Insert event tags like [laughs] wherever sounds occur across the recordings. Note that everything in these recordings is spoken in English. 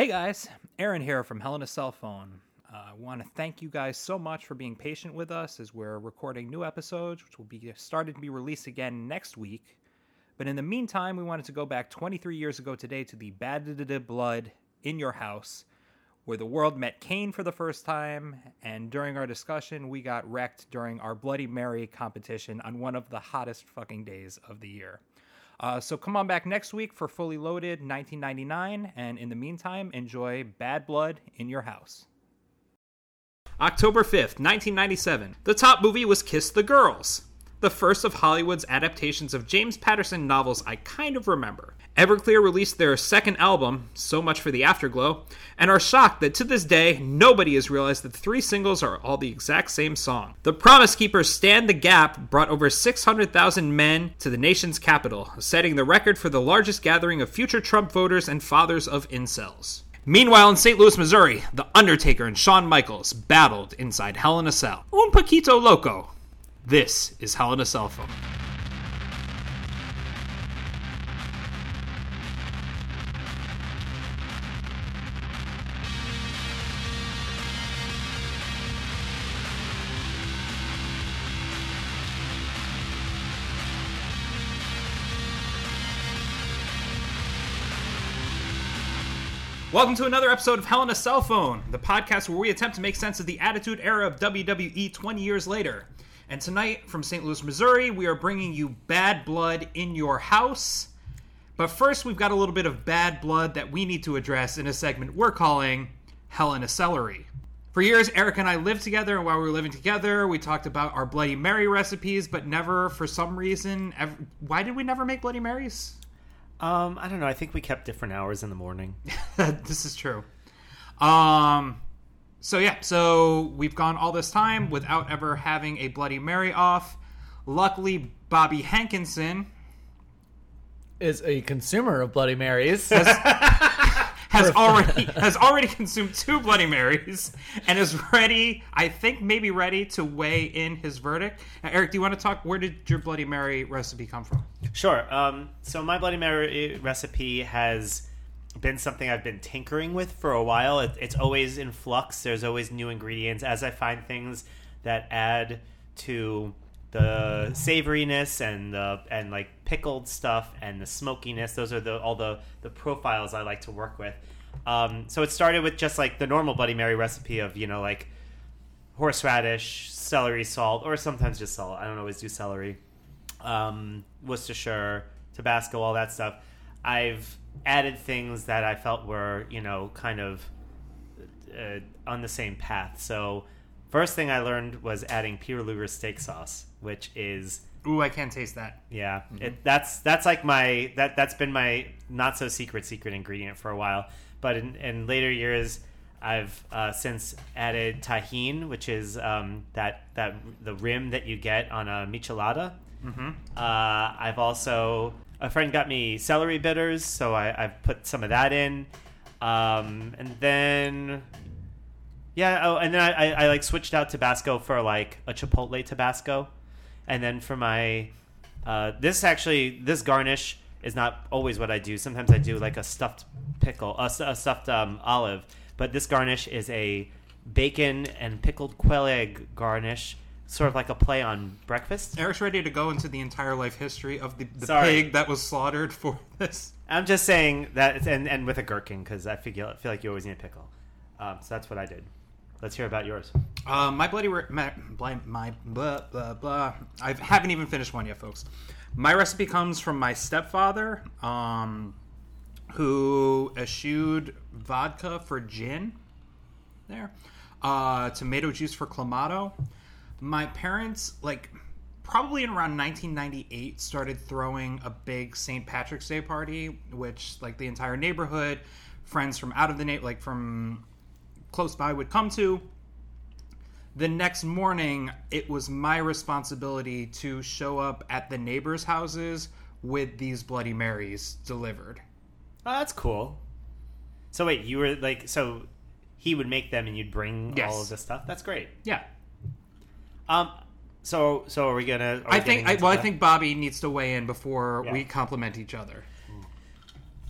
Hey guys, Aaron here from Hell in a Cell Phone. Uh, I want to thank you guys so much for being patient with us as we're recording new episodes, which will be started to be released again next week. But in the meantime, we wanted to go back 23 years ago today to the Bad Blood in Your House, where the world met Kane for the first time, and during our discussion, we got wrecked during our Bloody Mary competition on one of the hottest fucking days of the year. Uh, so come on back next week for Fully Loaded 1999, and in the meantime, enjoy Bad Blood in Your House. October 5th, 1997. The top movie was Kiss the Girls the first of Hollywood's adaptations of James Patterson novels I kind of remember. Everclear released their second album, So Much for the Afterglow, and are shocked that to this day nobody has realized that the three singles are all the exact same song. The Promise Keepers Stand the Gap brought over 600,000 men to the nation's capital, setting the record for the largest gathering of future Trump voters and fathers of incels. Meanwhile, in St. Louis, Missouri, The Undertaker and Shawn Michaels battled inside Hell in a Cell. Un poquito loco, this is Hell in a Cell Phone. Welcome to another episode of Hell in a Cell Phone, the podcast where we attempt to make sense of the Attitude Era of WWE 20 years later. And tonight from St. Louis, Missouri, we are bringing you Bad Blood in Your House. But first, we've got a little bit of bad blood that we need to address in a segment we're calling Hell in a Celery. For years, Eric and I lived together, and while we were living together, we talked about our Bloody Mary recipes, but never, for some reason, ever, why did we never make Bloody Marys? Um, I don't know. I think we kept different hours in the morning. [laughs] this is true. Um, so yeah, so we've gone all this time without ever having a Bloody Mary off. Luckily, Bobby Hankinson is a consumer of Bloody Marys. Has, [laughs] has already [laughs] has already consumed two Bloody Marys and is ready. I think maybe ready to weigh in his verdict. Now, Eric, do you want to talk? Where did your Bloody Mary recipe come from? Sure. Um, so my Bloody Mary recipe has been something I've been tinkering with for a while. It, it's always in flux. There's always new ingredients as I find things that add to the savoriness and the and like pickled stuff and the smokiness. Those are the all the the profiles I like to work with. Um, so it started with just like the normal Bloody Mary recipe of you know like horseradish, celery, salt, or sometimes just salt. I don't always do celery. Um, Worcestershire, Tabasco, all that stuff. I've added things that I felt were, you know, kind of uh, on the same path. So, first thing I learned was adding Peter Luger steak sauce, which is Ooh, I can't taste that. Yeah, mm-hmm. it, that's that's like my that that's been my not so secret secret ingredient for a while. But in, in later years, I've uh, since added Tajín, which is um, that that the rim that you get on a michelada. Mm-hmm. Uh, I've also a friend got me celery bitters, so I, I've put some of that in. Um, and then, yeah, oh, and then I, I, I, like switched out Tabasco for like a Chipotle Tabasco. And then for my, uh, this actually, this garnish is not always what I do. Sometimes I do like a stuffed pickle, a, a stuffed um, olive. But this garnish is a bacon and pickled quail egg garnish sort of like a play on breakfast. Eric's ready to go into the entire life history of the, the pig that was slaughtered for [laughs] this. I'm just saying that, and, and with a gherkin because I feel, feel like you always need a pickle. Um, so that's what I did. Let's hear about yours. Uh, my bloody re- my, my blah blah blah. I haven't even finished one yet, folks. My recipe comes from my stepfather, um, who eschewed vodka for gin. There, uh, tomato juice for clamato my parents like probably in around 1998 started throwing a big St. Patrick's Day party, which like the entire neighborhood, friends from out of the na- like from close by would come to. The next morning, it was my responsibility to show up at the neighbors' houses with these Bloody Marys delivered. Oh, that's cool. So wait, you were like so he would make them and you'd bring yes. all of this stuff. That's great. Yeah. Um. So so are we gonna? Are I think. I, well, that? I think Bobby needs to weigh in before yeah. we compliment each other.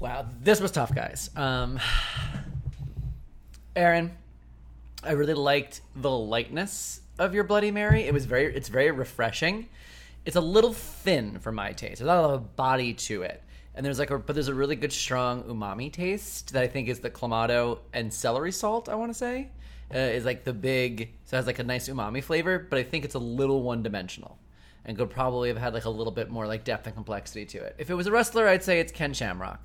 Wow, this was tough, guys. Um, Aaron, I really liked the lightness of your Bloody Mary. It was very, it's very refreshing. It's a little thin for my taste. There's not a lot of body to it, and there's like a, but there's a really good strong umami taste that I think is the clamato and celery salt. I want to say uh, is like the big, so it has like a nice umami flavor, but I think it's a little one dimensional. And could probably have had like a little bit more like depth and complexity to it. If it was a wrestler, I'd say it's Ken Shamrock.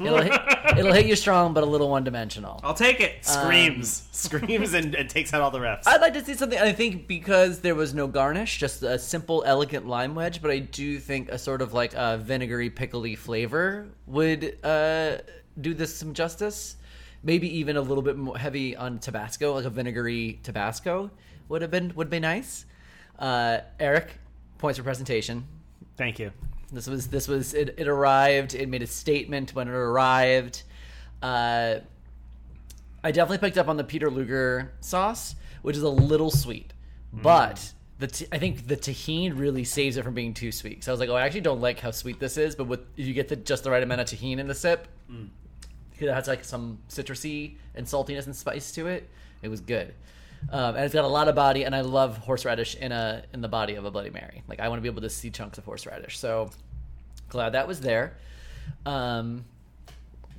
It'll hit, [laughs] it'll hit you strong, but a little one dimensional. I'll take it. Screams, screams, and, and takes out all the refs. I'd like to see something. I think because there was no garnish, just a simple, elegant lime wedge. But I do think a sort of like a vinegary, pickly flavor would uh, do this some justice. Maybe even a little bit more heavy on Tabasco, like a vinegary Tabasco would have been would be nice. Uh, Eric, points for presentation. Thank you. This was this was it, it arrived. It made a statement when it arrived. Uh, I definitely picked up on the Peter Luger sauce, which is a little sweet, but the t- I think the Tajín really saves it from being too sweet. So I was like, oh, I actually don't like how sweet this is, but with if you get the just the right amount of Tajín in the sip, it has like some citrusy and saltiness and spice to it. It was good. Um, and it's got a lot of body, and I love horseradish in a in the body of a Bloody Mary. Like I want to be able to see chunks of horseradish. So glad that was there. Um,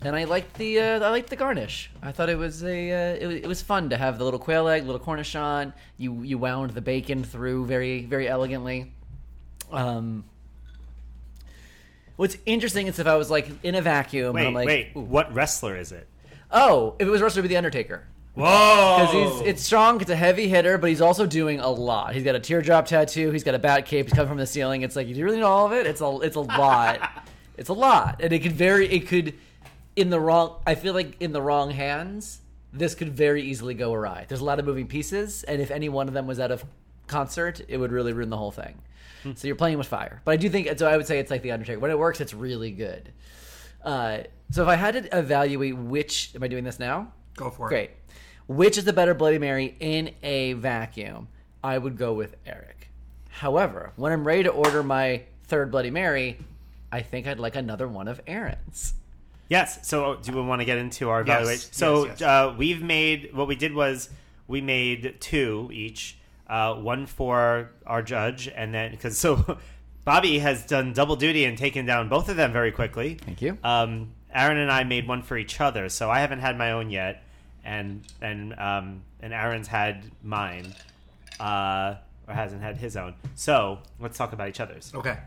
and I liked the uh, I liked the garnish. I thought it was a uh, it, was, it was fun to have the little quail egg, little cornichon. You you wound the bacon through very very elegantly. Um, what's interesting is if I was like in a vacuum, and Wait, I'm like, wait. "Ooh." What wrestler is it? oh, if it was wrestler, it'd be the Undertaker. Whoa! Because he's it's strong, it's a heavy hitter, but he's also doing a lot. He's got a teardrop tattoo, he's got a bat cape, he's coming from the ceiling. It's like, you really know all of it? It's a it's a lot. [laughs] it's a lot. And it could very it could in the wrong I feel like in the wrong hands, this could very easily go awry. There's a lot of moving pieces, and if any one of them was out of concert, it would really ruin the whole thing. So you're playing with fire. But I do think so I would say it's like the Undertaker. When it works, it's really good. Uh, so if I had to evaluate which am I doing this now? Go for it. Great. Which is the better Bloody Mary in a vacuum? I would go with Eric. However, when I'm ready to order my third Bloody Mary, I think I'd like another one of Aaron's. Yes. So, do we want to get into our Yes, evaluation? so, yes, yes. Uh, we've made what we did was we made two each, uh, one for our judge, and then because so [laughs] Bobby has done double duty and taken down both of them very quickly. Thank you. Um, Aaron and I made one for each other, so I haven't had my own yet, and and um, and Aaron's had mine, uh, or hasn't had his own. So let's talk about each other's. Okay.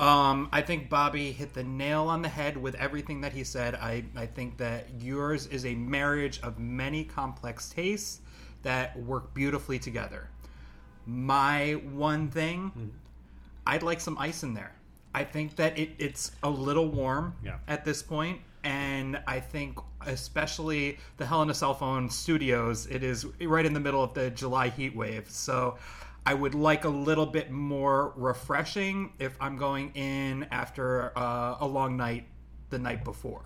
Um, I think Bobby hit the nail on the head with everything that he said. I, I think that yours is a marriage of many complex tastes that work beautifully together. My one thing, I'd like some ice in there. I think that it, it's a little warm Yeah. at this point, and I think especially the Hell in a Cell Phone Studios, it is right in the middle of the July heat wave. So I would like a little bit more refreshing if I'm going in after uh, a long night the night before.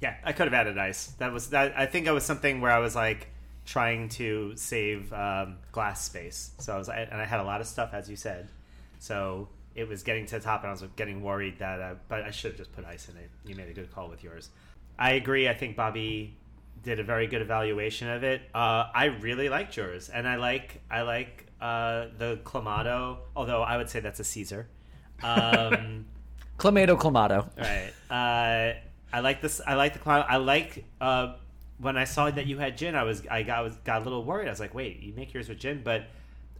Yeah, I could have added ice. That was that. I think it was something where I was like trying to save um, glass space. So I was, and I had a lot of stuff, as you said. So it was getting to the top, and I was getting worried that. Uh, but I should have just put ice in it. You made a good call with yours. I agree. I think Bobby did a very good evaluation of it. Uh, I really liked yours, and I like I like uh, the clamato. Although I would say that's a Caesar. Um, [laughs] Clamato Clamato. Right. Uh, I like this. I like the clown. I like uh, when I saw that you had gin. I was I got I was got a little worried. I was like, wait, you make yours with gin, but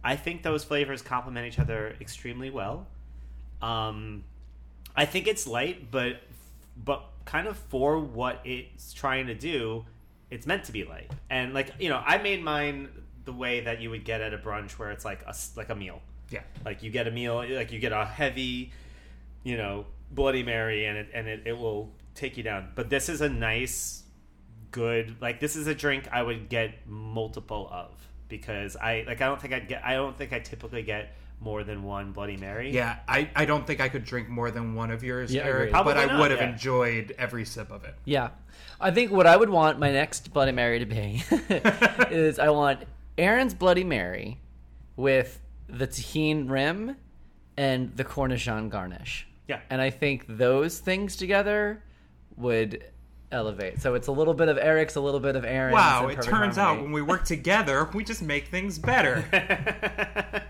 I think those flavors complement each other extremely well. Um, I think it's light, but but kind of for what it's trying to do, it's meant to be light. And like you know, I made mine the way that you would get at a brunch, where it's like a like a meal. Yeah. Like you get a meal, like you get a heavy, you know, Bloody Mary, and it and it, it will take you down. But this is a nice, good like this is a drink I would get multiple of because I like I don't think I'd get I don't think I typically get more than one Bloody Mary. Yeah, I, I don't think I could drink more than one of yours, Yeah, Eric, agreed. but Probably I not, would have yeah. enjoyed every sip of it. Yeah. I think what I would want my next Bloody Mary to be [laughs] is I want Aaron's Bloody Mary with the Tajín rim and the Cornichon garnish. Yeah. And I think those things together would elevate. So it's a little bit of Eric's, a little bit of Aaron's. Wow, it turns harmony. out when we work together, we just make things better. [laughs]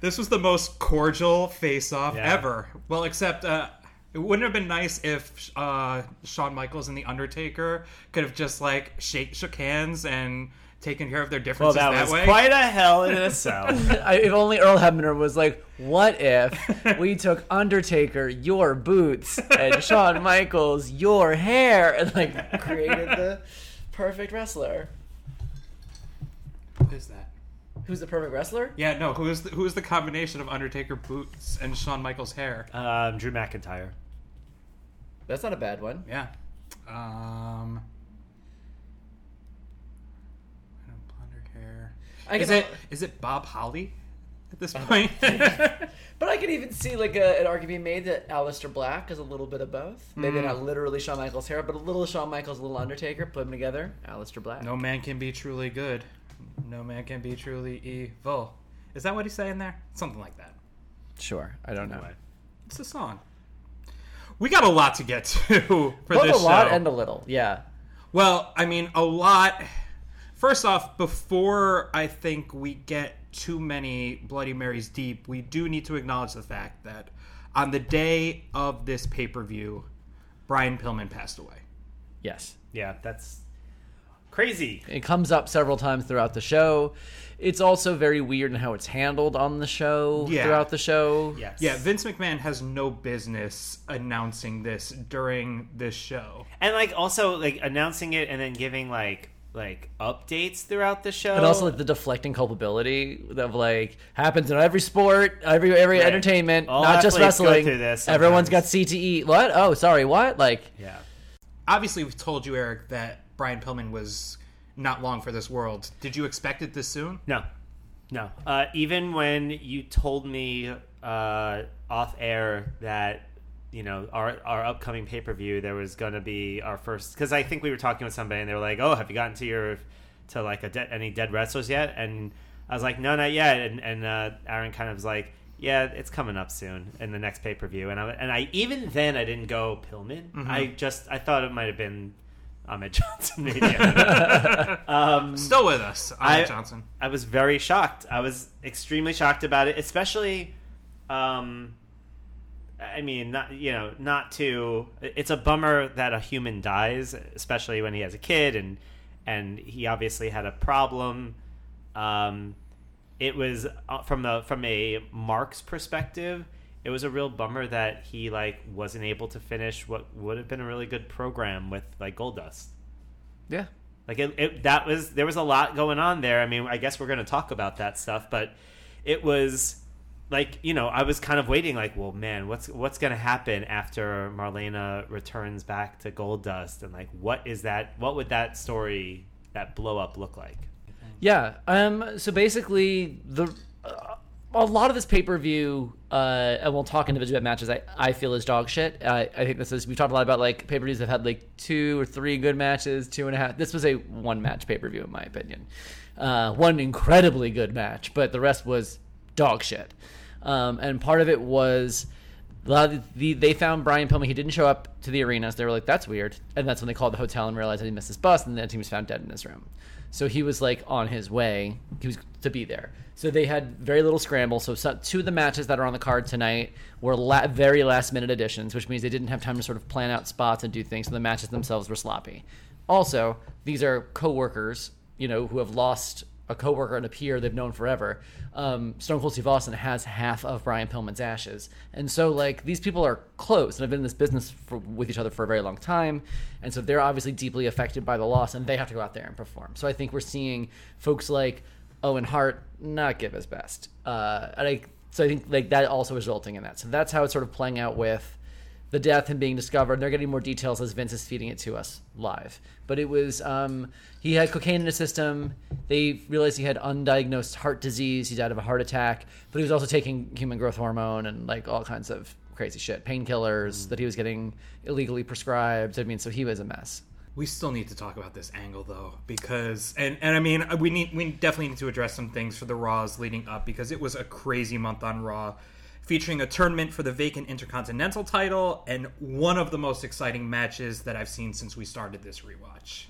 this was the most cordial face-off Yeah. ever. Well, except uh, it wouldn't have been nice if uh, Shawn Michaels and the Undertaker could have just like shake shook hands and taken care of their well, differences that that, was way. quite a hell in [laughs] itself. [laughs] I, if only Earl Hebner was like, "What if we [laughs] took Undertaker your boots and Shawn Michaels your hair and like created the perfect wrestler?" Who is that? Who's the perfect wrestler? Yeah, no. Who is the, who is the combination of Undertaker boots and Shawn Michaels hair? um, Drew McIntyre. That's not a bad one. Yeah. Um. Blonder hair. I Is can- it is it Bob Holly at this [laughs] point? [laughs] But I could even see like a, an argument being made that Aleister Black is a little bit of both. Maybe Mm. not literally Shawn Michaels' hair, but a little Shawn Michaels, a little Undertaker. Put them together, Aleister Black. no man can be truly good. No man can be truly evil. Is that what he's saying there? Something like that. Sure, I don't know. Anyway. It's a song. We got a lot to get to [laughs] for Both this a lot show. and a little, yeah. Well, I mean, a lot. First off, before I think we get too many Bloody Marys deep, we do need to acknowledge the fact that on the day of this pay per view, Brian Pillman passed away. Yes. Yeah, that's crazy. It comes up several times throughout the show. It's also very weird in how it's handled on the show Yeah. throughout the show. Yes. Yeah, Vince McMahon has no business announcing this during this show. and like also like announcing it and then giving like like updates throughout the show. And also like the deflecting culpability of like happens in every sport, every every Right. entertainment, All not just athletes go wrestling. this Everyone's got. CTE. What? Oh, sorry. What? Like yeah. Obviously, we've told you, Eric, that Brian Pillman was not long for this world. Did you expect it this soon? No, no. Uh, even when you told me uh, off air that you know our our upcoming pay per view there was going to be our first because I think we were talking with somebody and they were like, "Oh, have you gotten to your to like a de- any dead wrestlers yet?" And I was like, "No, not yet." And and uh, Aaron kind of was like. Yeah, it's coming up soon in the next pay per view, and I and I even then I didn't go Pillman. I just I thought it might have been Ahmed [laughs] Johnson maybe. [laughs] um, Still with us, I- Ahmed Johnson. I was very shocked. I was extremely shocked about it, especially. Um, I mean, not you know, not to. It's a bummer that a human dies, especially when he has a kid, and and he obviously had a problem. Um, it was uh, from a from a Mark's perspective. It was a real bummer that he like wasn't able to finish what would have been a really good program with like Goldust. yeah. Like it, it, that was there was a lot going on there. I mean, I guess we're going to talk about that stuff, but it was like you know I was kind of waiting, like, well, man, what's what's going to happen after Marlena returns back to Goldust, and like, what is that? What would that story, that blow up, look like? Yeah. Um. So basically, the uh, a lot of this pay per view, uh, and we'll talk individual matches. I, I feel is dog shit. Uh, I think this is we've talked a lot about like pay per views have had like two or three good matches, two and a half. This was a one match pay per view in my opinion. Uh, one incredibly good match, but the rest was dog shit. Um, and part of it was the, they found Brian Pillman. He didn't show up to the arenas. They were like, "That's weird," and that's when they called the hotel and realized that he missed his bus, and then he was found dead in his room. So he was like on his way. He was to be there. So they had very little scramble. So two of the matches that are on the card tonight were la- very last minute additions, which means they didn't have time to sort of plan out spots and do things. So the matches themselves were sloppy. Also, these are coworkers, you know, who have lost a coworker and a peer they've known forever. Um, Stone Cold Steve Austin has half of Brian Pillman's ashes, and so like these people are close and have been in this business for, with each other for a very long time, and so they're obviously deeply affected by the loss, and they have to go out there and perform. So I think we're seeing folks like Owen Hart not give his best, uh, and I so I think like that also resulting in that. So that's how it's sort of playing out with the death and being discovered. And they're getting more details as Vince is feeding it to us live. But it was um, he had cocaine in his system. They realized he had undiagnosed heart disease. He died of a heart attack. But he was also taking human growth hormone and like all kinds of crazy shit, painkillers that he was getting illegally prescribed. I mean, so he was a mess. We still need to talk about this angle though, because and and I mean we need we definitely need to address some things for the Raws leading up because it was a crazy month on Raw. Featuring a tournament for the vacant Intercontinental title and one of the most exciting matches that I've seen since we started this rewatch.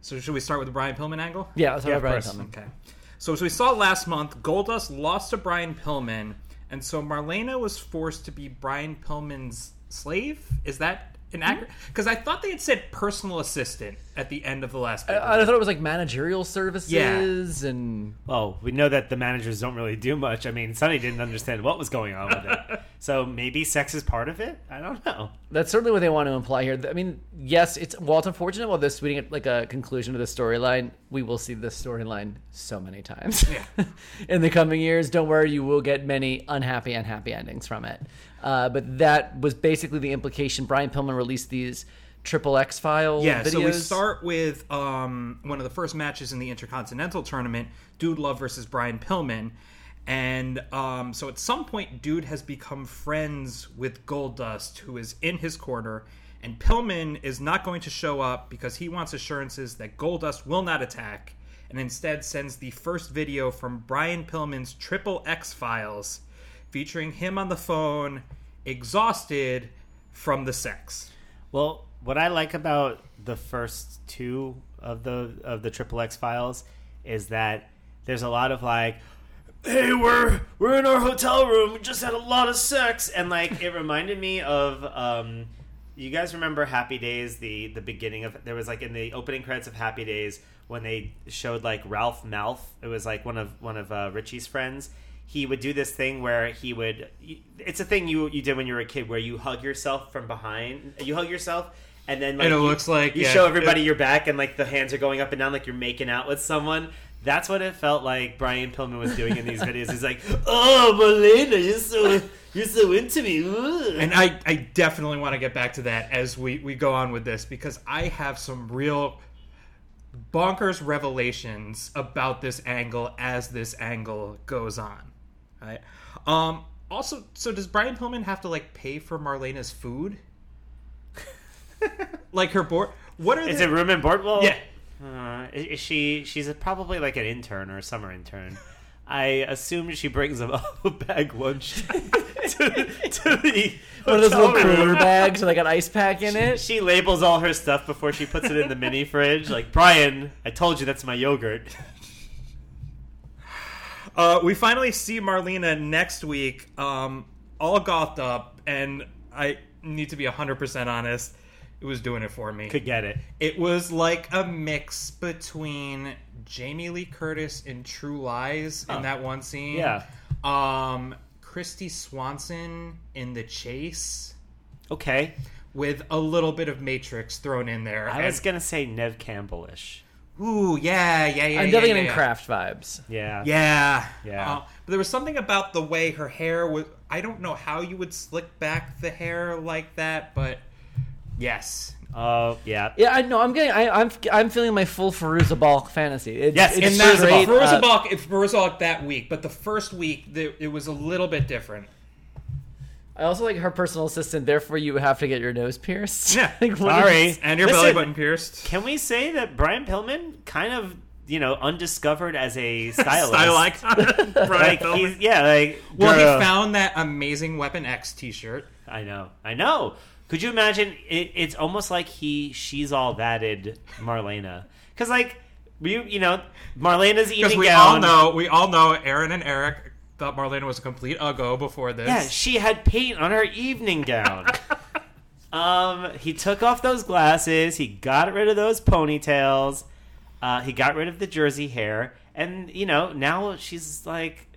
So, should we start with the Brian Pillman angle? Yeah, let's Yeah, talk of about Brian. Pillman. Okay. So as we saw last month, Goldust lost to Brian Pillman, and so Marlena was forced to be Brian Pillman's slave. Is that an accurate? Because I thought they had said personal assistant at the end of the last. I, I thought it was like managerial services and Well, we know that the managers don't really do much. I mean, Sunny didn't understand what was going on with it. [laughs] So maybe sex is part of it? I don't know. that's certainly what they want to imply here. I mean, yes, it's well, it's unfortunate while they're tweeting it like a conclusion to the storyline. We will see this storyline so many times [laughs] in the coming years. Don't worry, you will get many unhappy, unhappy endings from it. Uh, but that was basically the implication. Brian Pillman released these triple X file Yeah, videos. so we start with um, one of the first matches in the Intercontinental Tournament, Dude Love versus Brian Pillman. And um, so at some point, Dude has become friends with Goldust, who is in his corner. And Pillman is not going to show up because he wants assurances that Goldust will not attack, and instead sends the first video from Brian Pillman's Triple X files, featuring him on the phone, exhausted from the sex. Well, what I like about the first two of the of the Triple X files is that there's a lot of like, "Hey, we're we're in our hotel room. We just had a lot of sex," and like it reminded me of. um you guys remember Happy Days? The the beginning of there was like in the opening credits of Happy Days when they showed like Ralph Malph. It was like one of one of uh, Richie's friends. He would do this thing where he would. It's a thing you you did when you were a kid where you hug yourself from behind. You hug yourself. And then, like, And it you- looks like- you yeah, show everybody it- your back, and like the hands are going up and down, like you're making out with someone. That's what it felt like Brian Pillman was doing in these [laughs] videos. He's like, "Oh, Melina, you're so you're so into me." Ugh." And I, I definitely want to get back to that as we, we go on with this because I have some real bonkers revelations about this angle as this angle goes on. Right? Um, also, so does Brian Pillman have to like pay for Marlena's food? [laughs] like her board? What are Is the, it room and board? Well, Yeah. Uh, is she? She's a, probably like an intern or a summer intern. [laughs] I assume she brings a, [laughs] bag lunch to, to the one of those little cooler bags with like an ice pack in it. She labels all her stuff before she puts it in the mini fridge. Like Brian, I told you that's my yogurt. Uh, we finally see Marlena next week, um, all gothed up, and I need to be 100% honest, it was doing it for me. Could get it. It was like a mix between Jamie Lee Curtis in True Lies in Oh. that one scene. Yeah. Um, Kristy Swanson in The Chase Okay. with a little bit of Matrix thrown in there. I was And- gonna say Neve Campbell-ish. ooh, yeah, yeah, yeah. I'm yeah, definitely yeah, getting yeah. craft vibes. Yeah. Yeah. Yeah. Uh, but there was something about the way her hair was. I don't know how you would slick back the hair like that, but yes. Oh, yeah. Yeah, I know. I'm getting. I, I'm. I'm feeling my full Fairuza Balk fantasy. It's, Yes, it's and And that's Fairuza great. Balk. Fairuza uh, Balk, if Fairuza Balk that week, but the first week the, it was a little bit different. I also like her personal assistant. Therefore, you have to get your nose pierced. Yeah. [laughs] Like, Sorry. is- And your Listen, belly button pierced. Can we say that Brian Pillman kind of, you know, undiscovered as a [laughs] stylist? Style icon. [laughs] Brian Like Pillman. he's yeah, like well, girl. he found that amazing Weapon X T-shirt. I know, I know. Could you imagine? It, it's almost like he, she's all thatted Marlena, because like you, you know, Marlena's evening we gown. all know, we all know, Aaron and Eric thought Marlena was a complete uggo before this. Yeah, she had paint on her evening gown. [laughs] um, he took off those glasses. He got rid of those ponytails. Uh, he got rid of the jersey hair, and you know now she's like,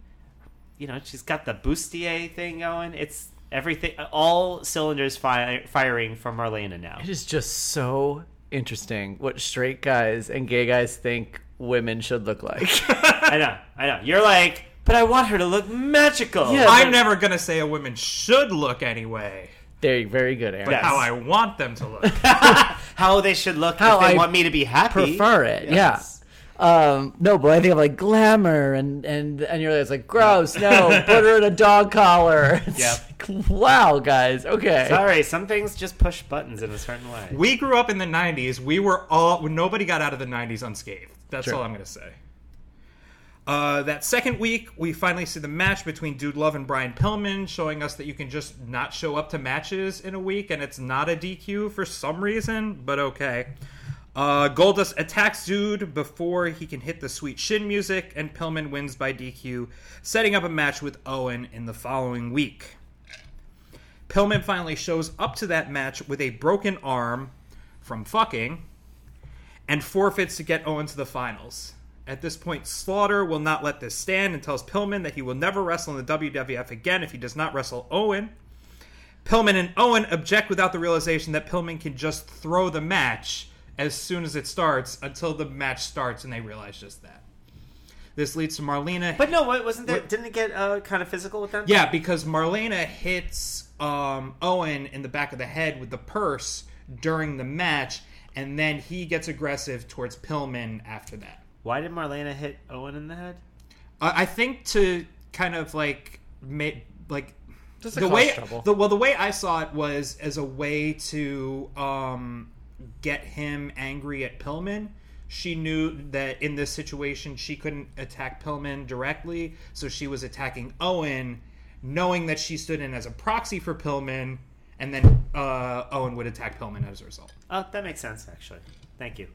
you know, she's got the bustier thing going. It's everything, all cylinders fi- firing from Marlena now. It is just so interesting what straight guys and gay guys think women should look like. [laughs] I know, I know. You're like, but I want her to look magical. Yeah, I'm never gonna say a woman should look anyway, Very, very good, Aaron. but Yes. how I want them to look. [laughs] how they should look How if they I want me to be happy. Prefer it, Yes. yeah. Um, no, but I think of like glamour and and and you're like it's like gross. No, [laughs] put her in a dog collar. [laughs] It's Yep. like, wow, guys. Okay. Sorry, some things just push buttons in a certain way. we grew up in the '90s. We were all nobody got out of the '90s unscathed. That's Sure. all I'm gonna say. Uh, that second week, we finally see the match between Dude Love and Brian Pillman, showing us that you can just not show up to matches in a week and it's not a DQ for some reason, but okay. Uh, Goldust attacks Dude before he can hit the sweet shin music, and Pillman wins by DQ, setting up a match with Owen in the following week. Pillman finally shows up to that match with a broken arm from fucking and forfeits to get Owen to the finals. At this point, Slaughter will not let this stand and tells Pillman that he will never wrestle in the WWF again if he does not wrestle Owen. Pillman and Owen object without the realization that Pillman can just throw the match as soon as it starts until the match starts and they realize just that. This leads to Marlena. But no, what wasn't there? Didn't it get uh, kind of physical with them? Yeah, because Marlena hits um, Owen in the back of the head with the purse during the match, and then he gets aggressive towards Pillman after that. Why did Marlena hit Owen in the head? Uh, I think to kind of like make like Just the way trouble. the well the way I saw it was as a way to um, get him angry at Pillman. She knew that in this situation she couldn't attack Pillman directly, so she was attacking Owen, knowing that she stood in as a proxy for Pillman, and then uh, Owen would attack Pillman as a result. Oh, that makes sense actually. Thank you.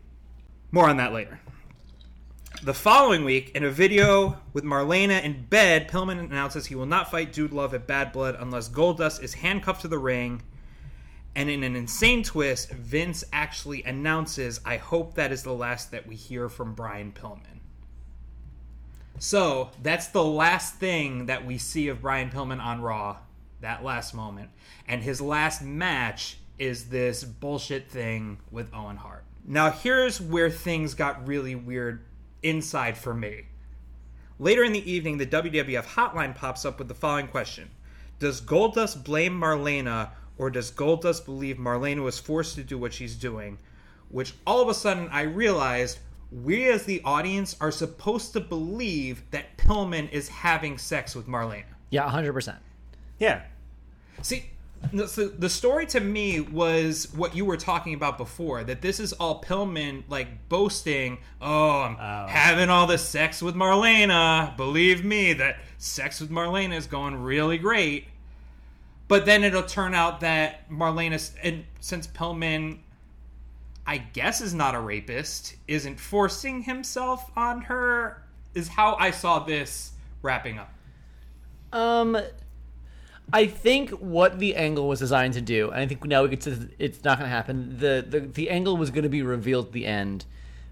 More on that later. The following week, in a video with Marlena in bed, Pillman announces he will not fight Dude Love at Bad Blood unless Goldust is handcuffed to the ring. And in an insane twist, Vince actually announces, I hope that is the last that we hear from Brian Pillman. So that's the last thing that we see of Brian Pillman on Raw, that last moment. And his last match is this bullshit thing with Owen Hart. Now, here's where things got really weird inside for me. Later in the evening, the WWF hotline pops up with the following question Does Goldust blame Marlena, or does Goldust believe Marlena was forced to do what she's doing? Which all of a sudden I realized we as the audience are supposed to believe that Pillman is having sex with Marlena. Yeah, 100%. Yeah. See, the, the story to me was what you were talking about before that this is all Pillman like boasting, oh, I'm Oh. having all this sex with Marlena. Believe me, that sex with Marlena is going really great. But then it'll turn out that Marlena, and since Pillman, I guess, is not a rapist, isn't forcing himself on her, is how I saw this wrapping up. Um, I think what the angle was designed to do, and I think now we get to it's not going to happen. The, the the angle was going to be revealed at the end.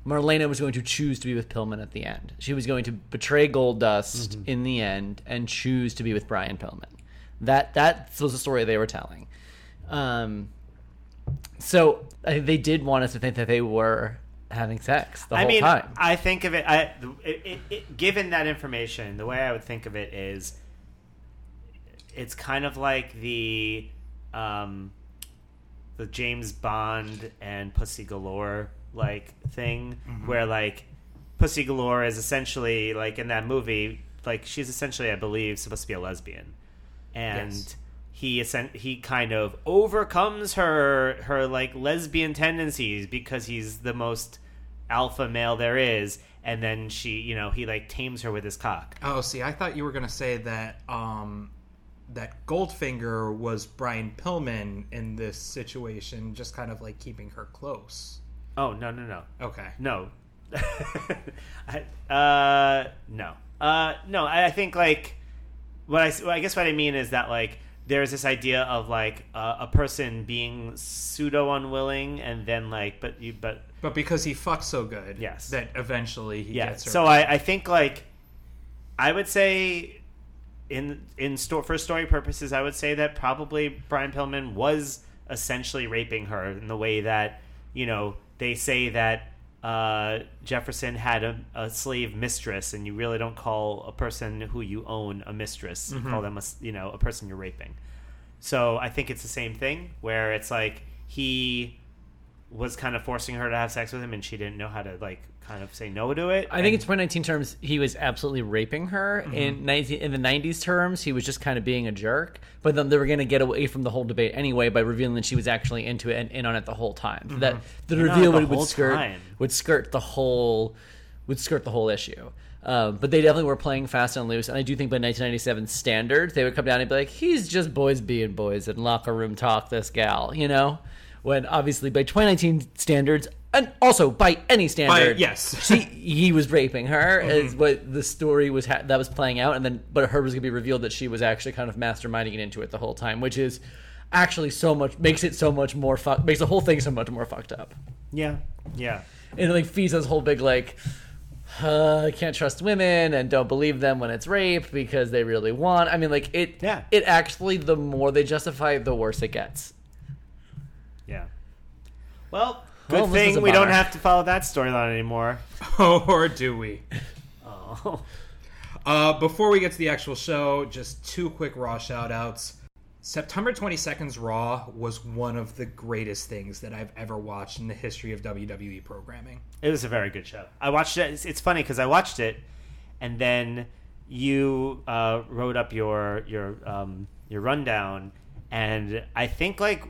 Marlena was going to choose to be with Pillman at the end. She was going to betray Goldust in the end and choose to be with Brian Pillman. That that was the story they were telling. Um, so I they did want us to think that they were having sex the I whole mean, time. I think of it, I, it, it, it. Given that information, the way I would think of it is, it's kind of like the, um, the James Bond and Pussy Galore like thing, where like Pussy Galore is essentially like in that movie, like she's essentially, I believe, supposed to be a lesbian, and Yes. he he kind of overcomes her her like lesbian tendencies because he's the most alpha male there is, and then she, you know, he like tames her with his cock. Oh, see, I thought you were gonna say that um, that Goldfinger was Brian Pillman in this situation, just kind of like keeping her close. Oh no no no Okay. no, [laughs] I, uh no uh no I, I think like what I well, I guess what I mean is that like there's this idea of like uh, a person being pseudo unwilling and then like but you but But because he fucks so good, Yes. that eventually he yeah gets her. so I, I think like i would say in in store for story purposes i would say that probably brian pillman was essentially raping her in the way that you know they say that uh, jefferson had a, a slave mistress and you really don't call a person who you own a mistress. You call them a you know a person you're raping. So i think it's the same thing where it's like he was kind of forcing her to have sex with him and she didn't know how to like kind of say no to it I think in 2019 terms, he was absolutely raping her. In 19, in the 90s terms, he was just kind of being a jerk. But then they were going to get away from the whole debate anyway by revealing that she was actually into it and in on it the whole time. So that the In reveal the would, whole would skirt time. would skirt the whole would skirt the whole issue. Um, but they definitely were playing fast and loose, and I do think by 1997 standards, they would come down and be like, "He's just boys being boys and locker room talk." This gal, you know, when obviously by 2019 standards, and also by any standard, yes. [laughs] she he was raping her is what the story was ha- that was playing out, and then but her was gonna be revealed that she was actually kind of masterminding it into it the whole time, which is actually so much makes it so much more fuck makes the whole thing so much more fucked up Yeah, yeah. and like feeds this whole big like uh, can't trust women and don't believe them when it's rape because they really want. I mean, like it. Yeah. It actually, the more they justify, it, the worse it gets. Yeah. Well, Well, good this is thing a we don't have to follow that storyline anymore. [laughs] or do we? [laughs] Oh. Uh, before we get to the actual show, just two quick Raw shout outs. September 22nd's Raw was one of the greatest things that I've ever watched in the history of WWE programming. It was a very good show. I watched it. It's, it's funny because I watched it, and then you uh, wrote up your your um, your rundown, and I think like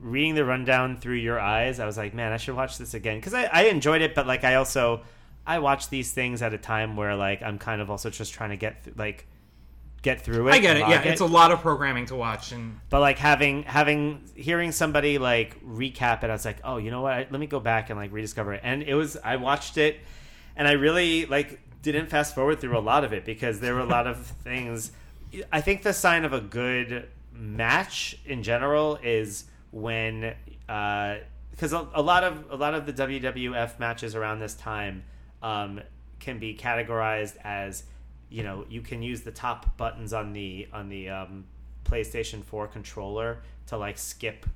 reading the rundown through your eyes, I was like, man, I should watch this again because I, I enjoyed it, but like I also I watch these things at a time where like I'm kind of also just trying to get th- like get through it. I get it. Yeah, it's a lot of programming to watch, and but like having having hearing somebody like recap it, I was like, oh, you know what? I, let me go back and like rediscover it. And it was I watched it, and I really like didn't fast forward through a lot of it because there were a lot of things. I think the sign of a good match in general is when because a, a lot of a lot of the WWF matches around this time um, can be categorized as you know you can use the top buttons on the on the um, PlayStation 4 controller to like skip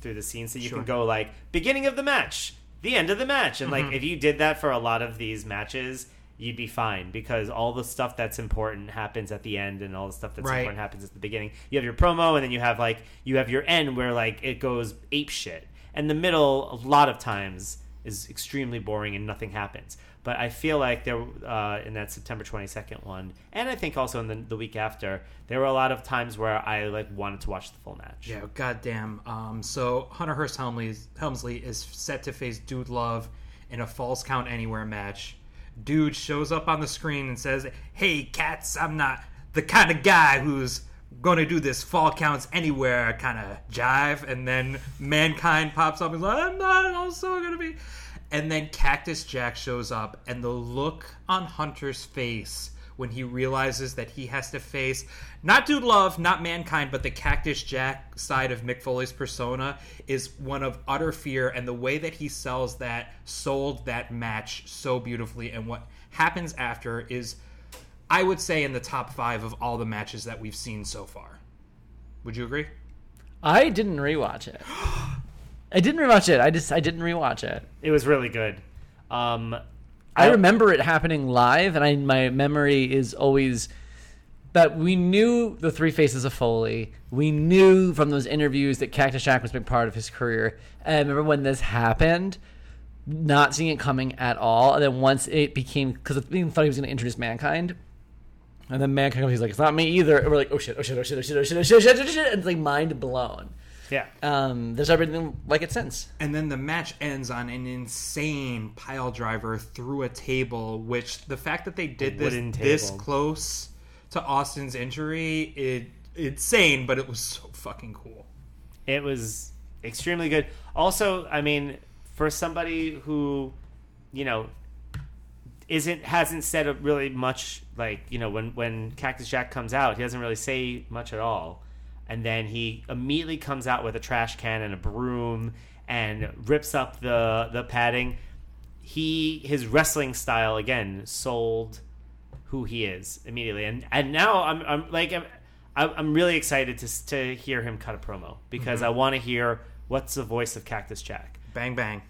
through the scene so you Sure. can go like beginning of the match the end of the match and Mm-hmm. like if you did that for a lot of these matches you'd be fine because all the stuff that's important happens at the end and all the stuff that's Right. important happens at the beginning you have your promo and then you have like you have your end where like it goes ape shit and the middle a lot of times is extremely boring and nothing happens but i feel like there uh, in that september 22nd one and i think also in the, the week after there were a lot of times where i like wanted to watch the full match Yeah, goddamn. Um, so Hunter Hearst Helmsley, Helmsley is set to face Dude Love in a Falls Count Anywhere match. Dude shows up on the screen and says, "Hey, cats, I'm not the kind of guy who's to do this Fall Counts Anywhere kind of jive." And then Mankind pops up and like, "I'm not also to be." And then Cactus Jack shows up, and the look on Hunter's face when he realizes that he has to face not Dude Love, not Mankind, but the Cactus Jack side of Mick Foley's persona is one of utter fear. And the way that he sells that, sold that match so beautifully. And what happens after is, I would say, in the top five of all the matches that we've seen so far. Would you agree? I didn't rewatch it. [gasps] I didn't rewatch it. I just I didn't rewatch it. it was really good um I remember it happening live, and I my memory is always that we knew the three faces of Foley. We knew from those interviews that Cactus Jack was a big part of his career. And I remember when this happened, not seeing it coming at all. And then once it became because I thought he was going to introduce Mankind. And then Mankind comes, he's like, it's not me either. And we're like, oh shit, oh shit, oh shit, oh shit, oh shit, oh shit, oh shit, oh shit. And it's like mind blown. Yeah Um, there's everything like it since. And then the match ends on an insane pile driver through a table, which the fact that they did this wooden this close to Austin's injury, it insane, but it was so fucking cool. It was extremely good. Also, I mean, for somebody who, you know, isn't hasn't said really much like you know when when Cactus Jack comes out, he doesn't really say much at all, and then he immediately comes out with a trash can and a broom and rips up the the padding. He his wrestling style again sold who he is immediately, and and now I'm I'm like I'm I'm really excited to to hear him cut a promo because mm-hmm. I want to hear what's the voice of Cactus Jack. Bang bang.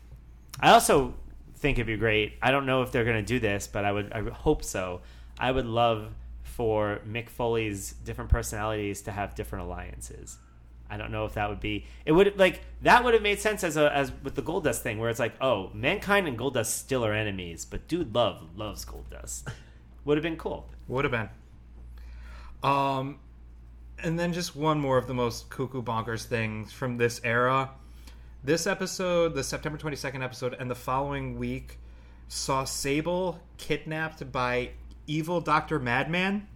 I also think it'd be great. I don't know if they're going to do this, but I would I hope so. I would love for Mick Foley's different personalities to have different alliances. I don't know if that would be it would like that would have made sense as a as with the Goldust thing where it's like, oh, mankind and Goldust still are enemies, but dude love loves Goldust. [laughs] would have been cool. Would have been. Um, and then just one more of the most cuckoo bonkers things from this era. This episode, the September 22nd episode, and the following week saw Sable kidnapped by evil Dr. Madman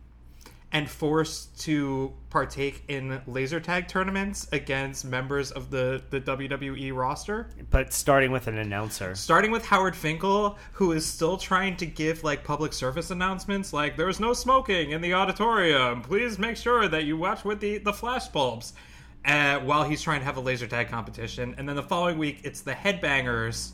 and forced to partake in laser tag tournaments against members of the, the WWE roster. But starting with an announcer. Starting with Howard Finkel, who is still trying to give like public service announcements like there's no smoking in the auditorium. Please make sure that you watch with the, the flash bulbs. Uh, while he's trying to have a laser tag competition. And then the following week, it's the Headbangers,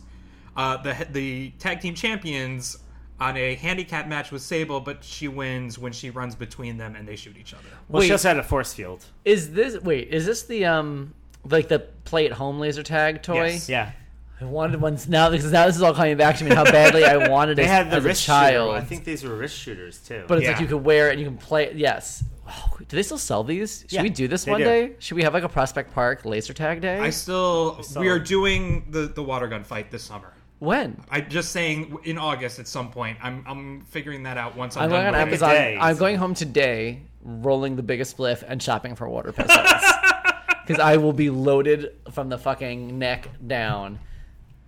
uh, the, the tag team champions, on a handicap match with Sable, but she wins when she runs between them and they shoot each other. Well, she also had a force field. Is this wait? Is this the um like the play at home laser tag toy? Yes. Yeah. I wanted ones now because now this is all coming back to me how badly I wanted They it had the as a wrist child. shooter. I think these were wrist shooters too. but it's like you could wear it and you can play. it. Yes. Oh, do they still sell these? Should Yeah, we do this one do. day? Should we have like a Prospect Park laser tag day? I still, saw we are doing the, the water gun fight this summer. When? I'm just saying in August at some point. I'm, I'm figuring that out once I'm, I'm done going on with. Amazon. day. I'm going home today, rolling the biggest spliff and shopping for water pistols. Because [laughs] I will be loaded from the fucking neck down,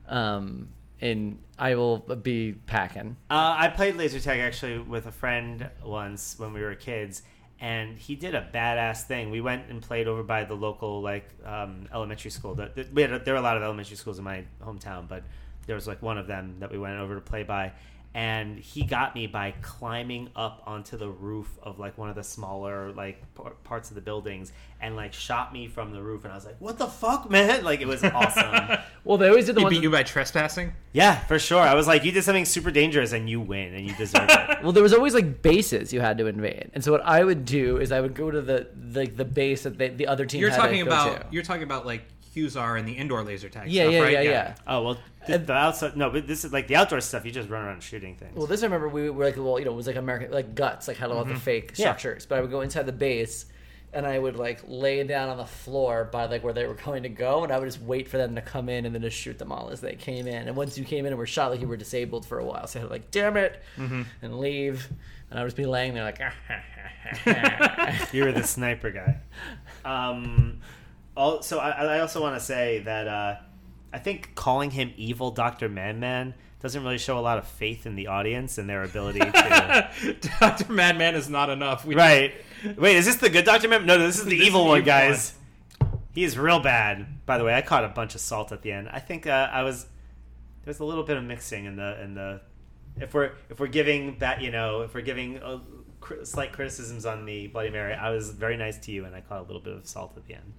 um, and I will be packing. Uh, I played laser tag actually with a friend once when we were kids, and he did a badass thing. We went and played over by the local like um, elementary school. That that- we had a, there were a lot of elementary schools in my hometown, but there was like one of them that we went over to play by. And he got me by climbing up onto the roof of like one of the smaller like par- parts of the buildings, and like shot me from the roof. And I was like, "What the fuck, man!" [laughs] Like it was awesome. [laughs] Well, they always did the He ones. beat you by trespassing? yeah, for sure. I was like, "You did something super dangerous, and you win, and you deserve it." [laughs] Well, there was always like bases you had to invade, and so what I would do is I would go to the the, the base that they, the other team. You're had talking to go about to. you're talking about like Husar and the indoor laser tag yeah, stuff, yeah, right? yeah, yeah, Oh well, the, the outside no, but this is like the outdoor stuff. You just run around shooting things. Well, this I remember we were like, well, you know, it was like American, like guts, like had all the fake Yeah. structures. But I would go inside the base, and I would like lay down on the floor by like where they were going to go, and I would just wait for them to come in and then just shoot them all as they came in. And once you came in and were shot, like you were disabled for a while, so I had like, damn it, and leave. And I would just be laying there like, [laughs] [laughs] you were the sniper guy. Um, also, I, I also want to say that uh, I think calling him evil Doctor Man Man doesn't really show a lot of faith in the audience and their ability to. [laughs] Dr. Madman is not enough. We right. Wait, is this the good Doctor Man? No, this is the This is evil the one, evil guys. He's real bad. By the way, I caught a bunch of salt at the end. I think uh, I was there's a little bit of mixing in the in the if we're if we're giving that you know if we're giving uh cri- slight criticisms on the Bloody Mary, I was very nice to you and I caught a little bit of salt at the end.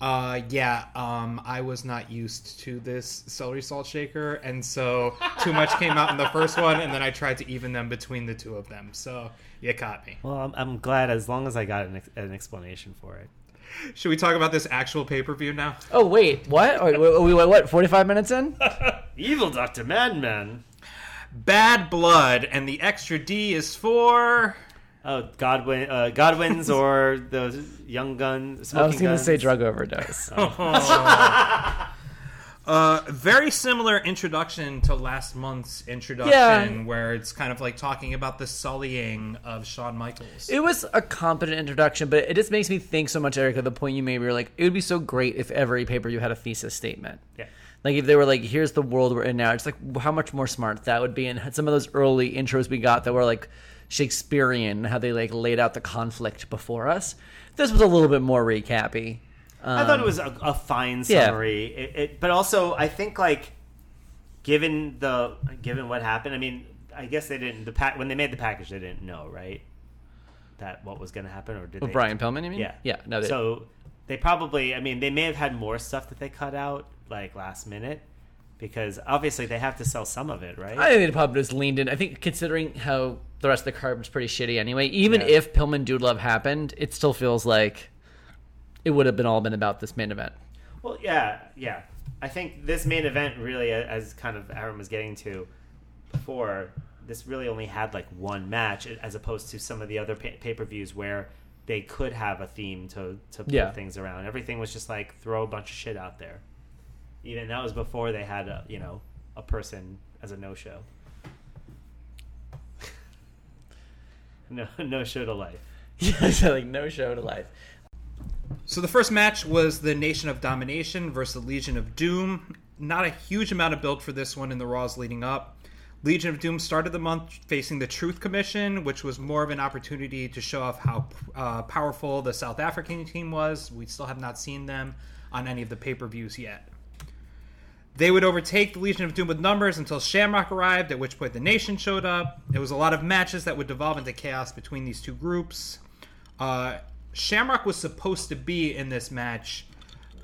Uh, yeah, um, I was not used to this celery salt shaker, and so too much came out in the first one, and then I tried to even them between the two of them. So you caught me. Well, I'm, I'm glad as long as I got an, ex- an explanation for it. Should we talk about this actual pay per view now? oh wait, what? Wait, wait, wait, wait, what? Forty five minutes in? [laughs] Evil Doctor Madman. Bad blood, and the extra D is for. Oh, Godwin, uh, Godwins [laughs] or the Young Gun. I was going to say drug overdose. [laughs] Uh, very similar introduction to last month's introduction, Yeah. where it's kind of like talking about the sullying of Shawn Michaels. It was a competent introduction, but it just makes me think so much, Erica. The point you made, where you're like, it would be so great if every paper you had a thesis statement. Yeah. Like if they were like, "Here's the world we're in now," it's like how much more smart that would be. And some of those early intros we got that were like Shakespearean, how they like laid out the conflict before us. This was a little bit more recappy. I thought it um, was a, a fine yeah. summary, it, it, but also I think like given the given what happened, I mean, I guess they didn't the pack when they made the package, they didn't know right that what was going to happen, or did they? Brian Pillman, you mean? Yeah, yeah. No, they, so they probably, I mean, they may have had more stuff that they cut out like last minute because obviously they have to sell some of it, right? I think they probably just leaned in. I think considering how the rest of the card was pretty shitty anyway, even Yeah. if Pillman Dude Love happened, it still feels like it would have been all been about this main event. Well, yeah, yeah. I think this main event really, as kind of Aaron was getting to before, this really only had like one match, as opposed to some of the other pay per views where they could have a theme to to put Yeah. things around. Everything was just like throw a bunch of shit out there. Even that was before they had a you know a person as a no show. [laughs] no no show to life. [laughs] Yeah, so like no show to life. So the first match was the Nation of Domination versus the Legion of Doom. Not a huge amount of build for this one in the Raws leading up. Legion of Doom started the month facing the Truth Commission, which was more of an opportunity to show off how uh, powerful the South African team was. We still have not seen them on any of the pay per views yet. They would overtake the Legion of Doom with numbers until Shamrock arrived, at which point the Nation showed up. It was a lot of matches that would devolve into chaos between these two groups. Uh, Shamrock was supposed to be in this match,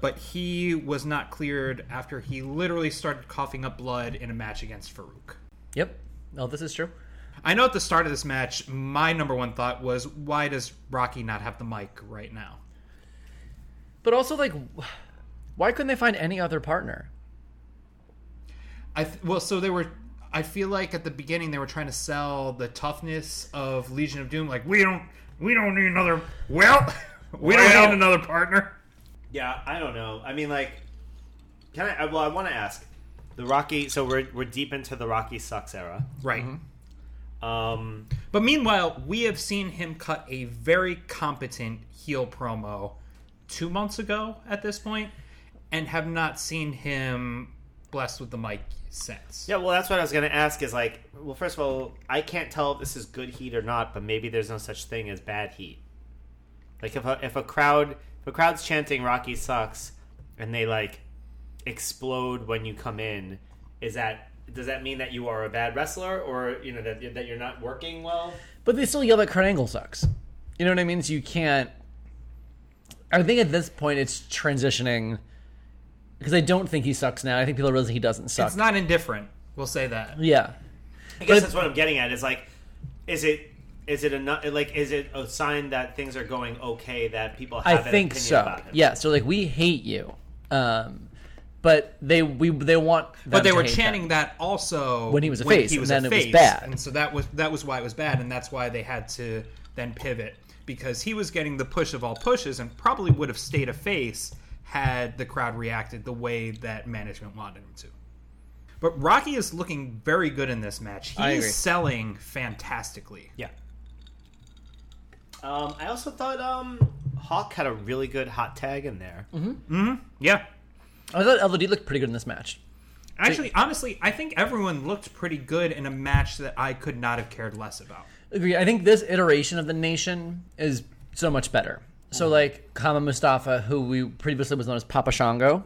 but he was not cleared after he literally started coughing up blood in a match against Farouk. Yep. No, this is true. I know at the start of this match, my number one thought was, why does Rocky not have the mic right now? But also, like, why couldn't they find any other partner? I th- well, so they were. I feel like at the beginning they were trying to sell the toughness of Legion of Doom. Like we don't, we don't need another. Well, [laughs] we Well. don't need another partner. Yeah, I don't know. I mean, like, can I? Well, I want to ask the Rocky. So we're we're deep into the Rocky sucks era. Right. Um, But meanwhile, we have seen him cut a very competent heel promo two months ago at this point, and have not seen him blessed with the mic since. yeah, well, that's what I was going to ask. Is like, well, first of all, I can't tell if this is good heat or not, but maybe there's no such thing as bad heat. Like if a if a crowd if a crowd's chanting Rocky sucks, and they like explode when you come in, is that does that mean that you are a bad wrestler, or you know that that you're not working well? But they still yell that Kurt Angle sucks. You know what I mean? So you can't. I think at this point it's transitioning because I don't think he sucks now. I think people realize he doesn't suck. It's not indifferent. We'll say that. yeah. I guess But- that's what I'm getting at. Is like, is it is it a like is it a sign that things are going okay that people I have an think opinion so. about him? Yeah. So like we hate you, um, but they we they want. But they were chanting them. that also When he was a face, and then it was bad. and so that was that was why it was bad, and that's why they had to then pivot because he was getting the push of all pushes, and probably would have stayed a face had the crowd reacted the way that management wanted him to. But Rocky is looking very good in this match. He I is agree. selling fantastically. Yeah. Um, I also thought um, Hawk had a really good hot tag in there. Yeah. I thought LOD looked pretty good in this match. Actually, honestly, I think everyone looked pretty good in a match that I could not have cared less about. Agree. I think this iteration of the nation is so much better. So like Kama Mustafa, who we previously was known as Papa Shango,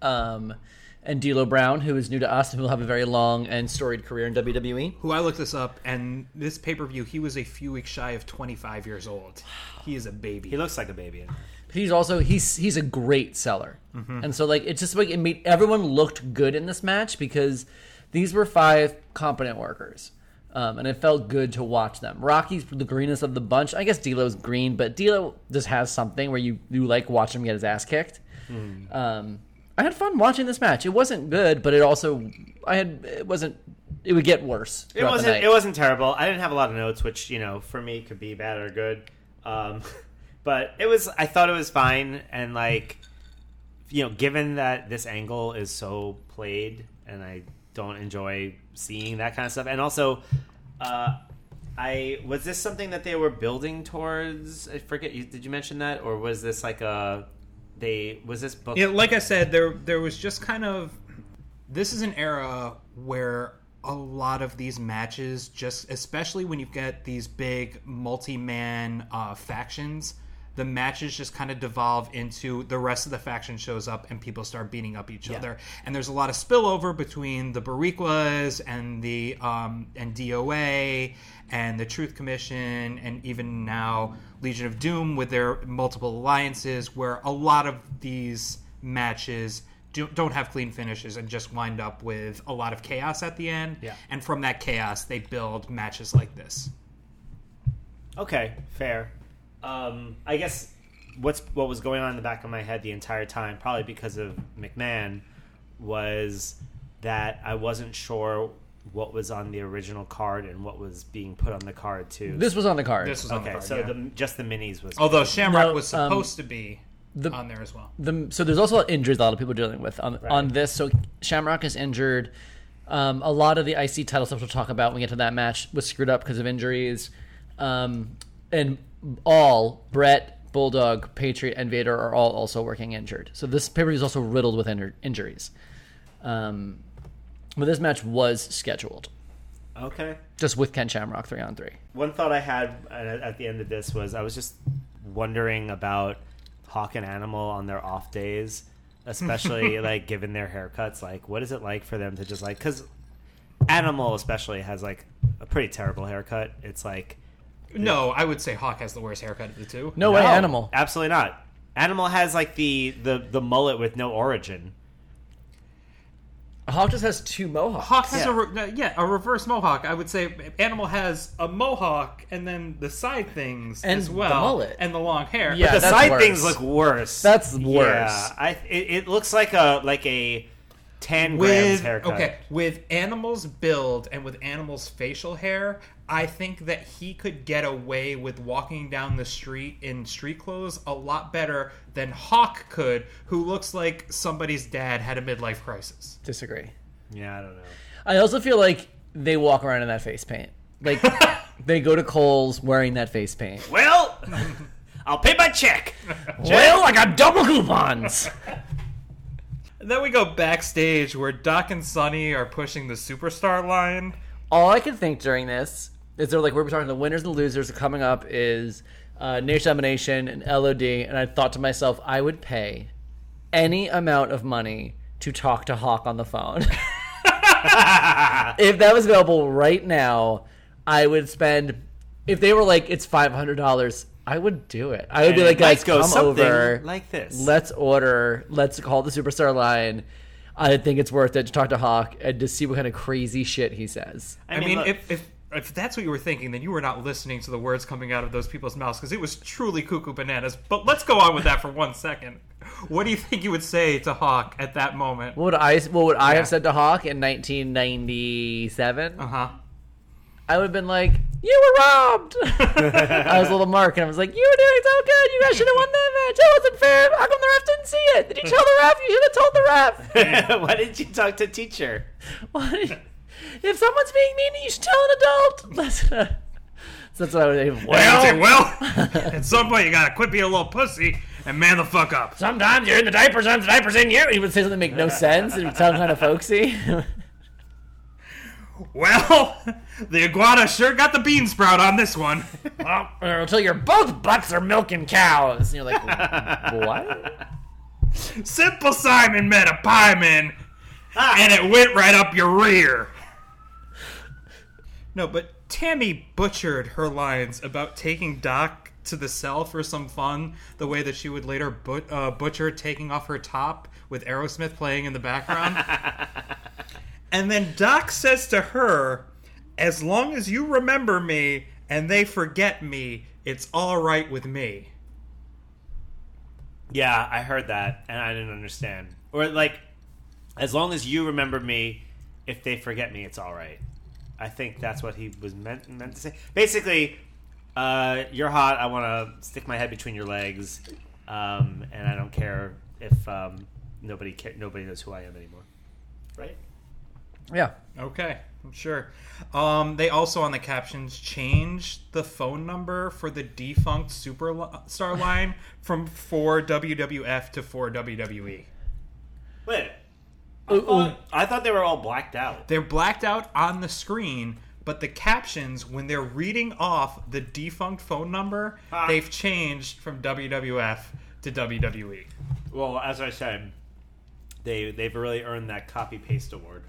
um, and D'Lo Brown, who is new to us and who will have a very long and storied career in. WWE. who I looked this up, and this pay per view, he was a few weeks shy of 25 years old. He is a baby. He looks like a baby. He's also he's he's a great seller, and so like it's just like it made everyone looked good in this match because these were five competent workers, um, and it felt good to watch them. Rocky's the greenest of the bunch. I guess D'Lo's green, but D'Lo just has something where you you like watch him get his ass kicked. Um, I had fun watching this match. It wasn't good, but it also I had it wasn't. It would get worse. It wasn't. It wasn't terrible. I didn't have a lot of notes, which you know, for me, could be bad or good. Um, [laughs] but it was. I thought it was fine, and like, you know, given that this angle is so played, and I don't enjoy seeing that kind of stuff, and also, uh, I was this something that they were building towards? I forget. You, did you mention that, or was this like a? They was this book? Yeah, like I said, there there was just kind of this is an era where a lot of these matches just especially when you get these big multi-man uh, factions the matches just kind of devolve into the rest of the faction shows up and people start beating up each other and there's a lot of spillover between the Boricuas and the um, and DOA and the Truth Commission and even now Legion of Doom with their multiple alliances where a lot of these matches do, don't have clean finishes and just wind up with a lot of chaos at the end Yeah. and from that chaos they build matches like this Okay, fair. Um, I guess what's what was going on in the back of my head the entire time, probably because of McMahon, was that I wasn't sure what was on the original card and what was being put on the card too. This was on the card. this was on the okay, card, so yeah. the just the minis was. although Shamrock No, was um, supposed to be the- on there as well the, so there's also injuries a lot of people are dealing with on on this. So Shamrock is injured. Um, a lot of the IC title stuff we'll talk about when we get to that match was screwed up because of injuries. Um, and all Bret, Bulldog, Patriot, and Vader are all also working injured. So this paper is also riddled with injur- injuries. Um, But this match was scheduled, Okay. just with Ken Shamrock three on three. One thought I had at at the end of this was I was just wondering about Hawk and Animal on their off days, [laughs] especially like given their haircuts. Like, what is it like for them to just like because Animal especially has like a pretty terrible haircut. It's like No, I would say Hawk has the worst haircut of the two. No, way, Animal. absolutely not. Animal has like the the the mullet with no origin. Hawk just has two mohawks. Hawk has Yeah. a re- yeah a reverse mohawk. I would say Animal has a mohawk and then the side things And as the well, mullet. and the long hair. Yeah, the that's side worse. things look worse. That's worse. Yeah, I it, it looks like a like a ten grams with haircut. okay with animals build and with animals facial hair i think that he could get away with walking down the street in street clothes a lot better than hawk could who looks like somebody's dad had a midlife crisis Disagree. Yeah, I don't know. I also feel like they walk around in that face paint. Like [laughs] they go to Kohl's wearing that face paint. Well, [laughs] I'll pay my check. Well, I got double coupons. [laughs] and then we go backstage where doc and sunny are pushing the superstar line All I can think during this is they're like we're talking the winners and losers. Coming up is uh, Nation Domination and LOD, and I thought to myself I would pay any amount of money to talk to Hawk on the phone. [laughs] if that was available right now, I would spend. If they were like it's five hundred dollars, I would do it. I would be like, it might guys, go come over, like this. Let's order. Let's call the superstar line. I think it's worth it to talk to Hawk and to see what kind of crazy shit he says. i mean, look, if, if if that's what you were thinking then you were not listening to the words coming out of those people's mouths because it was truly cuckoo bananas but let's go on with that for one second what do you think you would say to hawk at that moment What would I? What would I Yeah. have said to Hawk in 1997? uh-huh I would have been like, "You were robbed." [laughs] I was a little Mark, and I was like, "You were doing so good. You guys [laughs] should have won that match. It wasn't fair. How come the ref didn't see it? Did you tell the ref? You should have told the ref." [laughs] Why didn't you talk to teacher? What? If someone's being mean, you should tell an adult. That's, so that's what I would say. Well, Well, well, at some point you gotta quit being a little pussy and man the fuck up. sometimes you're in the diapers, sometimes the diaper's in you. He would say something that make no sense. It would sound kind of folksy. Well, the iguana sure got the bean sprout on this one. [laughs] well, until your both butts are milking cows. And you're like, [laughs] what? Simple Simon met a pieman, and it went right up your rear. No, but Tammy butchered her lines about taking Doc to the cell for some fun, the way that she would later but, uh, butcher taking off her top with Aerosmith playing in the background. [laughs] and then Doc says to her, As long as you remember me and they forget me, it's all right with me. Yeah, I heard that and I didn't understand. Or like, as long as you remember me, if they forget me, it's all right. I think that's what he was meant meant to say. Basically, uh, you're hot. I want to stick my head between your legs, um, and I don't care if um, nobody ca- nobody knows who I am anymore. Right? Yeah. Okay, I'm sure. Um, they also on the captions changed the phone number for the defunct Superstar [laughs] line from four WWF to four WWE. Wait. I thought, I thought they were all blacked out. They're blacked out on the screen, but the captions when they're reading off the defunct phone number, Ah. they've changed from WWF to. WWE. Well, as I said, they they've really earned that copy paste award,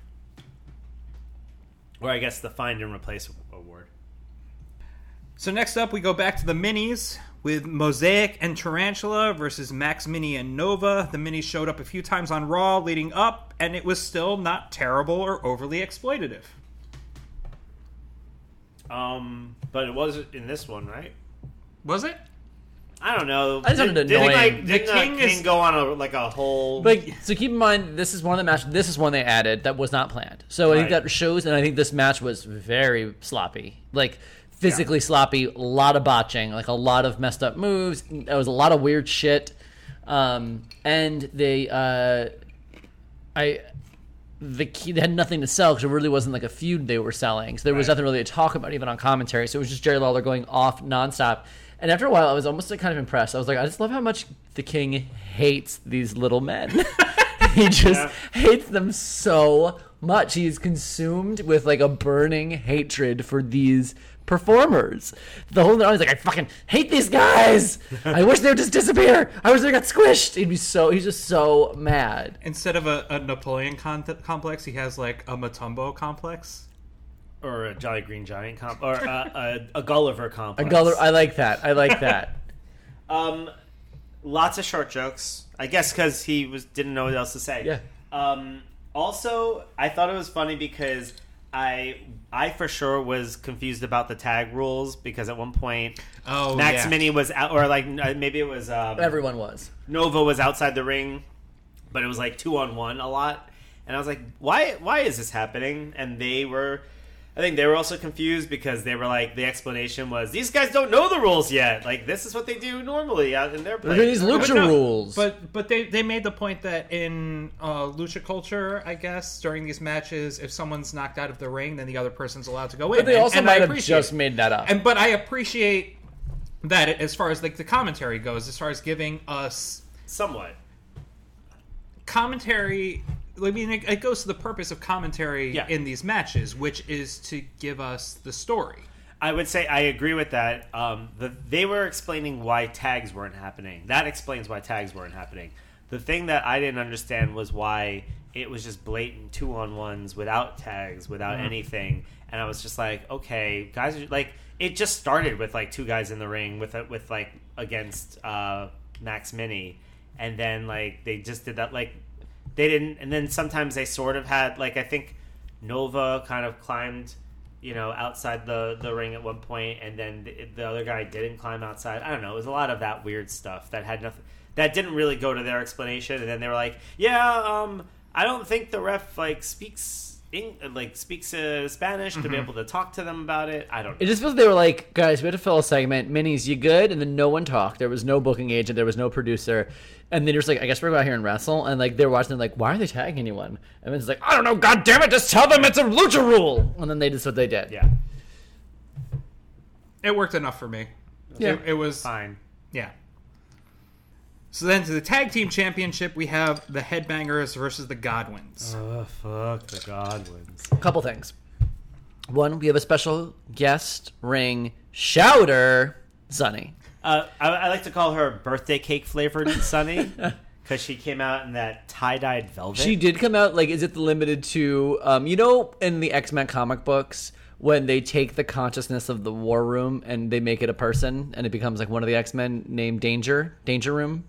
or I guess the find and replace award. So next up, we go back to the minis with Mosaic and Tarantula versus Max Mini and Nova. The minis showed up a few times on Raw leading up, and it was still not terrible or overly exploitative. Um, but it was in this one, right? Was it? I don't know. I just found it Didn't, annoying. like, The didn't King King, is- go on a like a whole? But so keep in mind, this is one of the matches. This is one they added that was not planned. So I think that shows, and I think this match was very sloppy, like physically sloppy. A lot of botching, like a lot of messed up moves. There was a lot of weird shit, um, and they, uh, I. The key, they had nothing to sell because it really wasn't like a feud they were selling. So there was Right. nothing really to talk about even on commentary. So it was just Jerry Lawler going off nonstop. And after a while, I was almost like kind of impressed. I was like, I just love how much the king hates these little men. [laughs] he just Yeah. hates them so much. He is consumed with like a burning hatred for these performers. The whole night he's like, I fucking hate these guys. I wish they would just disappear. I wish they got squished. He'd be so. He's just so mad. Instead of a, a Napoleon con- complex, he has like a Mutombo complex. Or a Jolly Green Giant comp, or a, a, a Gulliver comp. A. Gulliver. I like that. I like that. [laughs] Um, lots of short jokes. I guess because he was didn't know what else to say. Yeah. Um, also, I thought it was funny because I I for sure was confused about the tag rules because at one point Oh, Max yeah. Mini was out, or like uh, maybe it was um, Everyone was. Nova was outside the ring, but it was like two on one a lot, and I was like, why why is this happening? And they were. I think they were also confused because they were like the explanation was these guys don't know the rules yet. Like this is what they do normally out in their They're doing these place. lucha no, rules. But but they they made the point that in uh, lucha culture, I guess during these matches, if someone's knocked out of the ring, then the other person's allowed to go in. But they And- also and I might have appreciate- just made that up. And but I appreciate that as far as like the commentary goes, as far as giving us somewhat. commentary. I mean, it, it goes to the purpose of commentary Yeah. in these matches, which is to give us the story. I would say I agree with that. Um, the, they were explaining why tags weren't happening. That explains why tags weren't happening. The thing that I didn't understand was why it was just blatant two on ones without tags, without anything. And I was just like, okay, guys, are, like it just started with like two guys in the ring with with like against uh, Max Mini, and then like they just did that like they didn't. And then sometimes they sort of had like I think Nova kind of climbed you know, outside the, the ring at one point, and then the, the other guy didn't climb outside. I don't know. It was a lot of that weird stuff that had nothing. That didn't really go to their explanation, and then they were like, "Yeah, um, I don't think the ref like speaks Eng- like speaks uh, Spanish to be able to talk to them about it." I don't. know. It just feels they were like, guys, we had to fill a segment. Minis, you good? And then no one talked. There was no booking agent. There was no producer. And then you're just like, I guess we're going out here and wrestle. And like they're watching, they're like, why are they tagging anyone? And then it's like, I don't know. God damn it! Just tell them it's a lucha rule. And then they just what they did. yeah, It worked enough for me. Yeah. It, it was fine. Yeah. So then to the tag team championship, we have the Headbangers versus the Godwins. Oh fuck the Godwins. A couple things. One, we have a special guest ring shouter, Sunny. Uh, I, I like to call her birthday cake flavored Sunny [laughs] because she came out in that tie dyed velvet. She did come out like is it the limited to um you know in the X-Men comic books when they take the consciousness of the war room and they make it a person and it becomes like one of the X-Men named Danger, Danger Room.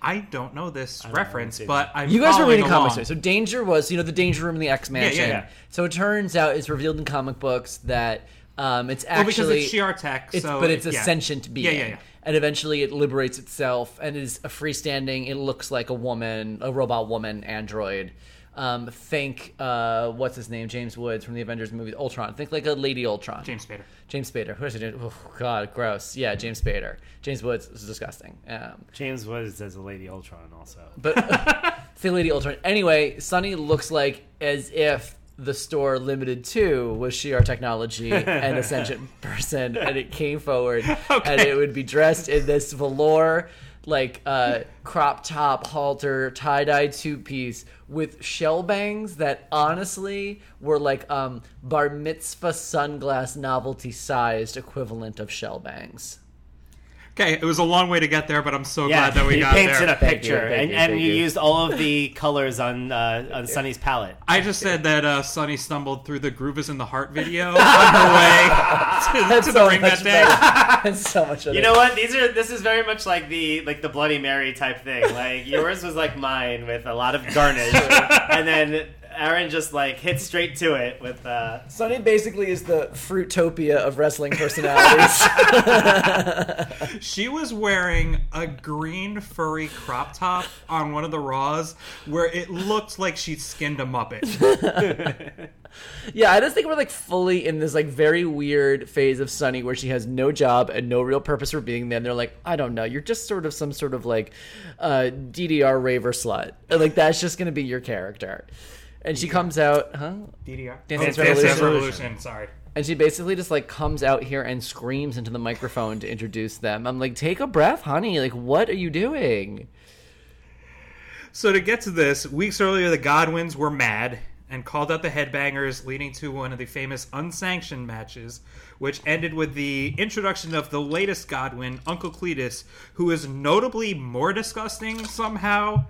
I don't know this know, reference, I haven't but I'm You guys were following reading comics, along. right? so Danger was, you know, the Danger Room in the X Mansion. yeah. So it turns out it's revealed in comic books that um, it's Well, because actually it's Shi'ar tech, it's, so but it's it- a yeah. sentient being. Yeah, yeah, yeah. And eventually it liberates itself and is a freestanding. It looks like a woman, a robot woman android. Um, think uh, what's his name, James Woods from the Avengers movie Ultron. Think like a Lady Ultron. James Spader. James Spader. Who is it? Oh God, gross. Yeah, James Spader. James Woods is disgusting. Um, James Woods as a Lady Ultron also. but [laughs] [laughs] say Lady Ultron. Anyway, Sunny looks like as if the store limited to was Shi'ar technology and a sentient [laughs] person, and it came forward, and it would be dressed in this velour, like uh, crop top, halter, tie dye two piece with shell bangs that honestly were like um, bar mitzvah sunglass novelty sized equivalent of shell bangs. Okay, it was a long way to get there, but I'm so Yeah, glad that we he got painted there. a Thank you, picture, thank and, you, and thank you you. used all of the colors on uh, on Sunny's palette. I just said that uh, Sunny stumbled through the Groove is in the Heart video [laughs] on her way to, to the ring that much day. better. [laughs] That's so much. You better. know what? These are this is very much like the like the Bloody Mary type thing. Like yours was like mine with a lot of garnish, [laughs] and then Aaron just like hits straight to it with. uh Sunny basically is the Fruitopia of wrestling personalities. [laughs] [laughs] She was wearing a green furry crop top on one of the Raws where it looked like she skinned a Muppet. [laughs] yeah, I just think we're like fully in this like very weird phase of Sunny where she has no job and no real purpose for being there. And they're like, I don't know, you're just sort of some sort of like uh, DDR raver slut. Like that's just gonna be your character. And she comes out, huh? DDR? Dance Oh, Dance Dance Dance Revolution. Revolution, sorry. And she basically just like comes out here and screams into the microphone to introduce them. I'm like, take a breath, honey. Like, what are you doing? So to get to this, weeks earlier the Godwins were mad and called out the headbangers, leading to one of the famous unsanctioned matches, which ended with the introduction of the latest Godwin, Uncle Cletus, who is notably more disgusting somehow,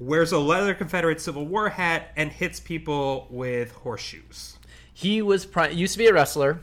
wears a leather Confederate Civil War hat, and hits people with horseshoes. He was pri- used to be a wrestler.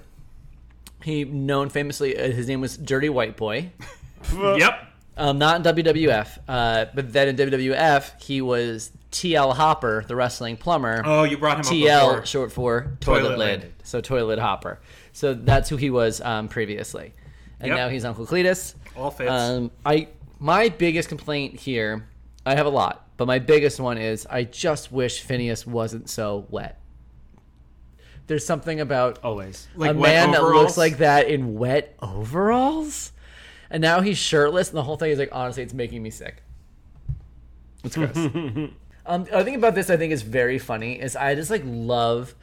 He known famously. Uh, his name was Dirty White Boy. [laughs] yep. Um, not in WWF, uh, but then in WWF he was TL Hopper, the wrestling plumber. Oh, you brought him up TL before. short for toilet, Toilet lid. lid. So toilet hopper. So that's who he was um, previously, and Yep. now he's Uncle Cletus. All fits. Um, I my biggest complaint here, I have a lot, but my biggest one is I just wish Phineas wasn't so wet. There's something about Always. Like a man that looks like that in wet overalls, and now he's shirtless, and the whole thing is like honestly, it's making me sick. It's gross. [laughs] um, the other thing about this I think is very funny is I just like love,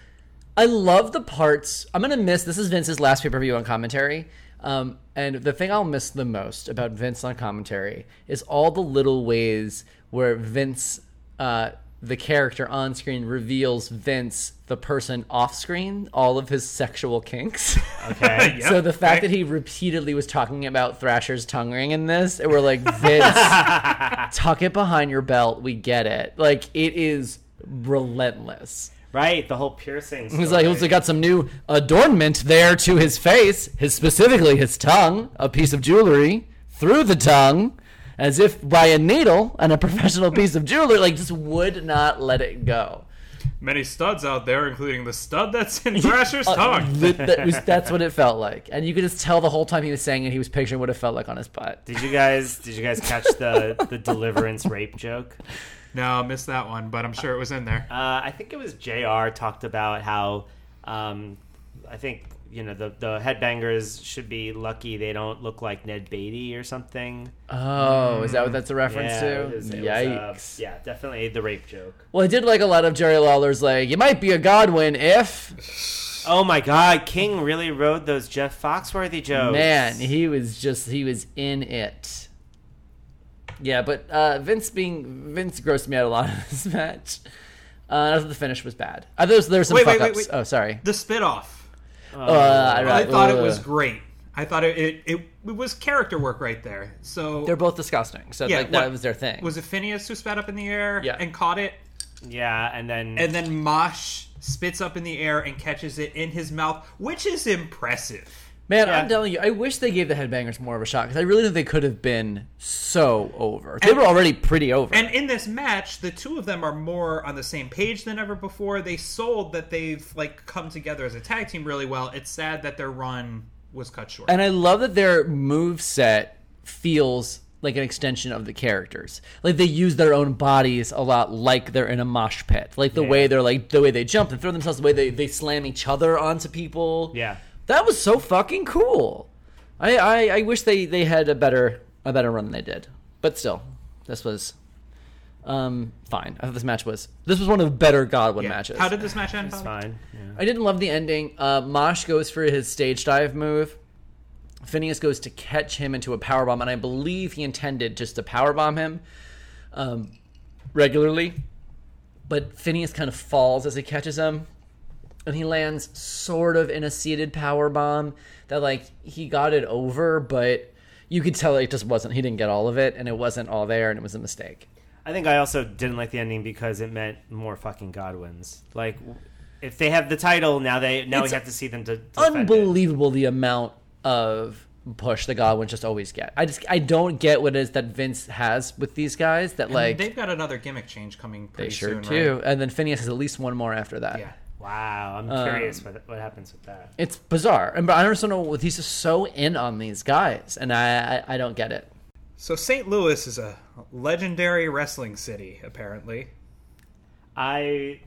I love the parts. I'm gonna miss. This is Vince's last pay per view on commentary. Um, and the thing I'll miss the most about Vince on commentary is all the little ways where Vince, uh, the character on screen, reveals Vince, the person off screen, all of his sexual kinks. [laughs] Okay. [laughs] Yep. So the fact Okay. that he repeatedly was talking about Thrasher's tongue ring in this, and we're like, Vince, [laughs] tuck it behind your belt. We get it. Like it is relentless. right. The whole piercing. He's like, he's got some new adornment there to his face, his specifically his tongue, a piece of jewelry through the tongue, as if by a needle and a professional piece of jewelry. Like just would not let it go. Many studs out there, including the stud that's in [laughs] Thrasher's Uh, tongue. th- that was, that's what it felt like, and you could just tell the whole time he was saying it, he was picturing what it felt like on his butt. Did you guys? Did you guys catch the the deliverance rape joke? No, I missed that one, but I'm sure it was in there. Uh, I think it was JR talked about how um, I think you know the the headbangers should be lucky they don't look like Ned Beatty or something. Oh, is that what that's a reference yeah, to? it was- it was, uh, Yikes. yeah, definitely the rape joke. Well, I did like a lot of Jerry Lawler's like, you might be a Godwin if [laughs] Oh my God, King really wrote those Jeff Foxworthy jokes. man, he was just he was in it. Yeah, but uh, Vince being Vince grossed me out a lot in this [laughs] match. Uh, I thought the finish was bad. I thought there was, some Wait, fuck wait, wait, ups. wait. Oh, sorry. The spit off. Uh, I, I thought it was great. I thought it, it, it, it was character work right there. So They're both disgusting. So Yeah, like that what- was their thing. was it Phineas who spat up in the air Yeah. and caught it? yeah, and then And then Mosh spits up in the air and catches it in his mouth, which is impressive. Man, Yeah. I'm telling you, I wish they gave the headbangers more of a shot because I really think they could have been so over. They And- were already pretty over. And in this match, the two of them are more on the same page than ever before. They sold that they've like come together as a tag team really well. It's sad that their run was cut short. And I love that their move set feels like an extension of the characters. Like they use their own bodies a lot like they're in a mosh pit. Like the Yeah. way they're like the way they jump and throw themselves, the way they, they slam each other onto people. yeah, That was so fucking cool. I, I, I wish they, they had a better a better run than they did. But still, this was um fine. I thought this match was this was one of the better Godwin Yeah. matches. How did this match end? it's Bobby? fine. Yeah. I didn't love the ending. Uh, Mosh goes for his stage dive move. Phineas goes to catch him into a power bomb, and I believe he intended just to power bomb him um, regularly. But Phineas kind of falls as he catches him, and he lands sort of in a seated power bomb that like he got it over, but you could tell it just wasn't. He didn't get all of it, and it wasn't all there, and it was a mistake. I think I also didn't like the ending because it meant more fucking Godwins. Like, if they have the title now, they now It's we have to see them to defend it. unbelievable the amount of push the Godwins just always get. I just I don't get what it is that Vince has with these guys that And like they've got another gimmick change coming they pretty sure soon, do. right? And then Phineas has at least one more after that. Yeah. Wow, I'm Um, curious what what happens with that. It's bizarre. And but I just don't know he's just so in on these guys and I I, I don't get it. So St. Louis is a legendary wrestling city, apparently. I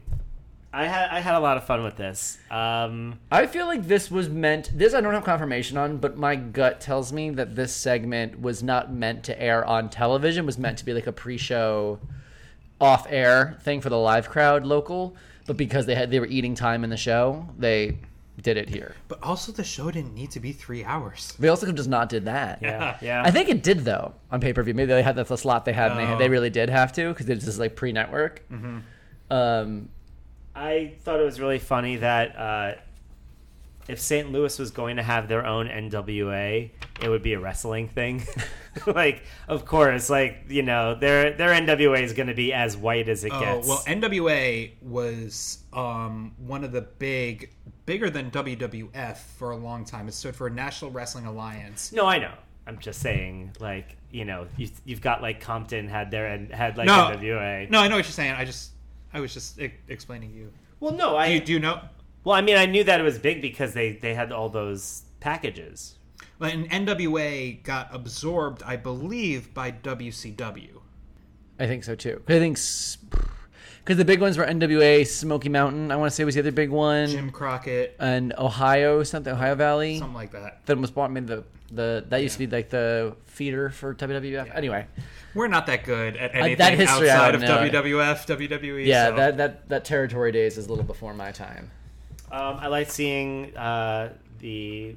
I had I had a lot of fun with this. Um, I feel like this was meant this I don't have confirmation on, but my gut tells me that this segment was not meant to air on television, was meant to be like a pre-show off-air thing for the live crowd local, but because they had they were eating time in the show, they did it here. But also, the show didn't need to be three hours. They also could have just not did that. yeah, yeah. I think it did though on pay per view. Maybe they had the slot they had, and they, Oh. they really did have to because it's just like pre network. Um, I thought it was really funny that uh, if St. Louis was going to have their own NWA, it would be a wrestling thing. [laughs] like, of course, like you know, their their NWA is going to be as white as it Oh, gets. well, NWA was um, one of the big, bigger than WWF for a long time. It stood for National Wrestling Alliance. no, I know. I'm just saying, like you know, you, you've got like Compton had their and had like No, NWA. no, I know what you're saying. I just, I was just e- explaining you. Well, no, I Do you, do you know? Well, I mean, I knew that it was big because they they had all those packages. But and NWA got absorbed, I believe, by WCW. I think so too. I think because the big ones were NWA, Smoky Mountain. I want to say was the other big one, Jim Crockett, and Ohio something, Ohio Valley. something like that. That was bought. Maybe the the that used to be like the feeder for WWF. Anyway, We're not that good at uh, that anything history I outside of know. WWF, WWE. yeah, so- that that that territory days is a little before my time. Um, I like seeing uh, the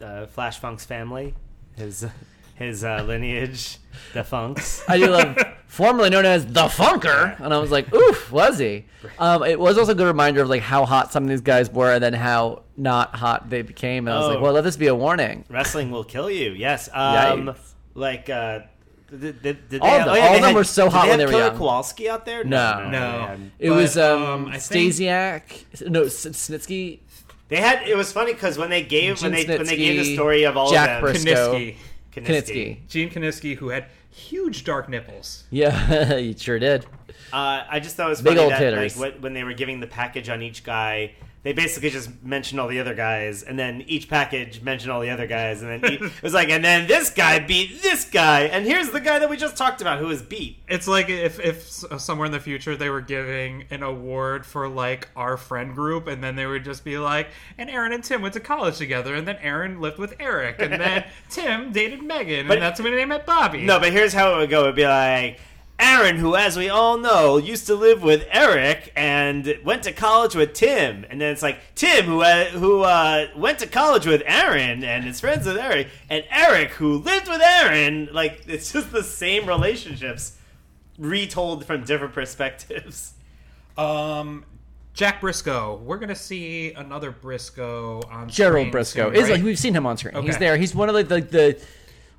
uh, Flash Funk's family, his his uh, lineage, the Funks. [laughs] I do love formerly known as the Funker, and I was like, oof, was he? Um, it was also a good reminder of like how hot some of these guys were, and then how not hot they became. And I was like, Oh. well, let this be a warning. Wrestling will kill you. Yes. Um, like. Uh, did, did, did All they of them- oh, yeah, all they of them had- were so hot they when have they were Killer young. Kowalski out there? No. No. had- It But, was um, um, I think- Stasiak, no Snitsky, They had. It was funny because when they gave when they Gene when they gave the story of all Jack of them, Brisco. Kiniski. Knitsky. Gene Kiniski, who had huge dark nipples. Yeah, [laughs] you sure did. Uh, I just thought it was Big funny old that hitters. like when, when they were giving the package on each guy, they basically just mentioned all the other guys, and then each package mentioned all the other guys, and then e- [laughs] it was like, and then this guy beat this guy, and here's the guy that we just talked about who was beat. It's like if, if uh, somewhere in the future they were giving an award for like our friend group, and then they would just be like, and Aaron and Tim went to college together, and then Aaron lived with Eric, and then [laughs] Tim dated Megan, But- and that's when they met Bobby. No, but here's how it would go. It'd be like. Aaron, who, as we all know, used to live with Eric and went to college with Tim, and then it's like Tim, who uh, who uh, went to college with Aaron and is friends with Eric, and Eric, who lived with Aaron. Like [laughs] it's just the same relationships retold from different perspectives. Um, Jack Brisco. We're gonna see another Brisco on Gerald screen Brisco soon, is like we've seen him on screen. He's there. He's one of like the, the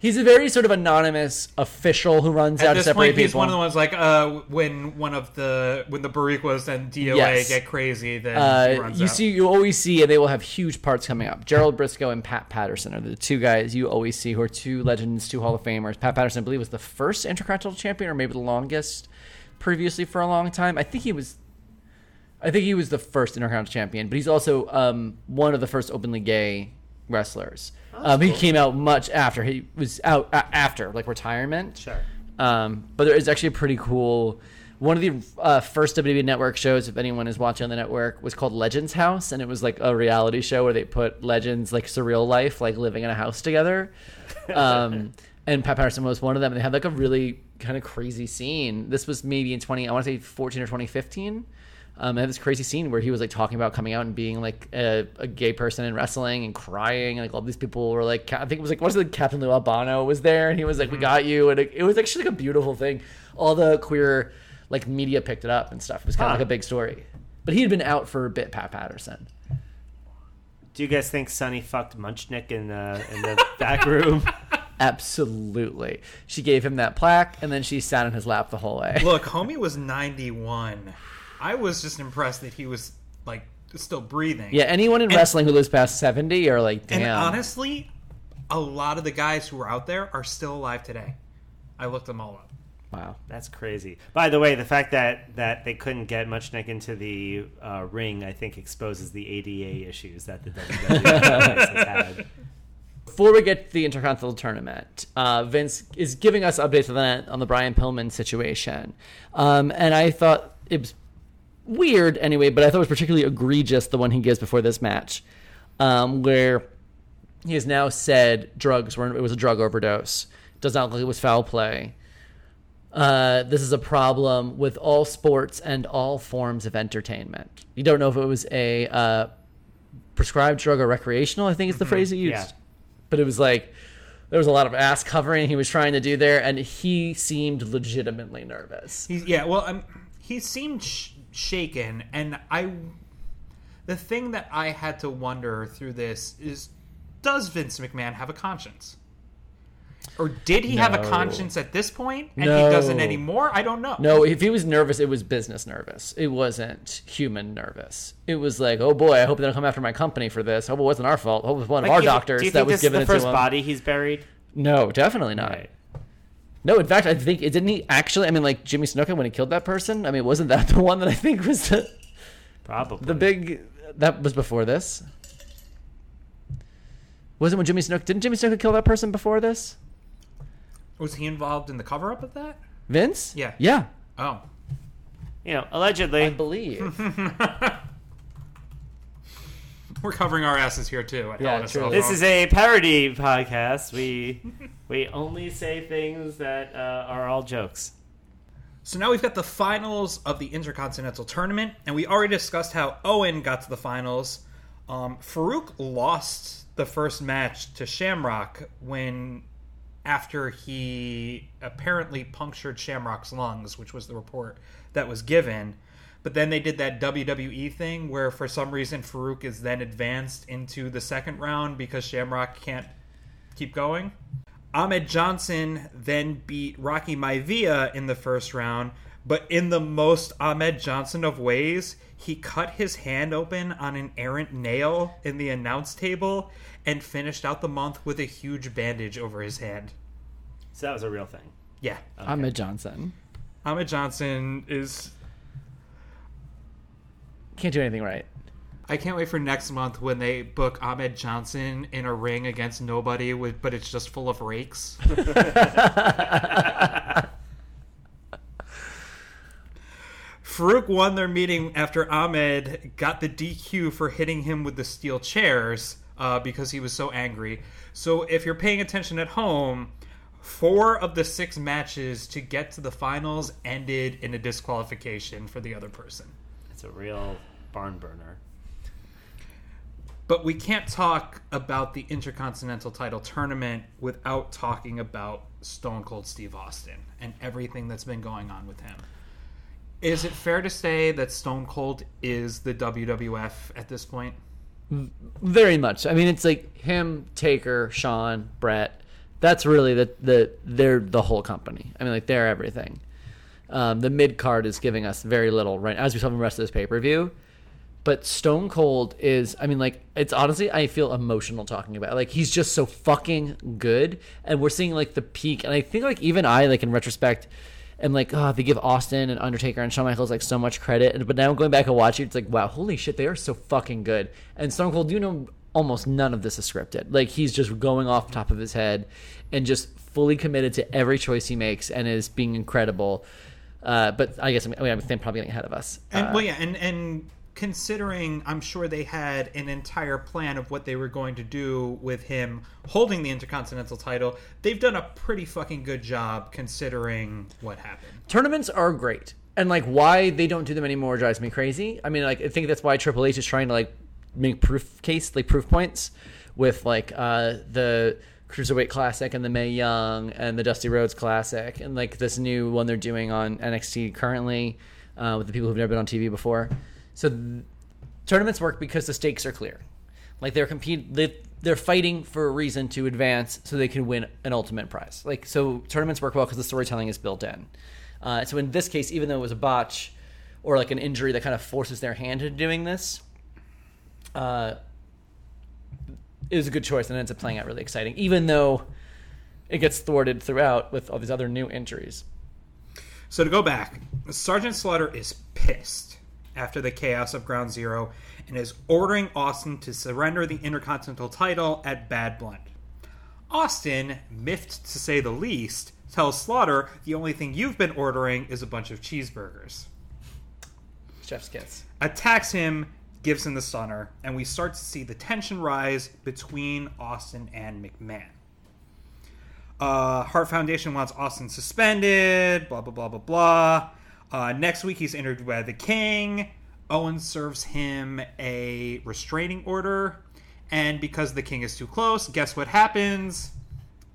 he's a very sort of anonymous official who runs out At to this separate point, he's one of the ones like uh, when one of the when the Boricuas and DOA Yes. get crazy, then he uh, runs you out. see, you always see, and they will have huge parts coming up. Gerald Brisco and Pat Patterson are the two guys you always see who are two legends, two Hall of Famers. Pat Patterson, I believe, was the first Intercontinental Champion, or maybe the longest previously for a long time. I think he was. I think he was the first Intercontinental Champion, but he's also um, one of the first openly gay wrestlers. Um, he came out much after he was out uh, after like retirement. Sure. Um, but there is actually a pretty cool. One of the uh, first WWE Network shows, if anyone is watching on the network, was called Legends House, and it was like a reality show where they put legends like surreal life, like living in a house together. [laughs] Um, and Pat Patterson was one of them. And they had like a really kind of crazy scene. This was maybe in twenty, I want to say fourteen or twenty fifteen. Um, had this crazy scene where he was like talking about coming out and being like a, a gay person in wrestling and crying, and like all these people were like, I think it was like, was it like Captain Lou Albano was there, and he was like, "We got you," and it, it was actually like a beautiful thing. All the queer like media picked it up and stuff. It was kind Huh. of like a big story. But he had been out for a bit, Pat Patterson. Do you guys think Sunny fucked Muchnick in the in the back room? [laughs] Absolutely, she gave him that plaque, and then she sat in his lap the whole way. Look, homie was 91. I was just impressed that he was like still breathing. Yeah, anyone in And- wrestling who lives past seventy are like, damn. And honestly, a lot of the guys who are out there are still alive today. I looked them all up. wow. That's crazy. By the way, the fact that that they couldn't get much Muchnick into the uh, ring, I think, exposes the ADA issues that the WWE has [laughs] had. Before we get to the Intercontinental Tournament, uh, Vince is giving us updates on that on the Brian Pillman situation, um, and I thought it was weird anyway, but I thought it was particularly egregious the one he gives before this match, um, where he has now said drugs were it was a drug overdose. Does not look like it was foul play. Uh, this is a problem with all sports and all forms of entertainment. You don't know if it was a uh, prescribed drug or recreational. I think is the phrase he used. Yeah. But it was like there was a lot of ass covering he was trying to do there, and he seemed legitimately nervous. He's yeah. Well, I'm, he seemed sh- shaken, and I. The thing that I had to wonder through this is, does Vince McMahon have a conscience? Or did he have a conscience at this point and No. he doesn't anymore? I don't know. No, if he was nervous, it was business nervous. It wasn't human nervous. It was like, oh boy, I hope they don't come after my company for this. Hope it wasn't our fault. Hope it was one of our you- doctors that was given the first body he's buried? No, definitely not. Right. No, in fact, I think it didn't he actually? I mean, like Jimmy Snuka when he killed that person. I mean, wasn't that [laughs] the one that I think was the Probably. the big? That was before this. Wasn't when Jimmy Snuka? Didn't Jimmy Snuka kill that person before this? Was he involved in the cover up of that? Vince? Yeah. Yeah. Oh. you know, allegedly. I believe. [laughs] [laughs] We're covering our asses here too. at Yeah, Hell in a true. This is a parody podcast. We we only say things that uh, are all jokes. So now we've got the finals of the Intercontinental Tournament, and we already discussed how Owen got to the finals. Um, Farouk lost the first match to Shamrock when, after he apparently punctured Shamrock's lungs, which was the report that was given. But then they did that WWE thing where, for some reason, Farouk is then advanced into the second round because Shamrock can't keep going. Ahmed Johnson then beat Rocky Maivia in the first round, but in the most Ahmed Johnson of ways, he cut his hand open on an errant nail in the announce table and finished out the month with a huge bandage over his hand. So that was a real thing. Yeah. Ahmed Johnson Ahmed Johnson is. can't do anything right. I can't wait for next month when they book Ahmed Johnson in a ring against nobody, with, but it's just full of rakes. [laughs] Farouk won their meeting after Ahmed got the DQ for hitting him with the steel chairs uh, because he was so angry. So, if you're paying attention at home, four of the six matches to get to the finals ended in a disqualification for the other person. It's a real barn burner. But we can't talk about the Intercontinental title tournament without talking about Stone Cold Steve Austin and everything that's been going on with him. Is it fair to say that Stone Cold is the WWF at this point? Very much. I mean, it's like him, Taker, Shawn, Bret. That's really the the they're the whole company. I mean, like they're everything. Um, the mid card is giving us very little, right? As we saw from the rest of this pay per view. But Stone Cold is, I mean, like it's honestly, I feel emotional talking about. It. Like he's just so fucking good, and we're seeing like the peak. And I think like even I, like in retrospect, am like, oh, they give Austin and Undertaker and Shawn Michaels like so much credit. And- But now going back and watching, it's like, wow, holy shit, they are so fucking good. And Stone Cold, you know, almost none of this is scripted. Like he's just going off the top of his head and just fully committed to every choice he makes and is being incredible. Uh, but I guess I mean, I think probably getting ahead of us. And Uh, well, yeah, and and considering, I'm sure they had an entire plan of what they were going to do with him holding the Intercontinental title. They've done a pretty fucking good job considering what happened. tournaments are great and like why they don't do them anymore drives me crazy i mean like i think that's why triple h is trying to like make proof case like proof points with like uh the cruiserweight classic and the Mae Young and the dusty rhodes classic and like this new one they're doing on nxt currently uh, with the people who've never been on tv before so th- tournaments work because the stakes are clear. Like they're compete they, they're fighting for a reason to advance so they can win an ultimate prize. Like so tournaments work well because the storytelling is built in. Uh, so in this case even though it was a botch or like an injury that kind of forces their hand into doing this uh, it was a good choice and ends up playing out really exciting even though it gets thwarted throughout with all these other new injuries. So to go back, Sergeant Slaughter is pissed after the chaos of Ground Zero and is ordering Austin to surrender the Intercontinental title at Bad Blood. Austin, miffed to say the least, tells Slaughter the only thing you've been ordering is a bunch of cheeseburgers. chef's kiss Attacks him, gives him the stunner, and we start to see the tension rise between Austin and McMahon. Uh, Hart Foundation wants Austin suspended, blah, blah, blah, blah, blah. Uh, next week, he's interviewed by the King. Owen serves him a restraining order. And because the King is too close, guess what happens?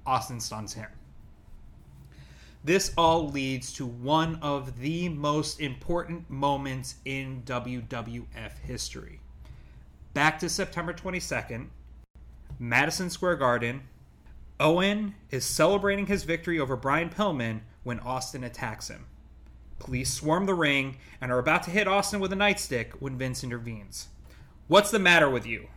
Austin stuns him. This all leads to one of the most important moments in WWF history. Back to September 22nd, Madison Square Garden. Owen is celebrating his victory over Brian Pillman when Austin attacks him. Police swarm the ring and are about to hit Austin with a nightstick when Vince intervenes. What's the matter with you?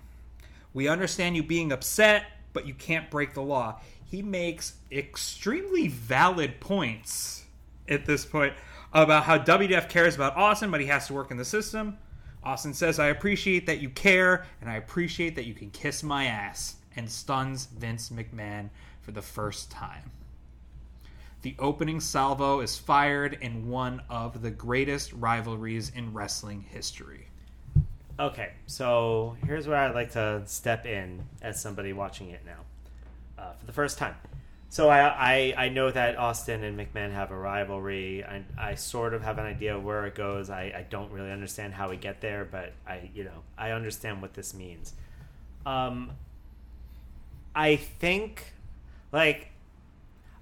We understand you being upset, but you can't break the law. He makes extremely valid points at this point about how WWF cares about Austin, but he has to work in the system. Austin says, I appreciate that you care, and I appreciate that you can kiss my ass, and stuns Vince McMahon for the first time. The opening salvo is fired in one of the greatest rivalries in wrestling history. Okay, so here's where I'd like to step in as somebody watching it now uh, for the first time. So I, I I know that Austin and McMahon have a rivalry. I, I sort of have an idea of where it goes. I, I don't really understand how we get there, but I you know I understand what this means. Um, I think like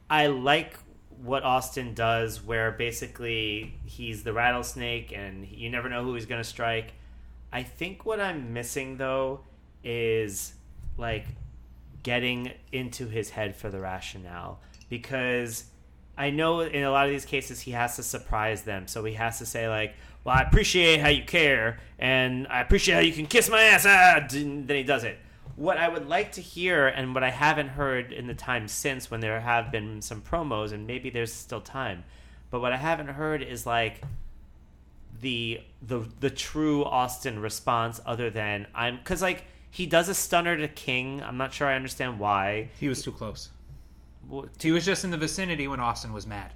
I like what Austin does, where basically he's the rattlesnake and you never know who he's going to strike. I think what I'm missing though is like getting into his head for the rationale because I know in a lot of these cases he has to surprise them, so he has to say like, "Well, I appreciate how you care, and I appreciate how you can kiss my ass." Ah, then he does it. What I would like to hear, and what I haven't heard in the time since, when there have been some promos, and maybe there's still time, but what I haven't heard is like the the the true Austin response, other than I'm because like he does a stunner to King. I'm not sure I understand why. He was too close. Well, He was just in the vicinity when Austin was mad.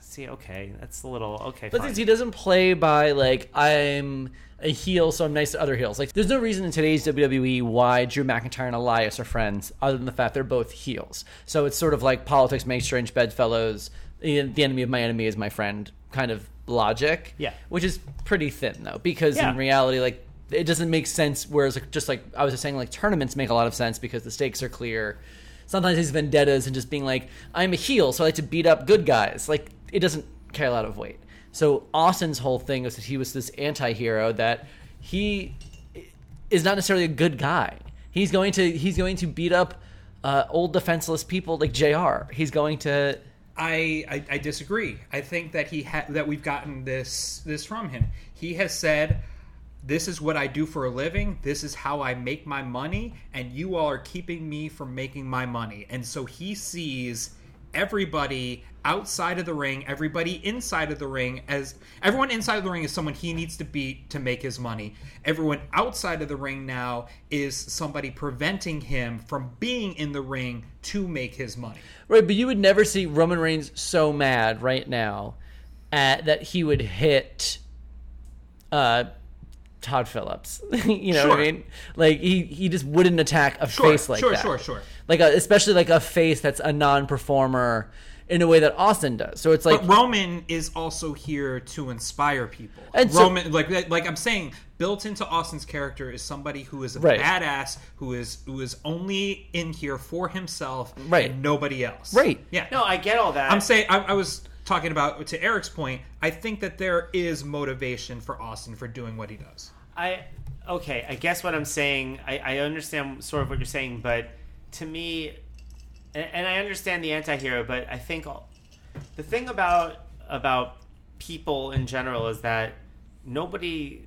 See, okay, that's a little okay. But fine. he doesn't play by like I'm a heel, so I'm nice to other heels. Like there's no reason in today's WWE why Drew McIntyre and Elias are friends, other than the fact they're both heels. So it's sort of like politics make strange bedfellows. The the enemy of my enemy is my friend kind of logic. Yeah. which is pretty thin though, because Yeah. in reality, like it doesn't make sense. Whereas like, just like I was just saying, like tournaments make a lot of sense because the stakes are clear. Sometimes these vendettas and just being like, I'm a heel, so I like to beat up good guys. Like it doesn't carry a lot of weight. So Austin's whole thing was that he was this anti-hero that he is not necessarily a good guy. He's going to he's going to beat up uh, old defenseless people like JR. He's going to I, I, I disagree. I think that he ha- that we've gotten this this from him. He has said, "This is what I do for a living. This is how I make my money, and you all are keeping me from making my money." And so he sees everybody outside of the ring, everybody inside of the ring as everyone inside of the ring is someone he needs to beat to make his money. Everyone outside of the ring now is somebody preventing him from being in the ring to make his money. Right, but you would never see Roman Reigns so mad right now at, that he would hit uh, Tom Phillips. [laughs] you know what I mean? Like he he just wouldn't attack a Sure, face like sure, that. sure, sure. sure. Like a, especially like a face that's a non-performer in a way that Austin does. So it's like but Roman is also here to inspire people. And so- Roman, like like I'm saying, built into Austin's character is somebody who is a Right. badass, who is who is only in here for himself, Right. and nobody else. Right. Yeah. no, I get all that. I'm saying I, I was talking about to Eric's point. I think that there is motivation for Austin for doing what he does. I okay. I guess what I'm saying. I, I understand sort of what you're saying, but to me, and, and I understand the anti-hero, but I think all, the thing about about people in general is that nobody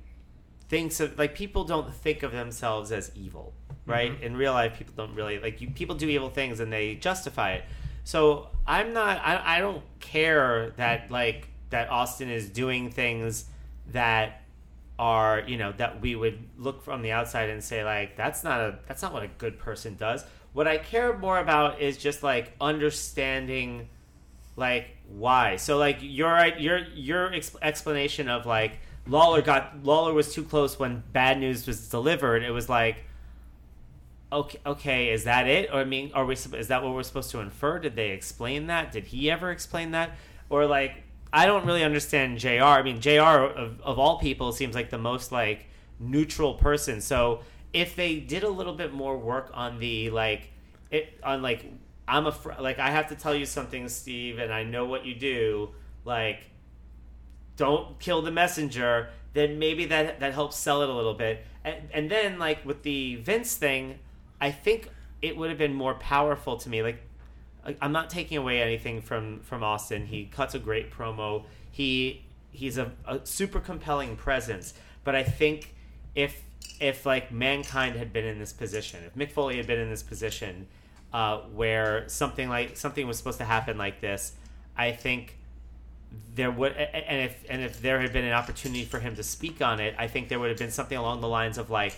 thinks of like people don't think of themselves as evil, right? Mm-hmm. In real life, people don't really like you. People do evil things and they justify it. So I'm not. I, I don't care that like that Austin is doing things that are you know that we would look from the outside and say like that's not a that's not what a good person does what i care more about is just like understanding like why so like your your your ex- explanation of like lawler got lawler was too close when bad news was delivered it was like okay okay is that it or i mean are we is that what we're supposed to infer did they explain that did he ever explain that or like i don't really understand jr i mean jr of, of all people seems like the most like neutral person so if they did a little bit more work on the like it on like I'm a like I have to tell you something, Steve, and I know what you do. Like, don't kill the messenger. Then maybe that that helps sell it a little bit. And, and then like with the Vince thing, I think it would have been more powerful to me. Like, I'm not taking away anything from from Austin. He cuts a great promo. He he's a, a super compelling presence. But I think if if like mankind had been in this position, if Mick Foley had been in this position uh, where something like something was supposed to happen like this, I think there would and if and if there had been an opportunity for him to speak on it, I think there would have been something along the lines of like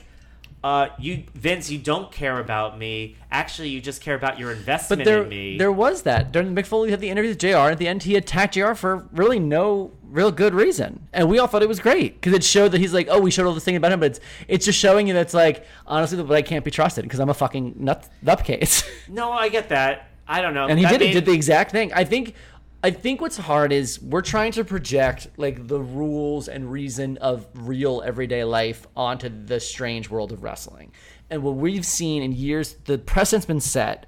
uh, you Vince, you don't care about me. Actually, you just care about your investment But there, in me. there was that during Mick Foley had the interview with JR. At the end, he attacked JR. for really no real good reason, and we all thought it was great because it showed that he's like, oh, we showed all this thing about him, but it's it's just showing you that's like honestly, but I can't be trusted because I'm a fucking nut nutcase. no, I get that. I don't know. and he That did made- he did the exact thing. I think I think what's hard is we're trying to project like the rules and reason of real everyday life onto the strange world of wrestling. And what we've seen in years, the precedent's been set.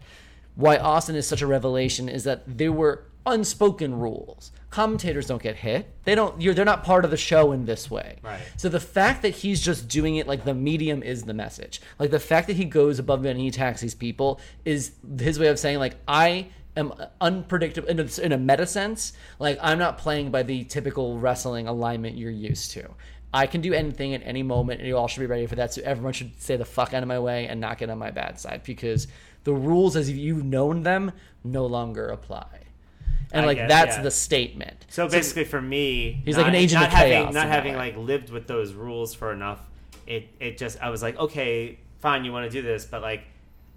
Why Austin is such a revelation is that there were unspoken rules. Commentators don't get hit. They don't. You're, they're not part of the show in this way. Right. So the fact that he's just doing it like the medium is the message. Like the fact that he goes above and he attacks these people is his way of saying like I am unpredictable in a, in a meta sense. Like I'm not playing by the typical wrestling alignment you're used to. I can do anything at any moment, and you all should be ready for that. So everyone should stay the fuck out of my way and not get on my bad side because the rules as you've known them no longer apply. And I like guess, that's yeah. the statement. So basically, for me, He's like an agent not of having, chaos Not having like lived with those rules for enough, it it just I was like, okay, fine, you want to do this, but like,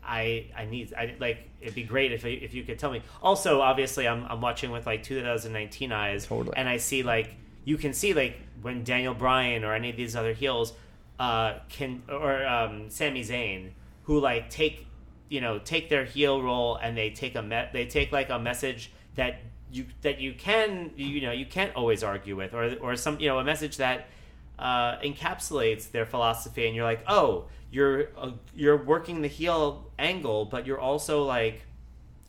I I need I like it'd be great if if you could tell me. Also, obviously, I'm I'm watching with like 2019 eyes, Totally. and I see like you can see like when Daniel Bryan or any of these other heels uh can or um Sami Zayn who like take you know take their heel role and they take a me- they take like a message that you that you can you know you can't always argue with or or some you know a message that uh, encapsulates their philosophy and you're like oh you're uh, you're working the heel angle but you're also like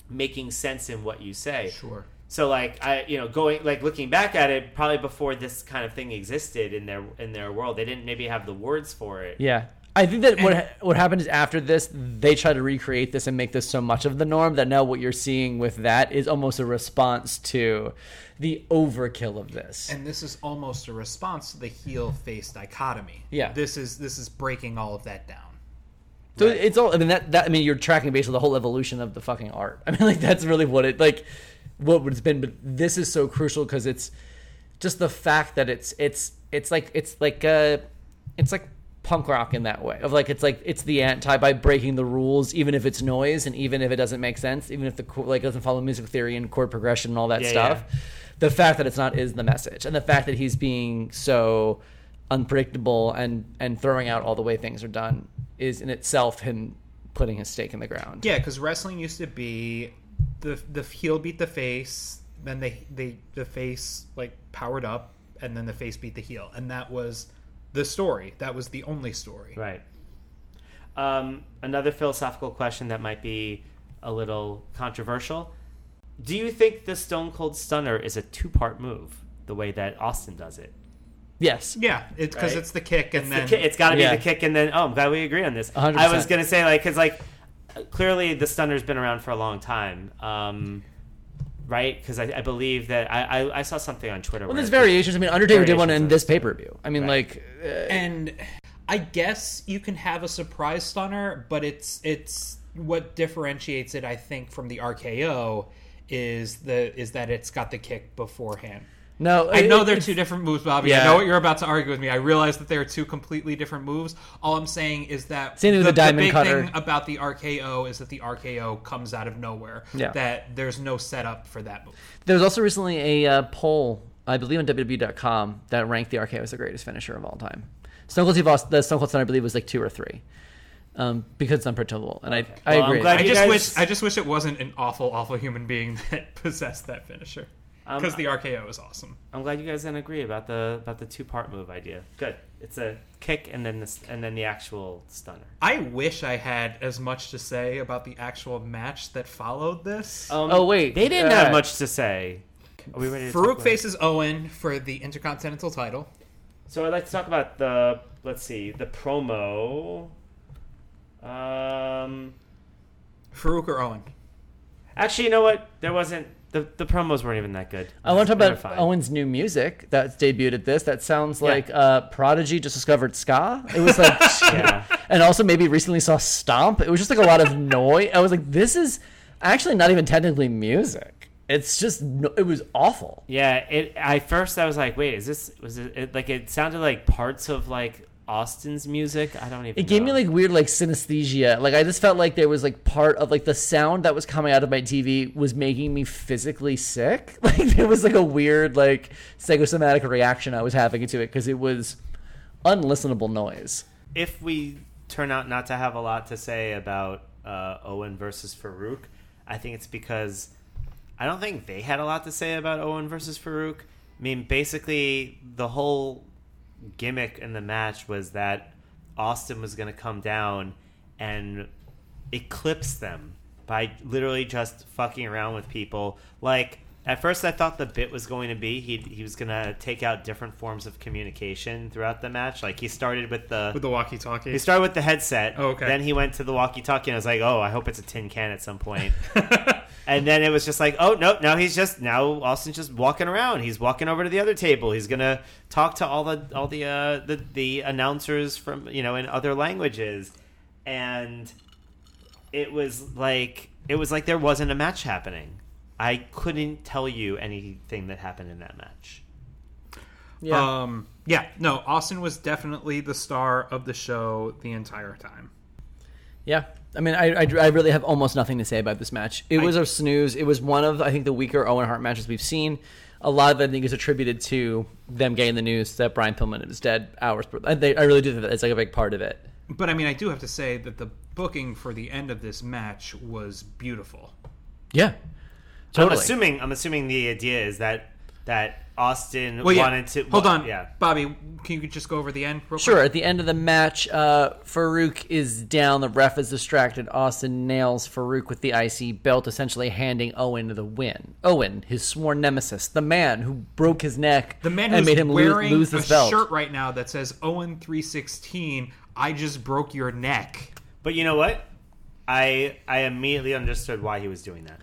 making sense in what you say Sure. so like I you know going like looking back at it probably before this kind of thing existed in their in their world they didn't maybe have the words for it Yeah. I think that what what happened is after this, they try to recreate this and make this so much of the norm that now what you're seeing with that is almost a response to the overkill of this. And this is almost a response to the heel face dichotomy. Yeah. This is this is breaking all of that down. So it's all. I mean that that I mean you're tracking basically the whole evolution of the fucking art. [laughs] I mean like that's really what it like what it's been. But this is so crucial because it's just the fact that it's it's it's like it's like uh it's like punk rock in that way of like it's like it's the anti by breaking the rules even if it's noise and even if it doesn't make sense even if the like doesn't follow music theory and chord progression and all that Yeah, stuff yeah. the fact that it's not is the message and the fact that he's being so unpredictable and and throwing out all the way things are done is in itself him putting his stake in the ground Yeah, because wrestling used to be the the heel beat the face, then they they the face like powered up, and then the face beat the heel, and that was the story. That was the only story. Right. Um, another philosophical question that might be a little controversial. Do you think the Stone Cold Stunner is a two part move, the way that Austin does it? yes Yeah, it's because Right. it's the kick, and It's, then the ki- it's got to be Yeah. the kick, and then, oh, I'm glad we agree on this. 100%. I was going to say, like, because, like, clearly the Stunner's been around for a long time. Um, right? Because I, I believe that I, I, I saw something on Twitter. well where there's variations i mean undertaker did one in this pay-per-view i mean Right. like uh, and I guess you can have a surprise stunner, but it's it's what differentiates it, I think, from the RKO is the is that it's got the kick beforehand. no I know they're two different moves, Bobby. I know what you're about to argue with me. I realize that they're two completely different moves. All I'm saying is that with the diamond big cutter. thing about the RKO is that the RKO comes out of nowhere. Yeah. That there's no setup for that move. There was also recently a uh, poll, I believe, on WWE.com that ranked the RKO as the greatest finisher of all time. Stone Cold Steve Austin, the Stone Cold Stunner, I believe, was like two or three, um, because it's unpredictable. And I, I Well, I'm agree. glad I just guys- wish I just wish it wasn't an awful, awful human being [laughs] that possessed that finisher. Um, because the RKO is awesome. I'm glad you guys didn't agree about the about the two part move idea. Good. It's a kick and then this and then the actual stunner. I wish I had as much to say about the actual match that followed this. Um, Oh, wait, they didn't uh, have much to say. Are we ready? To talk Farouk about- faces Owen for the Intercontinental title. So I'd like to talk about the let's see the promo. Um, Farouk or Owen? actually, you know what? There wasn't the the promos weren't even that good. I want to talk about fine. Owen's new music that's debuted at this. That sounds Yeah. like uh, Prodigy just discovered ska. It was like, [laughs] Yeah. [laughs] and also maybe recently saw Stomp. It was just like a lot of [laughs] noise. I was like, this is actually not even technically music. It's just it was awful. Yeah, it. I first I was like, wait, is this was it, it like it sounded like parts of like Austin's music? I don't even. It gave me like weird like synesthesia. Like I just felt like there was like part of like the sound that was coming out of my TV was making me physically sick. [laughs] Like there was like a weird like psychosomatic reaction I was having to it because it was unlistenable noise. if we turn out not to have a lot to say about uh, Owen versus Farouk, I think it's because I don't think they had a lot to say about Owen versus Farouk. I mean, basically, the whole gimmick in the match was that Austin was going to come down and eclipse them by literally just fucking around with people. Like, at first, I thought the bit was going to be he he was going to take out different forms of communication throughout the match. Like, he started with the With the walkie-talkie. he started with the headset. Oh, okay. Then he went to the walkie-talkie, and I was like, "Oh, I hope it's a tin can at some point." [laughs] and then it was just like, "Oh no, now he's just now Austin's just walking around. He's walking over to the other table. He's gonna talk to all the all the uh, the the announcers from you know in other languages." And it was like it was like there wasn't a match happening. I couldn't tell you anything that happened in that match. Yeah. Um, yeah, no, Austin was definitely the star of the show the entire time. Yeah, I mean, I, I, I really have almost nothing to say about this match. It I- was a snooze. It was one of I think the weaker Owen Hart matches we've seen. A lot of it I think is attributed to them getting the news that Brian Pillman is dead hours. I, they, I really do think that it's like a big part of it. But I mean, I do have to say that the booking for the end of this match was beautiful. Yeah, totally. I'm assuming I'm assuming the idea is that that Austin Well, yeah. wanted to Hold on, Yeah. Bobby. Can you just go over the end? Real Sure. Quick? At the end of the match, uh, Farouk is down. The ref is distracted. Austin nails Farouk with the IC belt, essentially handing Owen the win. Owen, his sworn nemesis, the man who broke his neck The man and who's made him lose, wearing lose a belt. shirt right now that says Owen three sixteen. I just broke your neck. But you know what? I I immediately understood why he was doing that.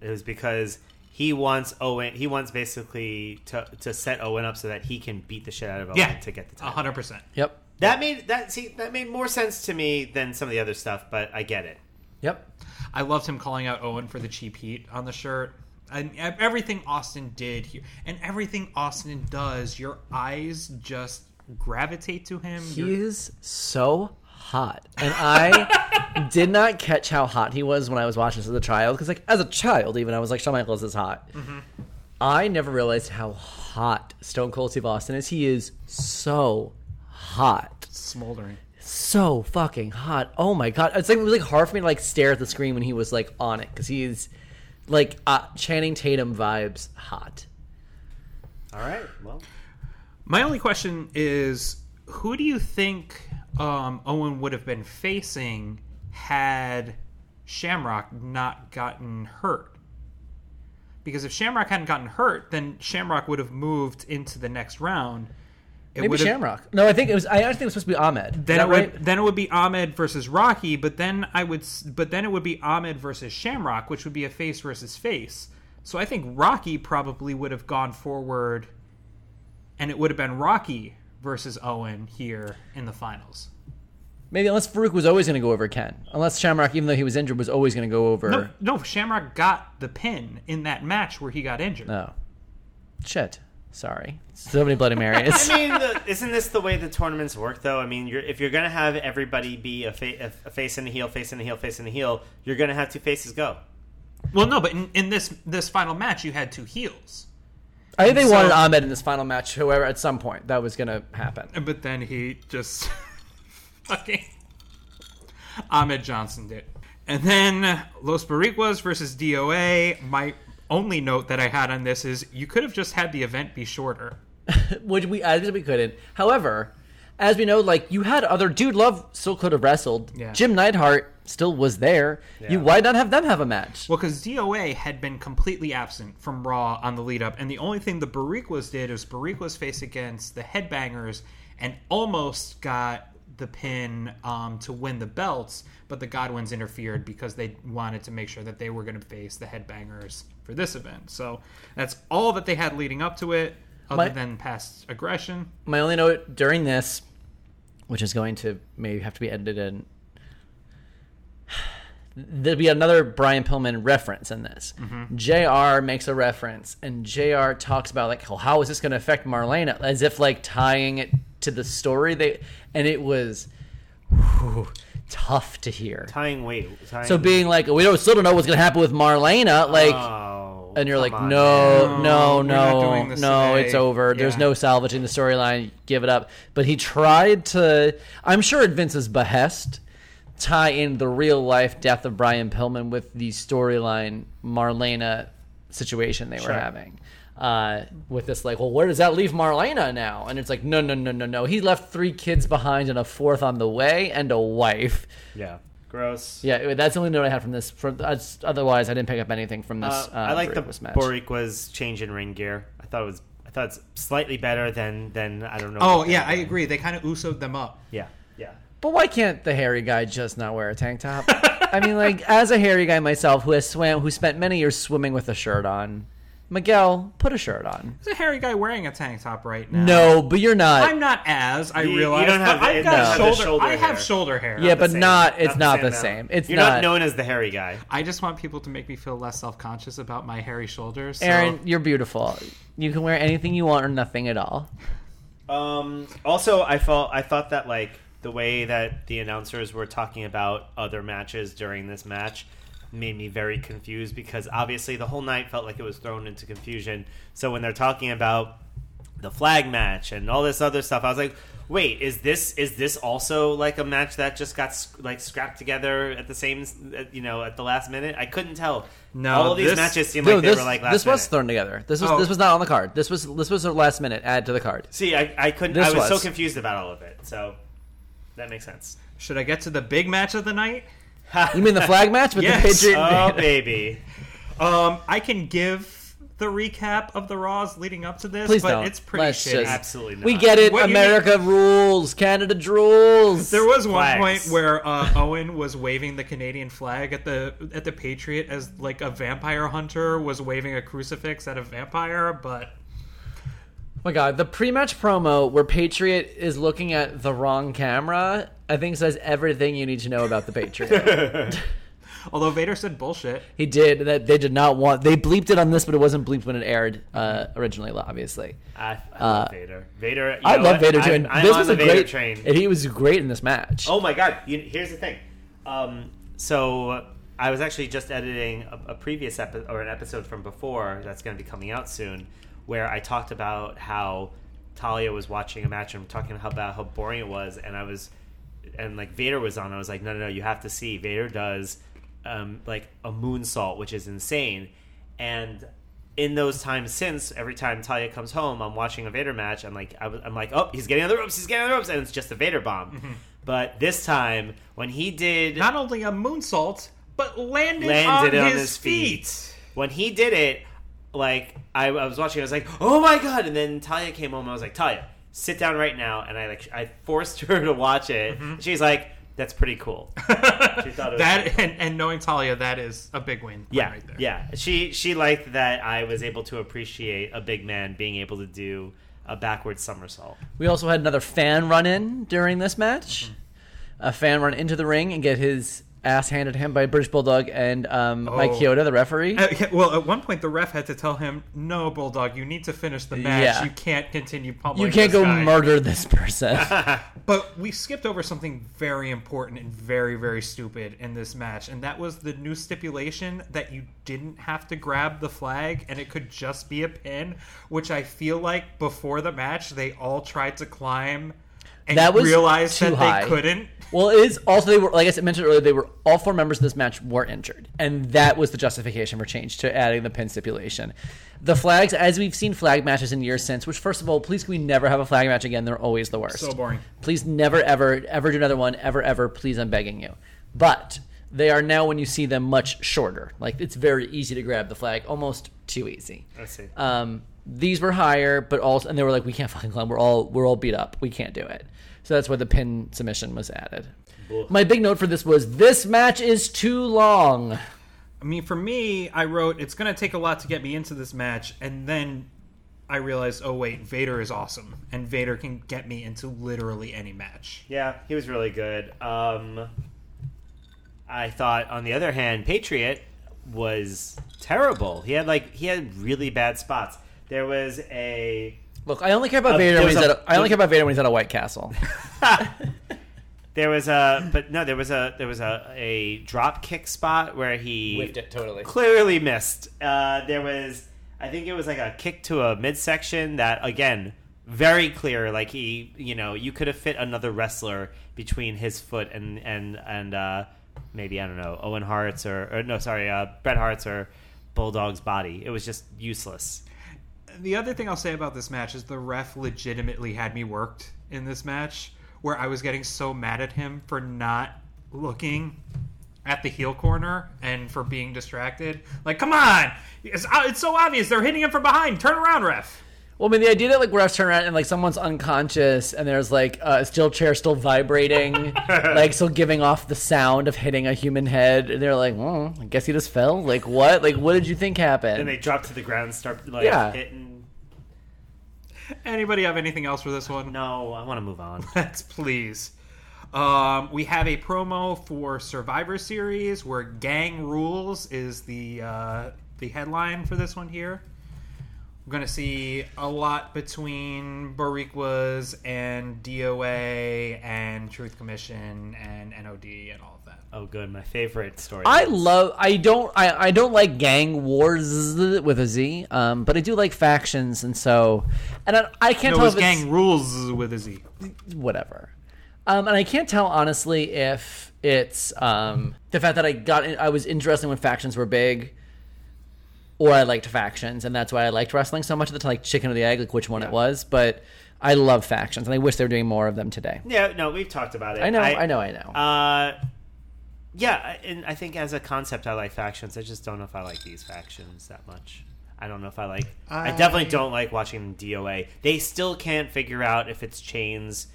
It was because he wants Owen. He wants basically to to set Owen up so that he can beat the shit out of Owen Yeah, to get the a title. hundred percent. Yep. That made that see that made more sense to me than some of the other stuff. But I get it. Yep. I loved him calling out Owen for the cheap heat on the shirt. And everything Austin did here, and everything Austin does, your eyes just gravitate to him. He You're- is so hot, and I [laughs] did not catch how hot he was when I was watching this as a child. Because, like, as a child, even I was like, Shawn Michaels is hot. I never realized how hot Stone Cold Steve Austin is. He is so hot, smoldering. so fucking hot. Oh my god! It's like it was like hard for me to like stare at the screen when he was like on it because he is like uh, Channing Tatum vibes hot. All right. Well, My only question is, who do you think um, Owen would have been facing had Shamrock not gotten hurt? Because if Shamrock hadn't gotten hurt, then Shamrock would have moved into the next round. It Maybe Shamrock. No, I think it was. I actually think it was supposed to be Ahmed. Then it would right? then it would be Ahmed versus Rocky, but then I would but then it would be Ahmed versus Shamrock, which would be a face versus face. So I think Rocky probably would have gone forward, and it would have been Rocky versus Owen here in the finals. Maybe unless Farouk was always going to go over Ken. Unless Shamrock, even though he was injured, was always going to go over. No, no, Shamrock got the pin in that match where he got injured. No. Shit. Sorry. So many Bloody Marys. [laughs] I mean, the, isn't this the way the tournaments work? Though, I mean, you're, if you're gonna have everybody be a, fa- a face and a heel, face and a heel, face and a heel, you're gonna have two faces go. Well, no, but in, in this this final match, you had two heels. I think they So- wanted Ahmed in this final match. Whoever, at some point, that was going to happen. But then he just [laughs] fucking Ahmed Johnson did. And then Los Boricuas versus DOA. My only note that I had on this is you could have just had the event be shorter. [laughs] which we I we couldn't. However, as we know, like you had other dude love still could have wrestled. Yeah. Jim Neidhart still was there. You why not have them have a match? Well, because DOA had been completely absent from Raw on the lead up, and the only thing the Boricuas did is Boricuas face against the Headbangers and almost got the pin um, to win the belts, but the Godwins interfered because they wanted to make sure that they were going to face the Headbangers for this event. So that's all that they had leading up to it, other My- than past aggression. My only note during this, which is going to maybe have to be edited in. There'll be another Brian Pillman reference in this. Mm-hmm. JR makes a reference, and JR talks about like, well, how is this going to affect Marlena? As if like tying it to the story. They and it was whew, tough to hear. Tying weight. Tying, So being like, we don't still don't know what's going to happen with Marlena, like. Oh, and you're like, on, no, no, we're no, no, it's over. There's no salvaging the storyline. Give it up. But he tried to, I'm sure at Vince's behest, tie in the real life death of Brian Pillman with the storyline Marlena situation they were having. Uh, with this, like, well, where does that leave Marlena now? And it's like, no, no, no, no, no. He left three kids behind and a fourth on the way and a wife. Yeah. Gross. Yeah, that's the only note I had from this. For otherwise, I didn't pick up anything from this. Uh, Uh, I like the Boricuas match. Boricua's change in ring gear. I thought it was. I thought it's slightly better than than I don't know. Oh, yeah, I agree. They kind of Uso'd them up. Yeah. Yeah. But why can't the hairy guy just not wear a tank top? I mean, like [laughs] as a hairy guy myself, who has swam, who spent many years swimming with a shirt on, Miguel, put a shirt on. There's a hairy guy wearing a tank top right now. No, but you're not. I'm not as I You- you realize. don't have but the- I've you got don't have the shoulder. shoulder I have hair. shoulder hair. yeah, the but same. not. It's not, the amount. same. It's You're not. not known as the hairy guy. I just want people to make me feel less self conscious about my hairy shoulders. So. Aaron, you're beautiful. You can wear anything you want or nothing at all. Um, also, I felt I thought that like the way that the announcers were talking about other matches during this match made me very confused because obviously the whole night felt like it was thrown into confusion. So when they're talking about the flag match and all this other stuff, I was like, "Wait, is this is this also like a match that just got like scrapped together at the same you know at the last minute?" I couldn't tell. No, all of these this- matches seemed No, like they this, were like last this was minute. thrown together. This was Oh. this was not on the card. This was this was a last minute add to the card. See, I, I couldn't. This I was, so confused about all of it. So that makes sense. Should I get to the big match of the night? You mean the [laughs] flag match with Yes. the Patriot? Oh baby. Um, I can give the recap of the Raws leading up to this, Please but don't. it's pretty Let's shitty. just- Absolutely not. We get it. What you America rules. Canada rules. There was one Flags. point where uh, Owen was waving the Canadian flag at the at the Patriot as like a vampire hunter was waving a crucifix at a vampire, but my god, the pre-match promo where Patriot is looking at the wrong camera, I think says everything you need to know about the Patriot. [laughs] although Vader said bullshit. he did that. They did not want. They bleeped it on this, but it wasn't bleeped when it aired uh, originally. Obviously, I, I love Uh, Vader. Vader. you I know love what? Vader too. I'm, And I'm this on was the a Vader great train. and he was great in this match. Oh my god! You, here's the thing. Um, so I was actually just editing a, a previous episode or an episode from before that's going to be coming out soon, where I talked about how Talia was watching a match and talking about how boring it was, and I was, and like Vader was on. I was like, no, no, no, you have to see. Vader does um, like a moonsault, which is insane, and in those times since, every time Talia comes home, I'm watching a Vader match. I'm like, I'm like, oh, he's getting on the ropes, he's getting on the ropes, and it's just a Vader bomb. But this time, when he did, Not only a moonsault, but landed, landed on, on his, his feet. feet. when he did it, like I, I was watching, I was like, oh my god! And then Talia came home, I was like, Talia, sit down right now. And I like, I forced [laughs] her to watch it. She's like, that's pretty cool. [laughs] She thought it was Mm-hmm. that cool. and, and knowing Talia, that is a big win. Yeah, right there. yeah. She she liked that I was able to appreciate a big man being able to do a backward somersault. We also had another fan run in during this match. A fan run into the ring and get his ass handed to him by British Bulldog and um, Mike Oh. Chioda, the referee. Uh, yeah, well, at one point, the ref had to tell him, "No, Bulldog, you need to finish the match. Yeah. You can't continue pummeling. you can't this go guy." murder this person. [laughs] [laughs] But we skipped over something very important and very, very stupid in this match, and that was the new stipulation that you didn't have to grab the flag and it could just be a pin, which I feel like before the match they all tried to climb and That was realized too that high. they couldn't. Well, it is also they were like I said, mentioned earlier. They were all four members of this match were injured, and that was the justification for change to adding the pin stipulation. The flags, as we've seen flag matches in years since, which first of all, please can we never have a flag match again? They're always the worst. So boring. Please never ever ever do another one ever ever. Please, I'm begging you. But they are now when you see them much shorter. Like it's very easy to grab the flag, almost too easy. I see. Um, these were higher, but also, and they were like, we can't fucking climb. We're all we're all beat up. We can't do it. So that's why the pin submission was added. My big note for this was this match is too long. I mean, for me, I wrote it's going to take a lot to get me into this match, and then I realized, oh wait, Vader is awesome, and Vader can get me into literally any match. Yeah, he was really good. Um, I thought, on the other hand, Patriot was terrible. He had like he had really bad spots. There was a Look, I only care about Uh, Vader when he's was at a- a, I only care about Vader when he's at a White Castle. [laughs] [laughs] there was a but no there was a there was a, a drop kick spot where he totally. clearly missed. Uh, there was, I think it was like a kick to a midsection that again very clear. Like he, you know, you could have fit another wrestler between his foot and and and uh, maybe I don't know Owen Hart's or, or no, sorry, uh, Bret Hart's or Bulldog's body. It was just useless. The other thing I'll say about this match is the ref legitimately had me worked in this match, where I was getting so mad at him for not looking at the heel corner and for being distracted. Like, come on! It's, uh, it's so obvious. They're hitting him from behind. Turn around, ref. Well, I mean, the idea that like refs turn around and like someone's unconscious and there's like a steel chair still vibrating, [laughs] like still giving off the sound of hitting a human head, and they're like, "Well, I guess he just fell." Like what? Like what did you think happened? And they drop to the ground, and start like Yeah. hitting. Anybody have anything else for this one? No, I want to move on. [laughs] Let's please. Um, we have a promo for Survivor Series where "Gang Rules" is the uh, the headline for this one here. We're going to see a lot between Boricuas and DOA and Truth Commission and NOD and all of that. Oh, good, my favorite story. I love. I don't. I, I don't like gang wars with a Z. Um, but I do like factions, and so, and I, I can't No, tell it's if it's Gang Rules with a Z. whatever. Um, and I can't tell honestly if it's um, the fact that I got I was interested when factions were big, or I liked factions, and that's why I liked wrestling so much at the like chicken or the egg, like which one it was. But I love factions, and I wish they were doing more of them today. Yeah, no, we've talked about it. I know, I, know, I know. Uh, yeah, and I think as a concept, I like factions. I just don't know if I like these factions that much. I don't know if I like. I, definitely don't like watching DOA. They still can't figure out if it's chains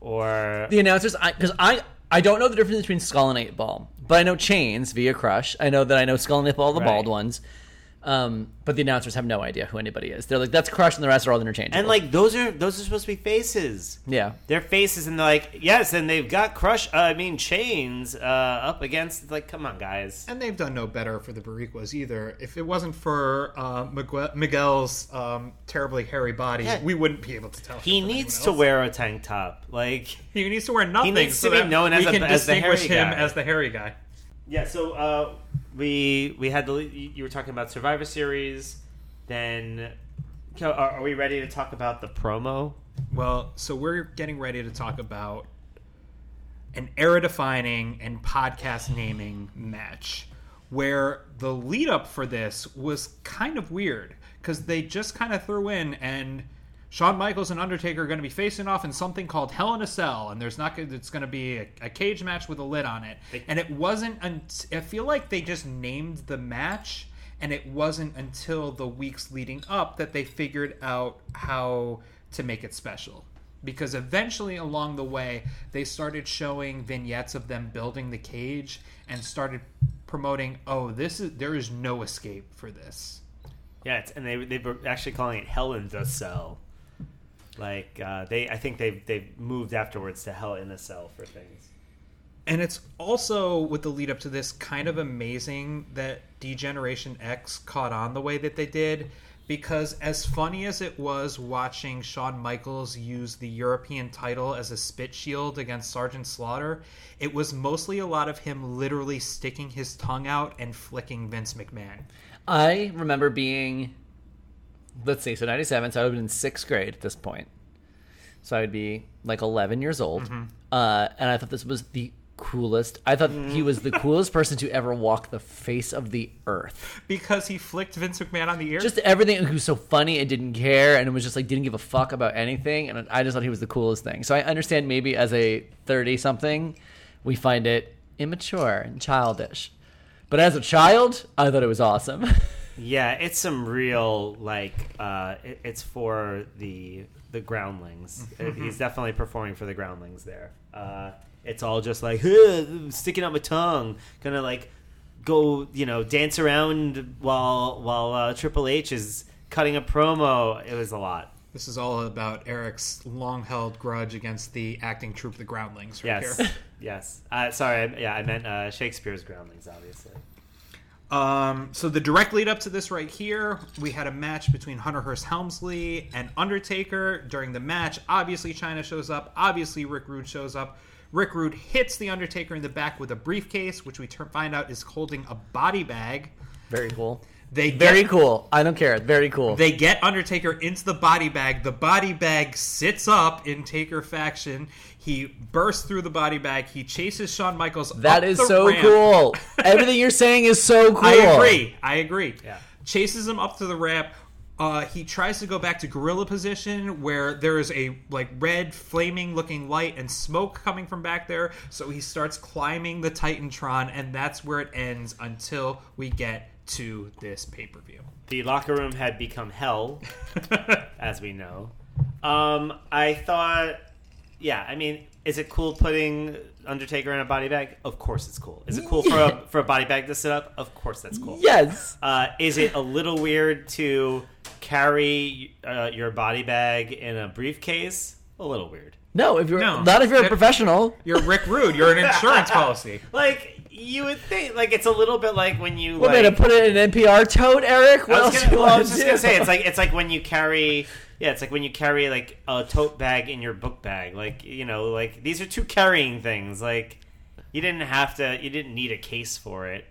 or the announcers, because I, I don't know the difference between Skull and Eight Ball, but I know Chainz via Crush. I know that I know Skull and Eight Ball, the Right. bald ones. Um, but the announcers have no idea who anybody is. They're like, that's Crush, and the rest are all interchangeable. and like those are those are supposed to be faces. yeah, They're faces, and they're like yes, and they've got crush. Uh, I mean chains uh, up against. Like, come on, guys. And they've done no better for the Boricuas either. If it wasn't for uh, Miguel, Miguel's um, terribly hairy body, Yeah. we wouldn't be able to tell. He needs to wear a tank top. Like, He needs to wear nothing. He needs so to be that known as we a- can as the distinguish hairy him guy. as the hairy guy. Yeah, so uh, we we had the you were talking about Survivor Series. Then, are, are we ready to talk about the promo? Well, so we're getting ready to talk about an era-defining and podcast naming match, where the lead up for this was kind of weird because they just kind of threw in and. Shawn Michaels and Undertaker are going to be facing off in something called Hell in a Cell, and there's not. It's going to be a, a cage match with a lid on it, and it wasn't. I feel like they just named the match, and it wasn't until the weeks leading up that they figured out how to make it special. Because eventually, along the way, they started showing vignettes of them building the cage and started promoting. Oh, this is there is no escape for this. Yeah, it's, and they they were actually calling it Hell in the Cell. Like uh, they, I think they've they've moved afterwards to Hell in a Cell for things. And it's also with the lead up to this kind of amazing that D-Generation X caught on the way that they did because as funny as it was watching Shawn Michaels use the European title as a spit shield against Sergeant Slaughter, it was mostly a lot of him literally sticking his tongue out and flicking Vince McMahon. I remember being, let's see, so 97, so I would have been in sixth grade at this point. so I'd be like 11 years old. Mm-hmm. Uh, and I thought this was the coolest. I thought he was the coolest person to ever walk the face of the earth. Because he flicked Vince McMahon on the ear. Just everything. He was so funny and didn't care, and it was just like didn't give a fuck about anything. And I just thought he was the coolest thing. So I understand maybe as a 30 something, we find it immature and childish. But as a child, I thought it was awesome. [laughs] Yeah, it's some real like uh, it, it's for the the groundlings. Uh, He's definitely performing for the groundlings there. Uh, it's all just like sticking out my tongue, gonna like go you know dance around while while uh, Triple H is cutting a promo. It was a lot. This is all about Eric's long-held grudge against the acting troupe, the Groundlings. Right Yes, Here. [laughs] yes. Uh, sorry, I, yeah, I meant uh, Shakespeare's groundlings, obviously. Um, so the direct lead up to this right here, we had a match between Hunter Hearst Helmsley and Undertaker. During the match, obviously Chyna shows up. Obviously Rick Rude shows up. Rick Rude hits the Undertaker in the back with a briefcase, which we ter- find out is holding a body bag. Very cool. They Very get, cool. I don't care. Very cool. They get Undertaker into the body bag. The body bag sits up in Taker faction. He bursts through the body bag. He chases Shawn Michaels. that up is the so ramp. cool. [laughs] Everything you're saying is so cool. I agree. I agree. Yeah. Chases him up to the ramp. Uh, he tries to go back to gorilla position where there is a like red flaming looking light and smoke coming from back there. So he starts climbing the Titantron, and that's where it ends until we get to this pay per view. The locker room had become hell, [laughs] as we know. Um, I thought, yeah, I mean, is it cool putting Undertaker in a body bag? Of course it's cool. Is it cool for a, for a body bag to sit up? Of course that's cool. Yes. Uh, is it a little weird to carry uh, your body bag in a briefcase? A little weird. No, if you're No. not if you're a professional. You're Rick Rude. You're an insurance [laughs] policy. Like you would think, like it's a little bit like when you What like. to put it in an NPR tote, Eric? What I was, gonna, well, I was just do? gonna say it's like it's like when you carry yeah it's like when you carry like a tote bag in your book bag like you know like these are two carrying things like you didn't have to you didn't need a case for it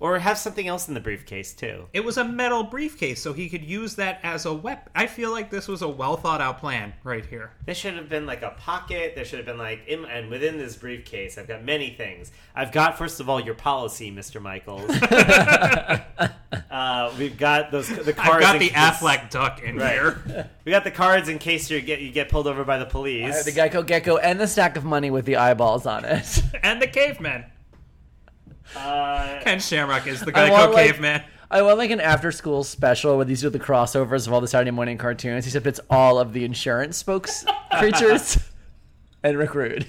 or have something else in the briefcase too It was a metal briefcase, so he could use that as a weapon. I feel like this was a well thought out plan right here. there should have been like a pocket there should have been like in, and within this briefcase I've got many things I've got first of all your policy Mr. Michaels [laughs] uh, we've got those the cards I've got the case- Aflac duck in Right. here. [laughs] we got the cards in case you get you get pulled over by the police I have the Gecko Gecko and the stack of money with the eyeballs on it. [laughs] and the caveman. Uh, Ken Shamrock is the I Geico want, like- caveman. I want like an after school special where these are the crossovers of all the Saturday morning cartoons, except it's all of the insurance spokes [laughs] creatures and Rick Rude.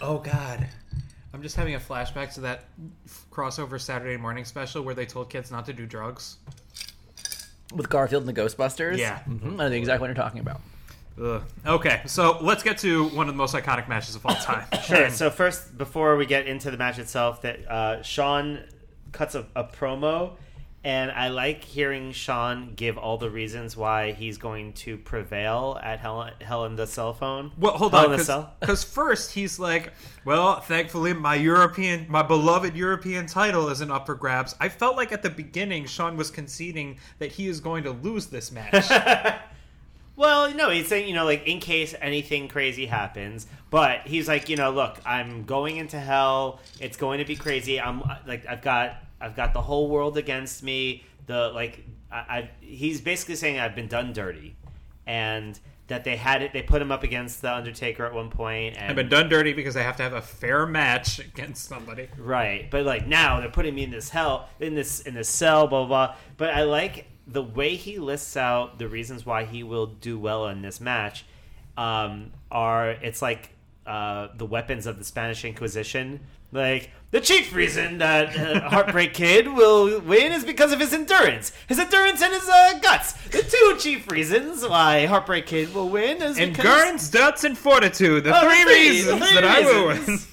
Oh God, I'm just having a flashback to that f- crossover Saturday morning special where they told kids not to do drugs. With Garfield and the Ghostbusters. Yeah. hmm I know exactly what you're talking about. Ugh. Okay, so let's get to one of the most iconic matches of all [laughs] time. Sure. So first, before we get into the match itself, that uh, Shawn cuts a, a promo, and I like hearing Shawn give all the reasons why he's going to prevail at Hell, Hell in the Cell Phone. Well, hold Hell on, because first he's like, "Well, thankfully, my European, my beloved European title isn't up for grabs." I felt like at the beginning, Shawn was conceding that he is going to lose this match. [laughs] Well, no, he's saying, you know, like in case anything crazy happens, but he's like, you know, look, I'm going into hell. It's going to be crazy. I'm uh, like, I've got, I've got the whole world against me. The like, I, I he's basically saying I've been done dirty, and that they had it. They put him up against the Undertaker at one point, and I've been done dirty because I have to have a fair match against somebody. Right, but like now they're putting me in this hell, in this in this cell, blah blah. blah. But I like the way he lists out the reasons why he will do well in this match. Um, are it's like uh, the weapons of the Spanish Inquisition. Like the chief reason that uh, [laughs] Heartbreak Kid will win is because of his endurance, his endurance and his uh, guts. The two chief reasons why Heartbreak Kid will win is because Endurance, guts, and fortitude. The Oh, three the three- reasons the three that I will win. [laughs]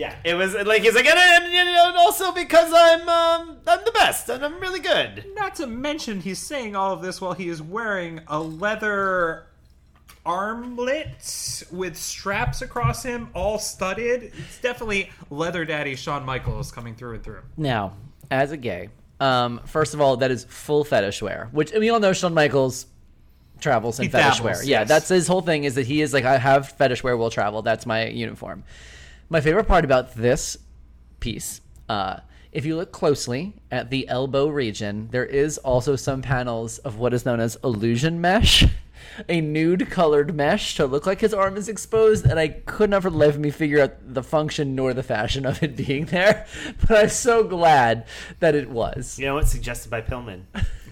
reasons. Yeah, it was like he's like, and, and, and also because I'm um, I'm the best and I'm really good. Not to mention, he's saying all of this while he is wearing a leather armlet with straps across him, all studded. It's definitely leather daddy Shawn Michaels coming through and through. Now, as a gay, um, first of all, that is full fetish wear, which we all know Shawn Michaels travels in He fetish dabbles, wear. Yeah, yes. that's his whole thing. Is that he is like I have fetish wear will travel. That's my uniform. My favorite part about this piece, uh, if you look closely at the elbow region, there is also some panels of what is known as illusion mesh. [laughs] A nude colored mesh to look like his arm is exposed, and I could not for the life of me figure out the function nor the fashion of it [laughs] being there. But I'm so glad that it was. You know what's suggested by Pillman?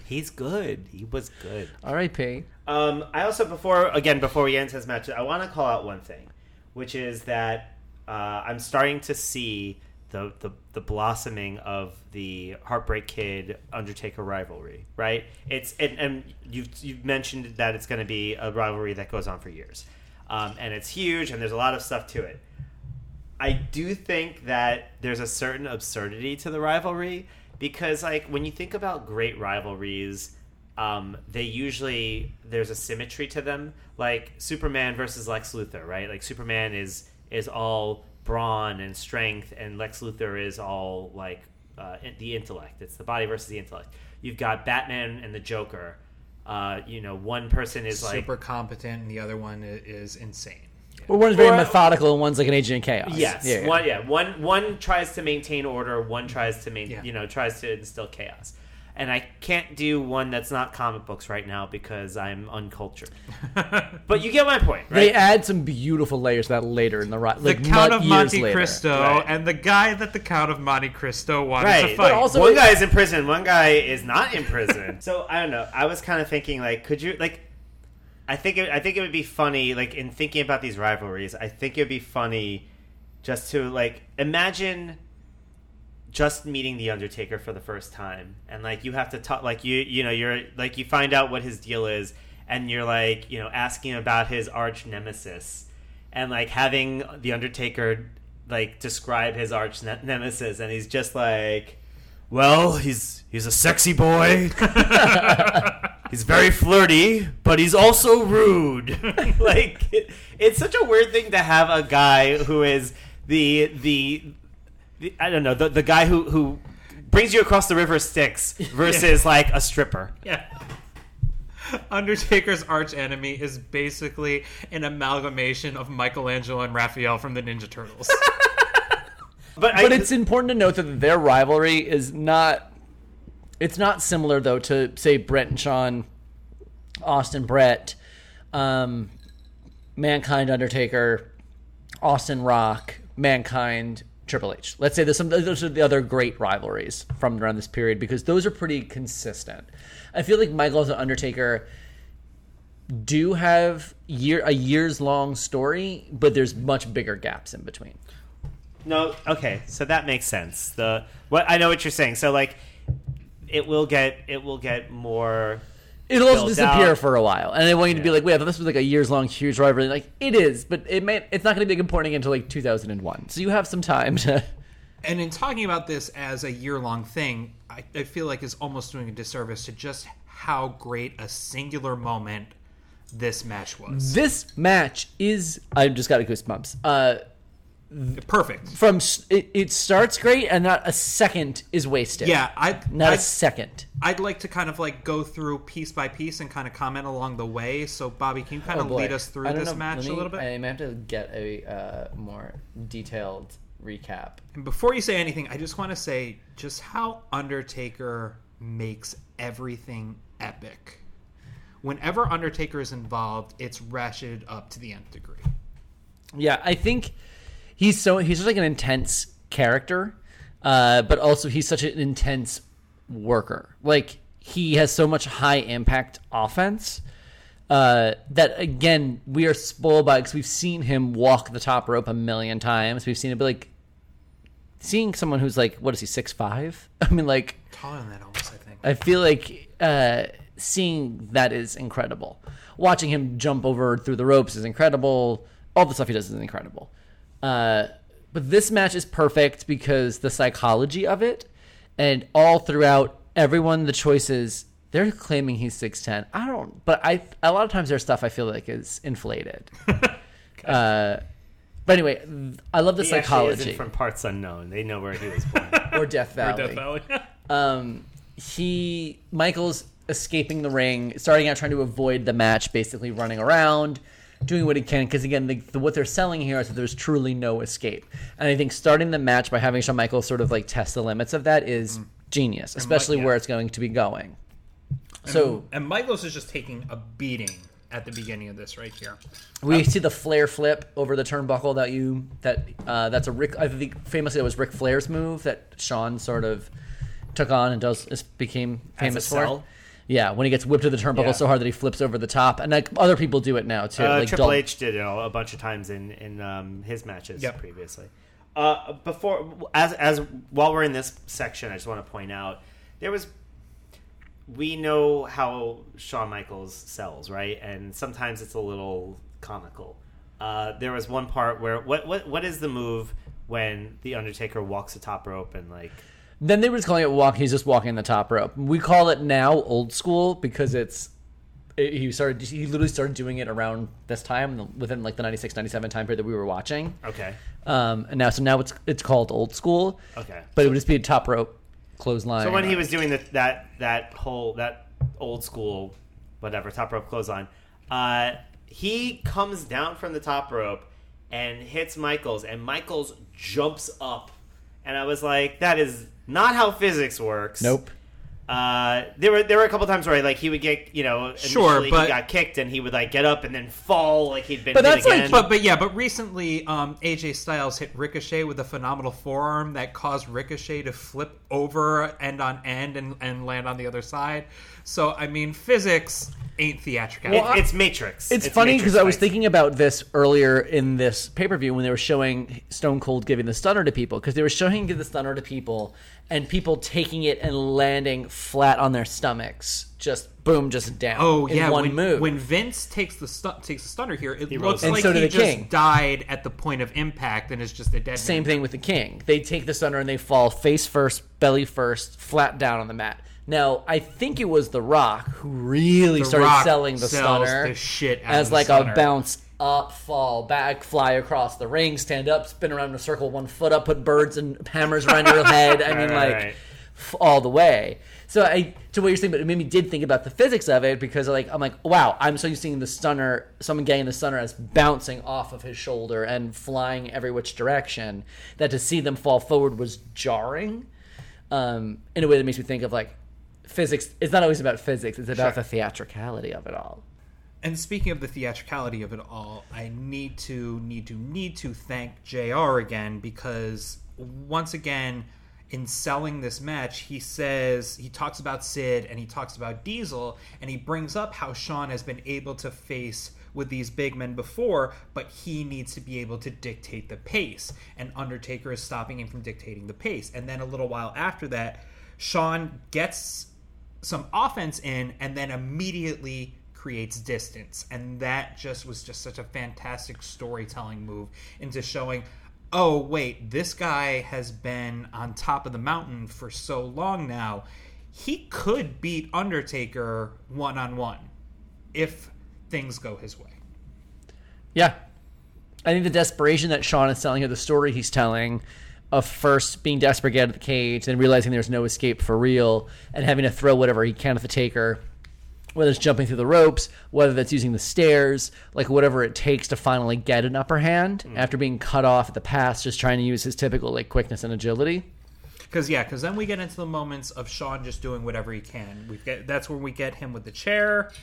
He's good. He was good. R.I.P. Um, I also before again before we end his match, I want to call out one thing, which is that uh, I'm starting to see the, the the blossoming of the Heartbreak Kid Undertaker rivalry. Right? It's and, and you've you've mentioned that it's going to be a rivalry that goes on for years, um, and it's huge, and there's a lot of stuff to it. I do think that there's a certain absurdity to the rivalry because, like, when you think about great rivalries, um, they usually there's a symmetry to them. Like Superman versus Lex Luthor, right? Like Superman is is all brawn and strength, and Lex Luthor is all like uh, in- the intellect. It's the body versus the intellect. You've got Batman and the Joker. Uh, you know, one person is like Super competent, and the other one is insane. Well, one's very Or- methodical, and one's like an agent of chaos. Yes. Yeah, yeah. One yeah, one one tries to maintain order, one tries to main, Yeah. you know, tries to instill chaos. And I can't do one that's not comic books right now because I'm uncultured. [laughs] but you get my point, right? They add some beautiful layers to that later in the right. like the Count of Monte later. Cristo Right. and the guy that the Count of Monte Cristo wanted Right. to fight. But also- one it- guy is in prison, one guy is not in prison. [laughs] so I don't know. I was kind of thinking like could you like I think it, I think it would be funny like in thinking about these rivalries, I think it would be funny just to like imagine just meeting the Undertaker for the first time, and like you have to talk, like you you know you're like you find out what his deal is, and you're like you know asking about his arch nemesis, and like having the Undertaker like describe his arch ne- nemesis, and he's just like, well, he's he's a sexy boy. [laughs] He's very flirty, but he's also rude. [laughs] like it, it's such a weird thing to have a guy who is the the, the I don't know the the guy who who brings you across the river Styx [laughs] versus like a stripper. yeah. [laughs] Undertaker's arch enemy is basically an amalgamation of Michelangelo and Raphael from the Ninja Turtles. [laughs] But, I, But it's important to note that their rivalry is not. It's not similar though to say Bret and Shawn, Austin Brett, um, Mankind Undertaker, Austin Rock, Mankind Triple H. Let's say there's some those are the other great rivalries from around this period because those are pretty consistent. I feel like Michaels and Undertaker do have year a years long story, but there's much bigger gaps in between. No, okay, so that makes sense. The what I know what you're saying. So like, it will get it will get more. It'll also disappear out. for a while, and I want you to be like, "Wait, I thought this was like a years long huge rivalry." Like it is, but it may it's not going to be important until like 2001. So you have some time to. [laughs] and in talking about this as a year long thing, I, I feel like is almost doing a disservice to just how great a singular moment this match was. This match is I just got a goosebumps. Uh, Perfect. from it, it starts great, and not a second is wasted. Yeah, I not a I'd, second. I'd like to kind of like go through piece by piece and kind of comment along the way. So, Bobby, can you kind Oh, of boy. lead us through this know, match let a little bit? I may have to get a uh, more detailed recap. And before you say anything, I just want to say just how Undertaker makes everything epic. Whenever Undertaker is involved, it's ratcheted up to the nth degree. Yeah, I think he's so he's just like an intense character, uh, but also he's such an intense worker. Like he has so much high impact offense uh, that again we are spoiled by because we've seen him walk the top rope a million times. We've seen it, but like seeing someone who's like what is he six five? [laughs] I mean, like Taller than that, almost, I think. I feel like uh, seeing that is incredible. Watching him jump over through the ropes is incredible. All the stuff he does is incredible. Uh, but this match is perfect because the psychology of it, and all throughout, everyone the choices they're claiming he's six ten. I don't, but I a lot of times there's stuff I feel like is inflated. [laughs] uh, but anyway, I love the He psychology from parts unknown. They know where he was born. [laughs] or Death Valley. Death Valley. [laughs] um, he Michaels escaping the ring, starting out trying to avoid the match, basically running around, doing what he can. Because again, the, the, what they're selling here is that there's truly no escape. And I think starting the match by having Shawn Michaels sort of like test the limits of that is genius, especially yeah. where it's going to be going. So and Michaels is just taking a beating at the beginning of this right here. we see the Flair flip over the turnbuckle that you that uh, that's a Rick. I think famously it was Ric Flair's move that Shawn sort of took on and does became famous for. Sell? Yeah, when he gets whipped to the turnbuckle Yeah. so hard that he flips over the top, and like other people do it now too. Uh, like Triple Dol- H did it a a bunch of times in in um, his matches Yep. previously. Uh, before, as as while we're in this section, I just want to point out there was. We know how Shawn Michaels sells, right? And sometimes it's a little comical. Uh, there was one part where what what what is the move when the Undertaker walks the top rope and like Then they were just calling it walk. He's just walking the top rope. We call it now old school because it's. it- he started. He literally started doing it around this time, within like the 96, 97 time period that we were watching. okay Um, and now, so now it's it's called old school. okay But it would just be a top rope clothesline. So when he was doing the, that that whole that old school whatever top rope clothesline, uh, he comes down from the top rope and hits Michaels, and Michaels jumps up, and I was like, that is not how physics works. Nope. Uh, there were there were a couple times where like he would get you know Sure, but- he got kicked and he would like get up and then fall like he'd been But hit that's like- But but yeah, but recently um, AJ Styles hit Ricochet with a phenomenal forearm that caused Ricochet to flip over end on end and, and land on the other side. So I mean, physics ain't theatrical. It- it's Matrix. It's, funny because I was thinking about this earlier in this pay per view when they were showing Stone Cold giving the stunner to people because they were showing him give the stunner to people and people taking it and landing flat on their stomachs, just boom, just down. Oh in yeah, one when, move. when Vince takes the stu- takes the stunner here, it rolls looks. And like so did he the just King. died at the point of impact and is just a dead Same man. thing with the king. They take the stunner and they fall face first, belly first, flat down on the mat. Now, I think it was The Rock who really The started Rock selling the sells stunner the shit out as of the like stunner. a bounce up, fall back, fly across the ring, stand up, spin around in a circle, one foot up, put birds and hammers around your head. I [laughs] mean, like right. f- all the way. So I to what you're saying, but it made me did think about the physics of it because like I'm like, wow, I'm so used to seeing the stunner, someone getting the stunner as bouncing off of his shoulder and flying every which direction. That to see them fall forward was jarring, um, in a way that makes me think of like physics. It's not always about physics; it's about Sure. the theatricality of it all. And speaking of the theatricality of it all, I need to need to need to thank JR again because once again in selling this match, he says he talks about Sid and he talks about Diesel and he brings up how Shawn has been able to face with these big men before, but he needs to be able to dictate the pace. And Undertaker is stopping him from dictating the pace. And then a little while after that, Shawn gets some offense in and then immediately creates distance. And that just was just such a fantastic storytelling move into showing oh wait this guy has been on top of the mountain for so long now. He could beat undertaker one-on-one if things go his way. Yeah. I think the desperation that Shawn is telling here, the story he's telling of first being desperate to get out of the cage, then realizing there's no escape for real, and having to throw whatever he can at the taker, whether it's jumping through the ropes, whether that's using the stairs, like whatever it takes to finally get an upper hand mm. after being cut off at the pass, just trying to use his typical like quickness and agility. Because yeah, because then we get into the moments of Shawn just doing whatever he can. We get that's where we get him with the chair.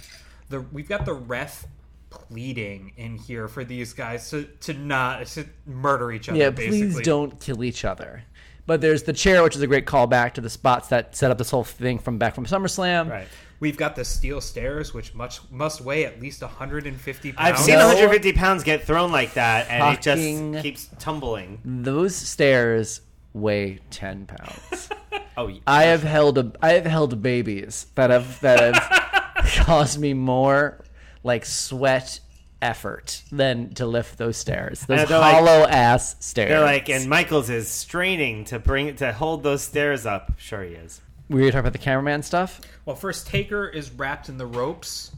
The we've got the ref pleading in here for these guys to to not to murder each other. Yeah, basically. please don't kill each other. But there's the chair, which is a great callback to the spots that set up this whole thing from back from SummerSlam. right. We've got the steel stairs, which much must weigh at least 150 pounds. I've seen No. 150 pounds get thrown like that, and it Fucking- just keeps tumbling. Those stairs weigh ten pounds. [laughs] Oh, yeah. I have held a I have held babies that have that have [laughs] caused me more like sweat effort than to lift those stairs. Those And they're like- hollow ass stairs. they're like, and Michaels is straining to bring to hold those stairs up. Sure, he is. We were talking about the cameraman stuff. Well, first Taker is wrapped in the ropes,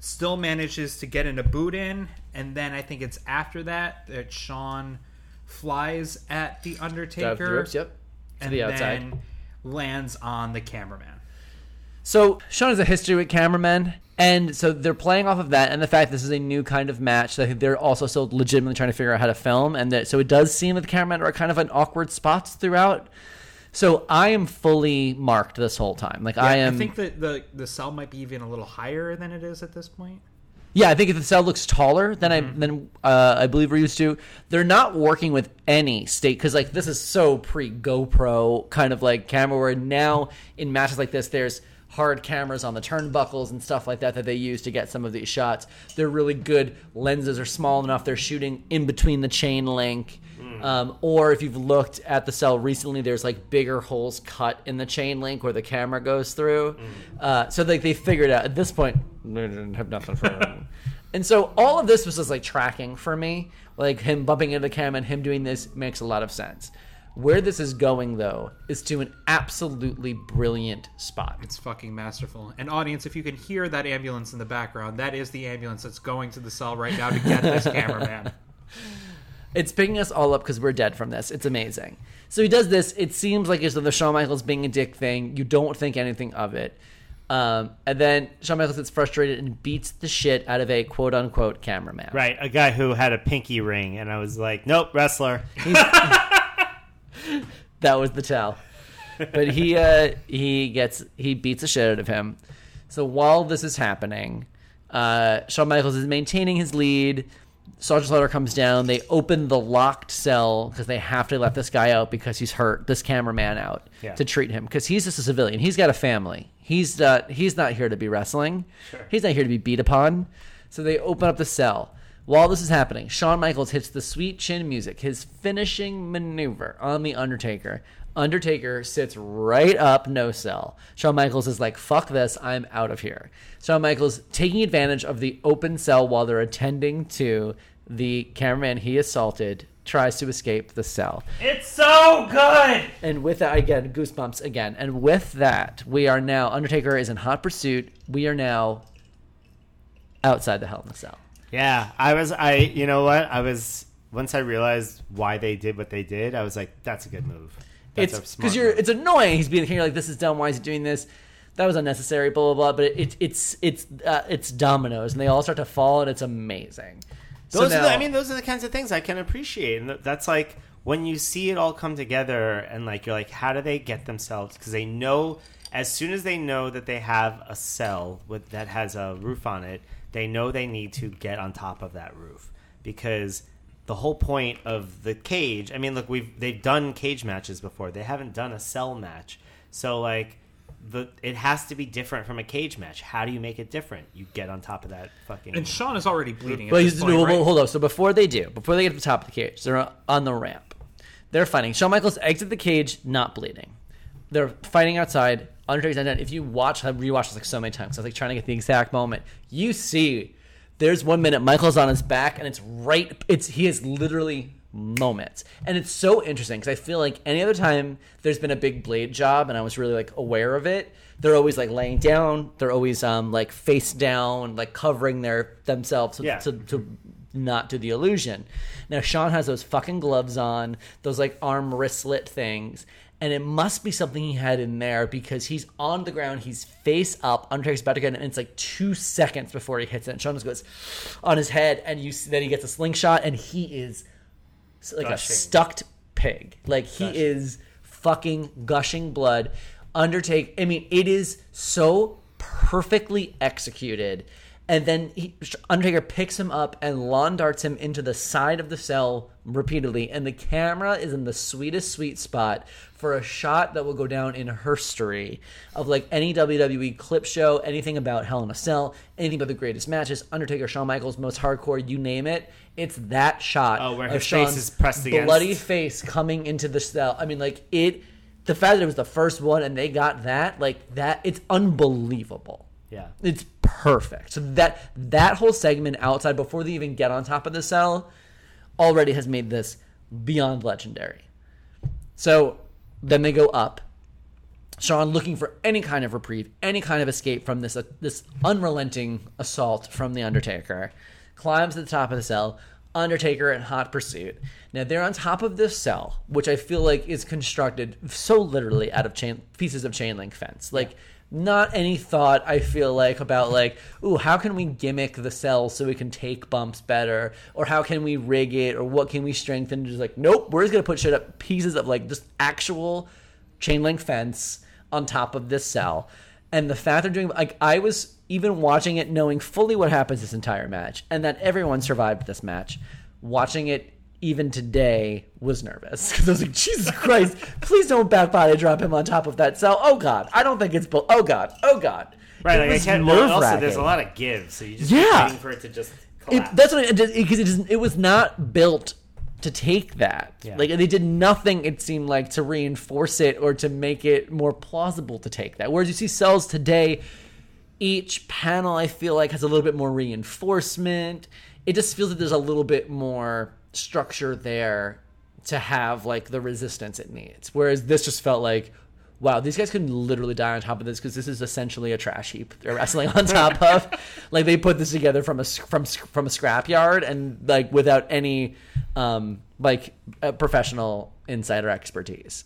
still manages to get in a boot in, and then I think it's after that that Shawn flies at the Undertaker. Dive through ropes, yep. To and the outside. then lands on the cameraman. So Shawn has a history with cameramen, and so they're playing off of that and the fact this is a new kind of match. So I think they're also still legitimately trying to figure out how to film, and that so it does seem that the cameramen are kind of in awkward spots throughout. So I am fully marked this whole time. Like I am. I think that the the cell might be even a little higher than it is at this point. Yeah, I think if the cell looks taller than I than uh, I believe we're used to, they're not working with any state because like this is so pre GoPro kind of like camera. Where now in matches like this, there's hard cameras on the turnbuckles and stuff like that that they use to get some of these shots. They're really good. Lenses are small enough. They're shooting in between the chain link. Um, or if you've looked at the cell recently, there's like bigger holes cut in the chain link where the camera goes through. Uh, so like they figured out at this point they didn't have nothing for. [laughs] And so all of this was just like tracking for me. Like him bumping into the camera and him doing this makes a lot of sense. Where this is going though is to an absolutely brilliant spot. It's fucking masterful. And audience, if you can hear that ambulance in the background, that is the ambulance that's going to the cell right now to get this [laughs] cameraman. It's picking us all up because we're dead from this. It's amazing. So he does this. It seems like it's the Shawn Michaels being a dick thing. You don't think anything of it. Um, and then Shawn Michaels gets frustrated and beats the shit out of a quote unquote cameraman. Right, a guy who had a pinky ring, and I was like, nope, wrestler. [laughs] That was the tell. But he uh, he gets he beats the shit out of him. So while this is happening, uh, Shawn Michaels is maintaining his lead. Sergeant Slaughter comes down. They open the locked cell because they have to let this guy out because he's hurt. This cameraman out Yeah. to treat him because he's just a civilian. He's got a family. He's not. He's not here to be wrestling. He's not here to be beat upon. So they open up the cell. While this is happening, Shawn Michaels hits the sweet chin music, his finishing maneuver on the Undertaker. Undertaker sits right up, no cell. Shawn Michaels is like, fuck this, I'm out of here. Shawn Michaels taking advantage of the open cell while they're attending to the cameraman he assaulted, tries to escape the cell. it's so good. And with that, again, goosebumps again. And with that, we are now, Undertaker is in hot pursuit. We are now outside the Hell in the Cell. Yeah, I was. I you know what? I was once I realized why they did what they did. I was like, that's a good move. It's because you're it's annoying. He's being here like this is dumb. Why is he doing this? That was unnecessary. Blah blah blah. But it, it, it's it's uh, it's dominoes, and they all start to fall, and it's amazing. So Those are the, I mean, those are the kinds of things I can appreciate, and that's like when you see it all come together, and like you're like, how do they get themselves? Because they know as soon as they know that they have a cell with that has a roof on it, they know they need to get on top of that roof because the whole point of the cage. I mean, look, we've they've done cage matches before. They haven't done a cell match, so like. The, it has to be different from a cage match. How do you make it different? You get on top of that fucking. And Shawn is already bleeding. At Well, this he's, point, no, right? hold on. So before they do, before they get to the top of the cage, they're on the ramp. They're fighting. Shawn Michaels exit the cage, not bleeding. They're fighting outside. Undertaker's done. If you watch, I've rewatched this like so many times. I was like trying to get the exact moment. You see, there's one minute Michael's on his back, and it's right. It's he is literally moments, and it's so interesting because I feel like any other time there's been a big blade job, and I was really like aware of it. They're always like laying down. They're always um like face down, like covering their themselves Yeah. to, to not do the illusion. Now Shawn has those fucking gloves on, those like arm wristlet things, and it must be something he had in there because he's on the ground, he's face up, Undertaker's about to get it, and it's like two seconds before he hits it. And Shawn just goes on his head, and you see that he gets a slingshot, and he is like a Gushing. stucked pig. Like he is fucking gushing blood. Undertake. I mean, it is so perfectly executed. And then he, Undertaker picks him up and lawn darts him into the side of the cell repeatedly. And the camera is in the sweetest sweet spot for a shot that will go down in history of like any WWE clip show, anything about Hell in a Cell, anything about the greatest matches, Undertaker, Shawn Michaels, most hardcore, you name it. It's that shot Oh, where of his face Shawn's is pressed against. bloody face coming into the cell. I mean, like it. The fact that it was the first one and they got that, like that, it's unbelievable. Yeah. It's perfect. So that that whole segment outside before they even get on top of the cell already has made this beyond legendary. So then they go up. Shawn looking for any kind of reprieve, any kind of escape from this uh, this unrelenting assault from the Undertaker. Climbs to the top of the cell. Undertaker in hot pursuit. Now they're on top of this cell, which I feel like is constructed so literally out of chain pieces of chain link fence. Like not any thought I feel like about like, ooh, how can we gimmick the cell so we can take bumps better, or how can we rig it, or what can we strengthen? Just like, nope, we're just gonna put shit up pieces of like just actual chain link fence on top of this cell, and the fact they're doing like I was even watching it knowing fully what happens this entire match and that everyone survived this match, watching it even today was nervous [laughs] because I was like, Jesus Christ, please don't back body drop him on top of that cell. Oh God, I don't think it's bull. Oh God, oh God. Right, It like I can't. well, Also, there's a lot of give, so you just Yeah. waiting for it to just It, collapse. that's what it because it, doesn't- it was not built to take that. Yeah. Like they did nothing. It seemed like to reinforce it or to make it more plausible to take that. Whereas you see cells today, each panel I feel like has a little bit more reinforcement. It just feels like there's a little bit more structure there to have like the resistance it needs. Whereas this just felt like, wow, these guys can literally die on top of this because this is essentially a trash heap they're wrestling on top [laughs] of. Like they put this together from a from from a scrapyard and like without any um like uh, professional insider expertise.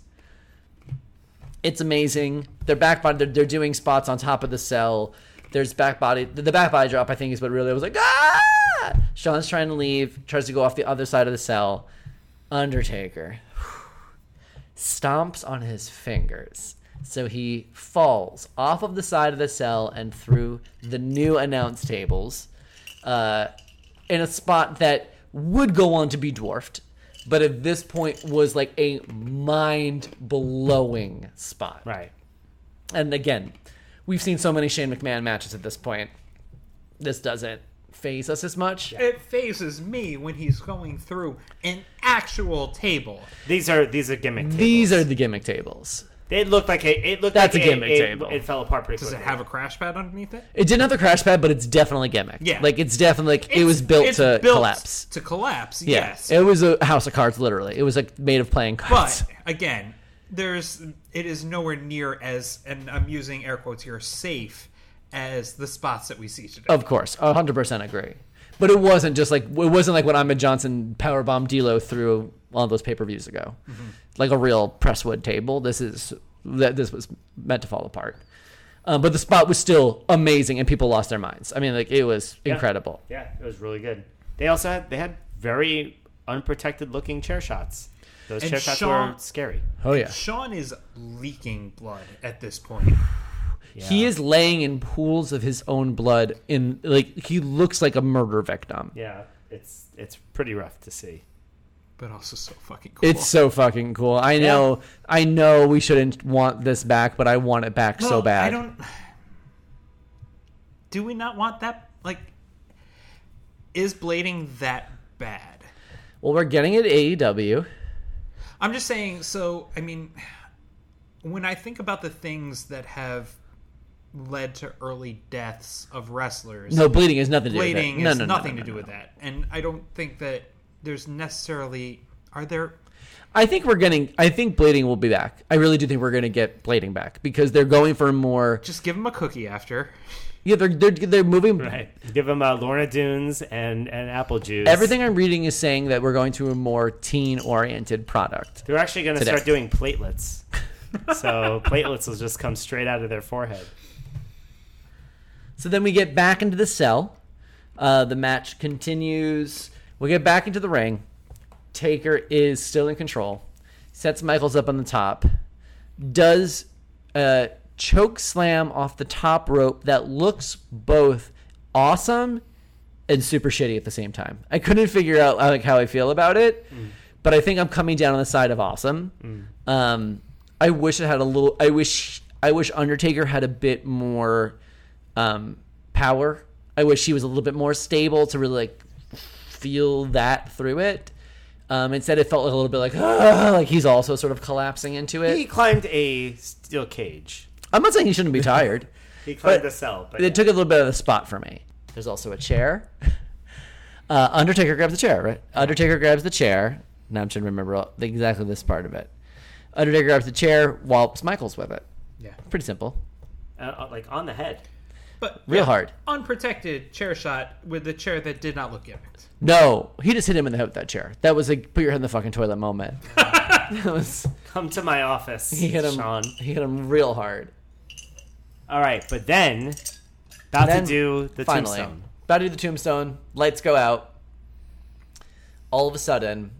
It's amazing. They're back. They're, they're doing spots on top of the cell. There's back body. The, back body drop, I think, is what really was like. Ah! Shawn's trying to leave. Tries to go off the other side of the cell. Undertaker stomps on his fingers. So he falls off of the side of the cell and through the new announce tables uh, in a spot that would go on to be dwarfed, but at this point was like a mind blowing spot. right. And again, we've seen so many Shane McMahon matches at this point. This doesn't faze us as much. It fazes me when he's going through an actual table. These are these are gimmick. Tables. These are the gimmick tables. It looked like a. It looked That's like a gimmick it, table. It, fell apart pretty Does quickly. it have a crash pad underneath it? It didn't have the crash pad, but it's definitely gimmick. Yeah. like it's definitely like it was built it's to built collapse. To collapse, Yeah, yes. it was a house of cards. Literally, it was like made of playing cards. But again, there's it is nowhere near as and I'm using air quotes here safe as the spots that we see today. Of course, hundred percent agree. But it wasn't just like it wasn't like when Ahmed Johnson powerbomb D'Lo through one of those pay per views ago, Mm-hmm. like a real presswood table. This is that this was meant to fall apart. Um, but the spot was still amazing, and people lost their minds. I mean, like it was Yeah. incredible. Yeah, it was really good. They also had they had very unprotected looking chair shots. Those And chair shots Shawn- were scary. Oh yeah, Shawn is leaking blood at this point. he is laying in pools of his own blood. In like he looks like a murder victim. Yeah, it's it's pretty rough to see. But also so fucking cool. It's so fucking cool. I know. I know we shouldn't want this back, but I want it back so bad. I don't. Do we not want that? Like, is blading that bad? Well, we're getting it AEW. I'm just saying. So, I mean, when I think about the things that have led to early deaths of wrestlers, No, bleeding has nothing to do with it. No, has no, no, nothing to do with that. And I don't think that there's necessarily. Are there? I think we're getting. I think bleeding will be back. I really do think we're going to get bleeding back because they're going for more. Just give him a cookie after. Yeah, they're they're, they're moving. Right. Give them uh, Lorna Doones and and apple juice. Everything I'm reading is saying that we're going to a more teen-oriented product. They're actually going to start doing platelets. [laughs] so platelets will just come straight out of their forehead. So then we get back into the cell. Uh, the match continues. We get back into the ring. Taker is still in control. Sets Michaels up on the top. Does a choke slam off the top rope that looks both awesome and super shitty at the same time. I couldn't figure out like how I feel about it, but I think I'm coming down on the side of awesome. Um, I wish it had a little. I wish. I wish Undertaker had a bit more um, power. I wish he was a little bit more stable to really like feel that through it. Um, instead, it felt like a little bit like like he's also sort of collapsing into it. He climbed a steel cage. I'm not saying he shouldn't be [laughs] tired. He climbed But a cell. But it yeah. took a little bit of the spot for me. There's also a chair. [laughs] Uh, Undertaker grabs the chair, right? Undertaker grabs the chair. Now I'm trying to remember all, exactly this part of it. Undertaker grabs the chair, wallopes Michaels with it. Yeah. Pretty simple. uh, like on the head. But Real yeah, hard. Unprotected chair shot with the chair that did not look gimmicked. No, he just hit him in the head with that chair. That was like put your head in the fucking toilet moment. [laughs] that was Come to my office, he hit him. Shawn. He hit him real hard. All right, but then about Then, to do the Finally, tombstone. about to do the tombstone. Lights go out. All of a sudden,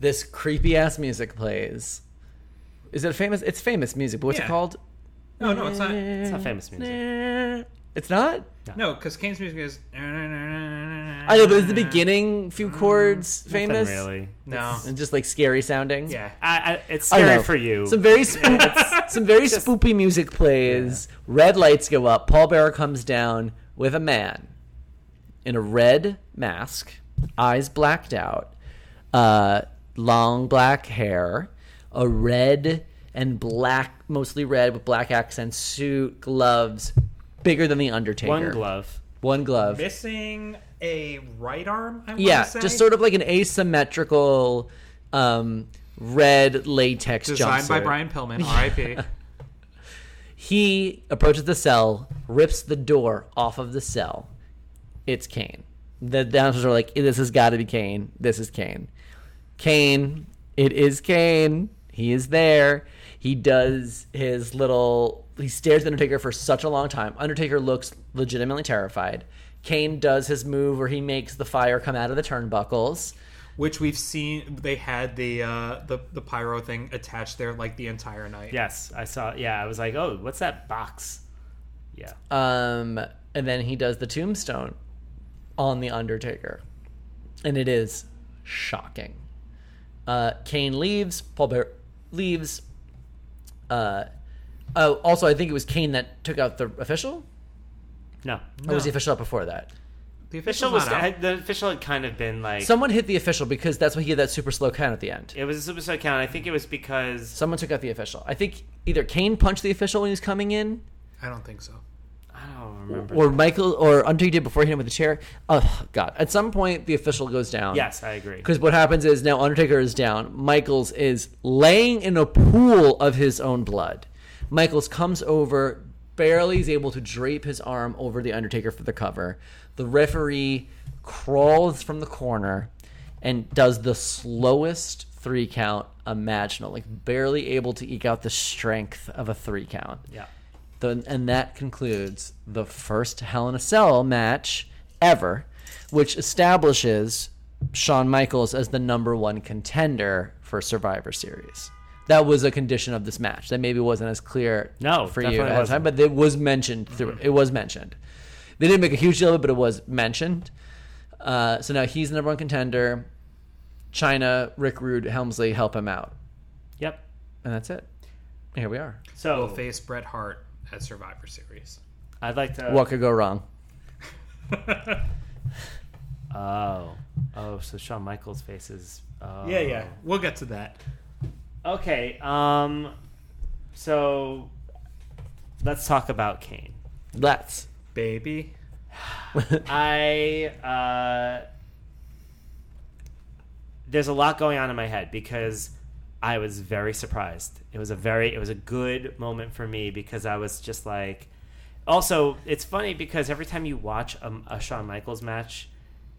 this creepy ass music plays. Is it famous? It's famous music, but what's Yeah. it called? No, no, it's not. It's not famous music. It's not. No, because Kane's music is. I know, but is the beginning few chords famous? Nothing really. No. And just like scary sounding. Yeah. I, I, it's I scary know. for you. Some very spook, [laughs] some very spoopy music plays. Red lights go up. Paul Bearer comes down with a man in a red mask, eyes blacked out, uh, long black hair, a red and black, mostly red with black accents suit, gloves, bigger than the Undertaker. One glove. One glove. Missing a right arm. I Yeah, say? just sort of like an asymmetrical um, red latex designed by. Brian Pillman. [laughs] R.I.P. He approaches the cell, rips the door off of the cell. It's Kane. The announcers are like, "This has got to be Kane. This is Kane. Kane. It is Kane. He is there. He does his little. He stares at Undertaker for such a long time. Undertaker looks legitimately terrified. Kane does his move where he makes the fire come out of the turnbuckles. Which we've seen. They had the uh, the the pyro thing attached there like the entire night. Yes, I saw. Yeah, I was like, oh, what's that box? Yeah. Um, and then he does the tombstone on the Undertaker, and it is shocking. Uh, Kane leaves. Paul Bear leaves. Uh, oh, also, I think it was Kane that took out the official. No. Or was the official out before that? The Official was not had, the official had kind of been like Someone hit the official because that's why he had that super slow count at the end. it was a super slow count. I think it was because Someone took out the official. I think either Kane punched the official when he was coming in, I don't think so. I don't remember. or Michael, or Undertaker did before he hit him with the chair. Oh God! At some point, the official goes down. yes, I agree. Because what happens is now Undertaker is down. Michaels is laying in a pool of his own blood. Michaels comes over, barely is able to drape his arm over the Undertaker for the cover. The referee crawls from the corner and does the slowest three count imaginable, like barely able to eke out the strength of a three count. Yeah. The, and that concludes the first Hell in a Cell match ever, which establishes Shawn Michaels as the number one contender for Survivor Series. That was a condition of this match. That maybe wasn't as clear No, for you definitely at the time, but it was mentioned through. It was mentioned. They didn't make a huge deal of it, but it was mentioned. Uh, so now he's the number one contender. Chyna, Rick Rude, Helmsley help him out, Yep. and that's it. Here we are. So we'll face Bret Hart at Survivor Series. I'd like to. What could go wrong? [laughs] Oh, oh. So Shawn Michaels faces. Oh. Yeah, yeah. We'll get to that. Okay. Um. So let's talk about Kane. Let's. Baby. [sighs] I uh, there's a lot going on in my head because I was very surprised. It was a very it was a good moment for me because I was just like. Also, it's funny because every time you watch a, a Shawn Michaels match,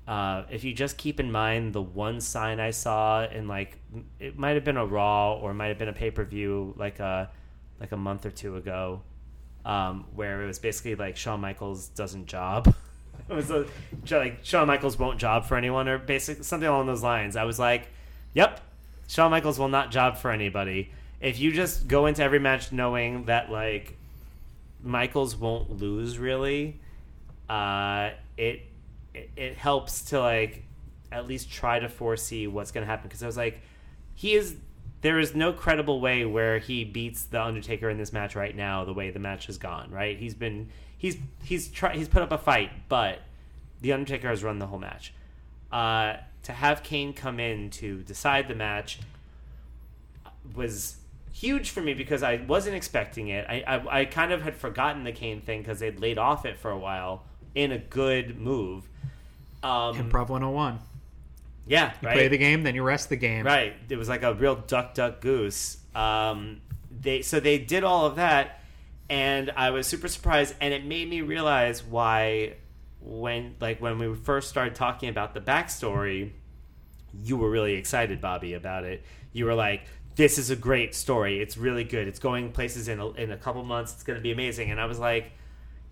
uh, if you just keep in mind the one sign I saw in like it might have been a Raw or might have been a pay per view like a like a month or two ago, um, where it was basically like Shawn Michaels doesn't job. [laughs] it was a, like Shawn Michaels won't job for anyone or basically something along those lines. I was like, yep, Shawn Michaels will not job for anybody. If you just go into every match knowing that like Michaels won't lose really, uh, it, it it helps to like at least try to foresee what's going to happen because I was like, he is there is no credible way where he beats the Undertaker in this match right now. The way the match has gone, right? He's been he's he's tried he's put up a fight, but the Undertaker has run the whole match. Uh, to have Kane come in to decide the match was huge for me because I wasn't expecting it. I I, I kind of had forgotten the Kane thing because they'd laid off it for a while in a good move. Um, Improv 101. yeah, You right. play the game, then you rest the game. Right. It was like a real duck duck goose. Um, they so they did all of that, and I was super surprised, and it made me realize why when like when we first started talking about the backstory, you were really excited, Bobby, about it. You were like, this is a great story. It's really good. It's going places in a, in a couple months. It's going to be amazing. And I was like,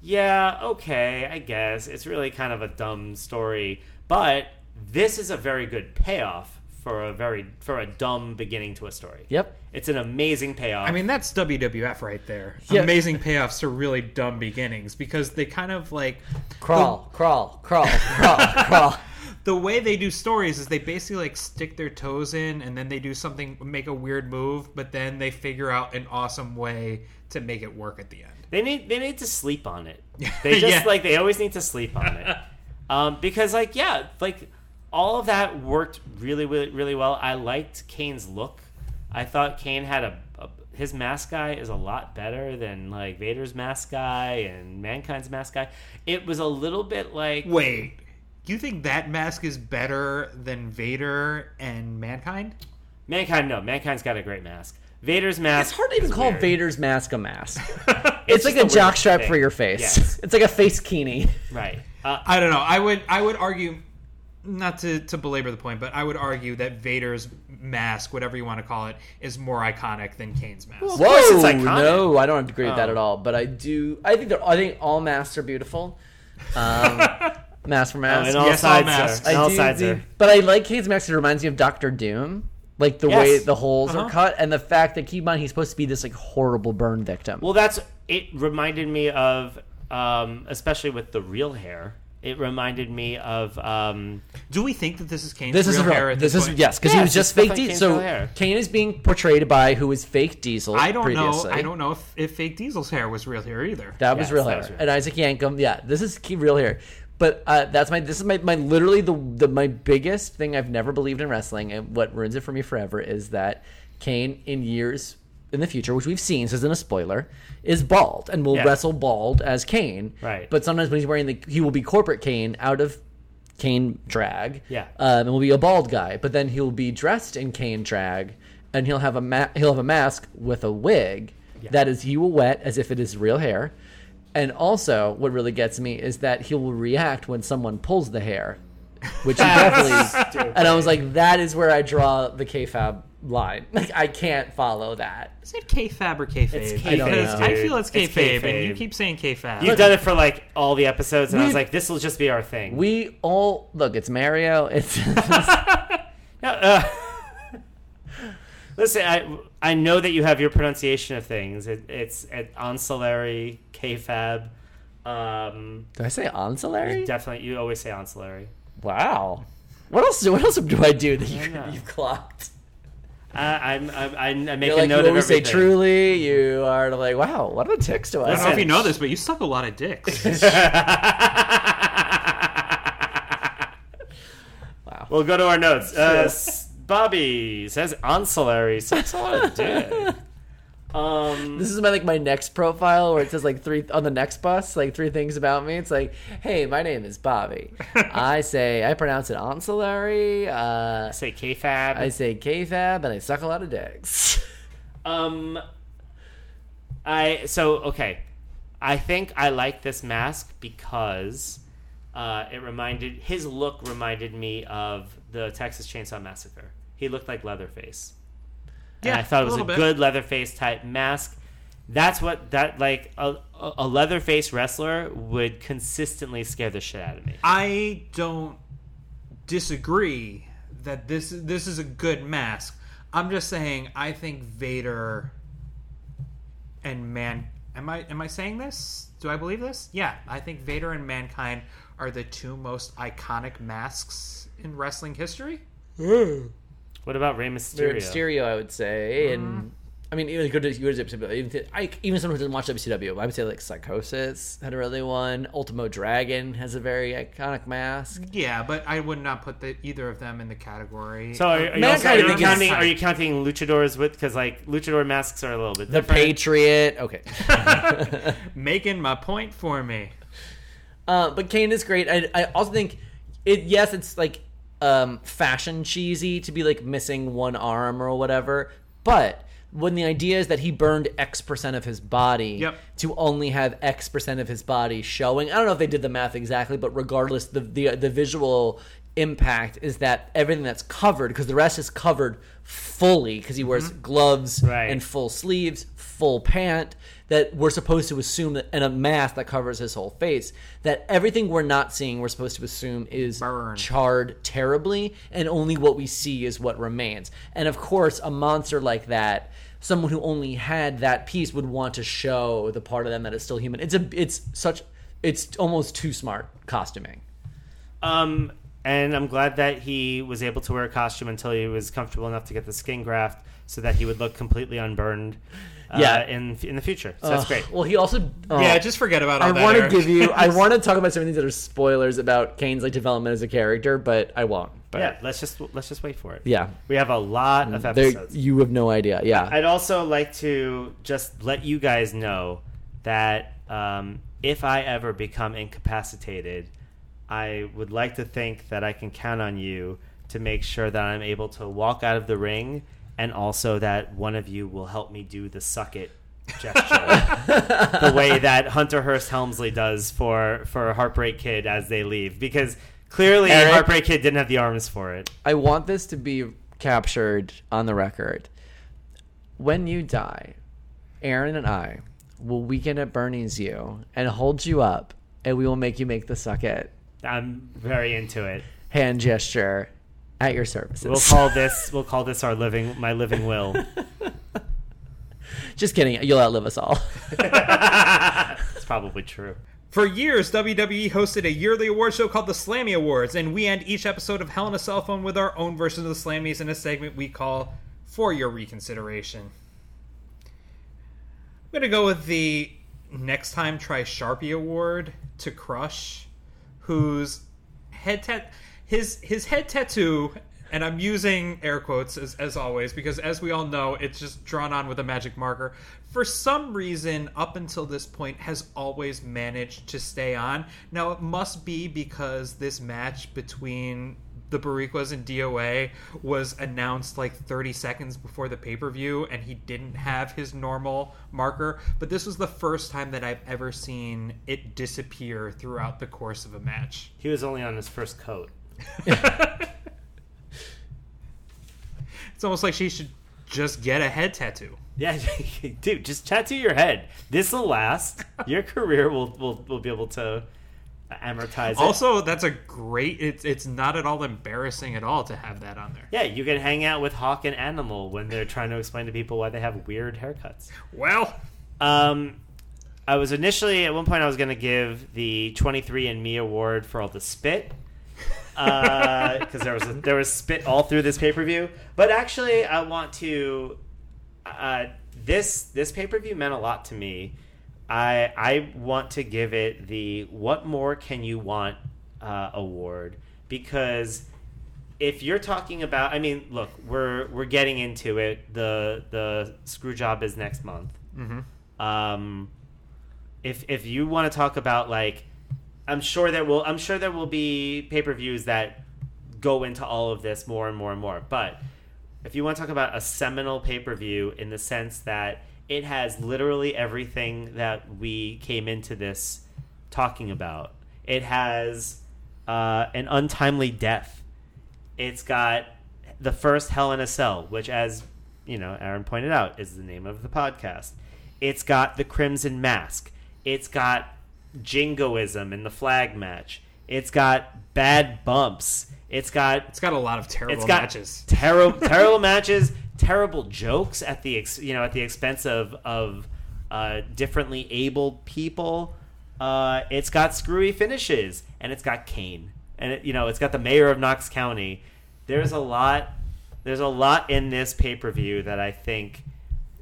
yeah, okay, I guess it's really kind of a dumb story, but this is a very good payoff for a very for a dumb beginning to a story. Yep. It's an amazing payoff. I mean, that's WWF right there. Yeah. Amazing payoffs to really dumb beginnings because they kind of like Crawl, crawl, crawl, crawl, crawl. [laughs] [laughs] the way they do stories is they basically like stick their toes in and then they do something make a weird move but then they figure out an awesome way to make it work at the end They need they need to sleep on it. [laughs] They just Yeah. like they always need to sleep on it. [laughs] Um, because like yeah, like all of that worked really really really well. I liked Kane's look. I thought Kane had a, a his mask guy is a lot better than like Vader's mask guy and Mankind's mask guy. It was a little bit like wait you think that mask is better than vader and mankind Mankind. No, Mankind's got a great mask. Vader's mask. It's hard to even call weird. Vader's mask a mask. [laughs] It's, like just a jockstrap for your face. Yes. [laughs] It's like a face kini. right. Uh, i don't know i would i would argue not to, to belabor the point but i would argue that vader's mask whatever you want to call it is more iconic than kane's mask Of course it's iconic. no, I don't agree with that Oh. at all. But I do. I think that I think all masks are beautiful. Um, [laughs] mask for oh, and all Yes, all masks. are. and all do sides think- are. But I like Kane's mask. It reminds me of Doctor Doom. Like the Yes. way the holes Uh-huh. are cut, and the fact that keep in mind he's supposed to be this like horrible burn victim. Well, that's it. Reminded me of, um, especially with the real hair. It reminded me of. Um, do we think that this is kane's this real is real. hair at This, this, is point? yes, because he was just just fake. Diesel. Kane's so. Kane is being portrayed by who is fake Diesel. I don't previously. know. I don't know if, if fake Diesel's hair was real hair either. That was real that hair. was real. And Isaac Yankem, yeah, this is real hair. But uh, that's my this is my, my literally the the my biggest thing I've never believed in wrestling and what ruins it for me forever is that Kane in years in the future, which we've seen, so this isn't a spoiler, is bald and will Yeah. wrestle bald as Kane. Right. But sometimes when he's wearing the he will be corporate Kane out of Kane drag. Yeah. Um, and will be a bald guy, but then he'll be dressed in Kane drag, and he'll have a ma- he'll have a mask with a wig that is he will wet as if it is real hair. And also, what really gets me is that he will react when someone pulls the hair, which he definitely. And I was like, that is where I draw the kfab line. Like, I can't follow that. Is it kayfab or kayfabe? It's I don't Because know. I feel it's It's kayfabe, and you keep saying kayfab. you've done it for like all the episodes, and I was like, this will just be our thing. We all look. It's Mario. It's [laughs] Yeah, uh, [laughs] listen, I I know that you have your pronunciation of things. It, it's at ancillary, kfab. Um, do I say ancillary? definitely, you always say ancillary. Wow. What else? What else do I do that you, know. you've clocked? I, I'm, I'm, I'm I make You're a like note you of always say truly. You are like, wow, what are the ticks do I I don't know if you know this, but you suck a lot of dicks. [laughs] [laughs] Wow. We'll go to our notes. Uh, S- Bobby says ancillary. Sucks a lot of dick. Um, This is my like my next profile where it says like three on the next bus, like three things about me. It's like, hey, my name is Bobby. [laughs] I say I pronounce it ancillary. Uh, say kfab. I say kfab, and I suck a lot of dicks. [laughs] Um, I so okay. I think I like this mask because uh, it reminded his look reminded me of the Texas Chainsaw Massacre. He looked like Leatherface. And Yeah, I thought it was a, bit. good Leatherface type mask. That's what that like a, a a Leatherface wrestler would consistently scare the shit out of me. I don't disagree that this this is a good mask. I'm just saying I think Vader and man am I am I saying this? Do I believe this? Yeah, I think Vader and Mankind are the two most iconic masks in wrestling history. What about Rey Mysterio? Mysterio, I would say, and mm-hmm. I mean, even go to go to even, I, even someone who doesn't watch WCW, I would say like Psychosis had a really one. Ultimo Dragon has a very iconic mask. Yeah, but I would not put the, either of them in the category. So are, are you, also, are you counting? Are you counting luchadors with? Because like luchador masks are a little bit The different. Patriot, okay. [laughs] [laughs] making my point for me. Uh, but Kane is great. I, I also think it. Yes, it's like um, fashion cheesy to be like missing one arm or whatever. But when the idea is that he burned X percent of his body Yep. to only have X percent of his body showing, I don't know if they did the math exactly, but regardless, the the, the visual impact is that everything that's covered because the rest is covered fully because he wears gloves Right. and full sleeves, full pant that we're supposed to assume that and a mask that covers his whole face that everything we're not seeing we're supposed to assume is Burned. charred terribly and only what we see is what remains. And of course, a monster like that someone who only had that piece would want to show the part of them that is still human. It's a it's such it's almost too smart costuming. Um, and I'm glad that he was able to wear a costume until he was comfortable enough to get the skin graft, so that he would look completely unburned. Uh, Yeah. in in the future. So that's great. Well, he also oh, Yeah, just forget about all I want to give you. I [laughs] want to talk about some of these that are spoilers about Kane's like development as a character, but I won't. But yeah, let's just let's just wait for it. yeah, We have a lot of There- episodes. you have no idea. Yeah, I'd also like to just let you guys know that um, if I ever become incapacitated, I would like to think that I can count on you to make sure that I'm able to walk out of the ring and also that one of you will help me do the suck it gesture [laughs] the way that Hunter Hearst Helmsley does for for Heartbreak Kid as they leave because clearly Eric? Heartbreak Kid didn't have the arms for it. I want this to be captured on the record. When you die, Aaron and I will weekend at Bernie's you and hold you up, and we will make you make the suck it I'm very into it. hand gesture at your services. We'll call this we'll call this our living my living will. [laughs] Just kidding. You'll outlive us all. [laughs] It's probably true. For years, WWE hosted a yearly award show called the Slammy Awards, and we end each episode of Hell in a Cell Phone with our own version of the Slammies in a segment we call For Your Reconsideration. I'm going to go with the Next Time Try Sharpie Award to Crush, whose head tat his his head tattoo and I'm using air quotes as, as always because as we all know it's just drawn on with a magic marker for some reason up until this point has always managed to stay on now it must be because this match between the Boricuas and DOA was announced like 30 seconds before the pay per view, and he didn't have his normal marker. But this was the first time that I've ever seen it disappear throughout the course of a match. He was only on his first coat. [laughs] It's almost like she should just get a head tattoo. Yeah, [laughs] dude, just tattoo your head. This will last. Your career will will, will be able to amortize it. Also, that's a great. It's it's not at all embarrassing at all to have that on there. yeah, you can hang out with Hawk and Animal when they're trying to explain to people why they have weird haircuts. Well, Um, I was initially at one point I was going to give the 23andMe award for all the spit because there was there was spit all through this pay per view. But actually, I want to uh, this this pay per view meant a lot to me. I I want to give it the what more can you want? uh, award. Because if you're talking about I mean look we're we're getting into it. The the screw job is next month. Um if if you want to talk about like I'm sure there will I'm sure there will be pay-per-views that go into all of this more and more and more but if you want to talk about a seminal pay-per-view in the sense that it has literally everything that we came into this talking about it has uh, an untimely death it's got the first Hell in a Cell, which, as you know, Aaron pointed out, is the name of the podcast. It's got the Crimson Mask. It's got jingoism in the flag match. It's got bad bumps. It's got it's got a lot of terrible it's got matches. terrible [laughs] terrible matches, terrible jokes at the ex, you know at the expense of of uh, differently abled people. Uh, it's got screwy finishes, and it's got Kane, and it, you know it's got the mayor of Knox County. There's a lot. There's a lot in this pay per view that I think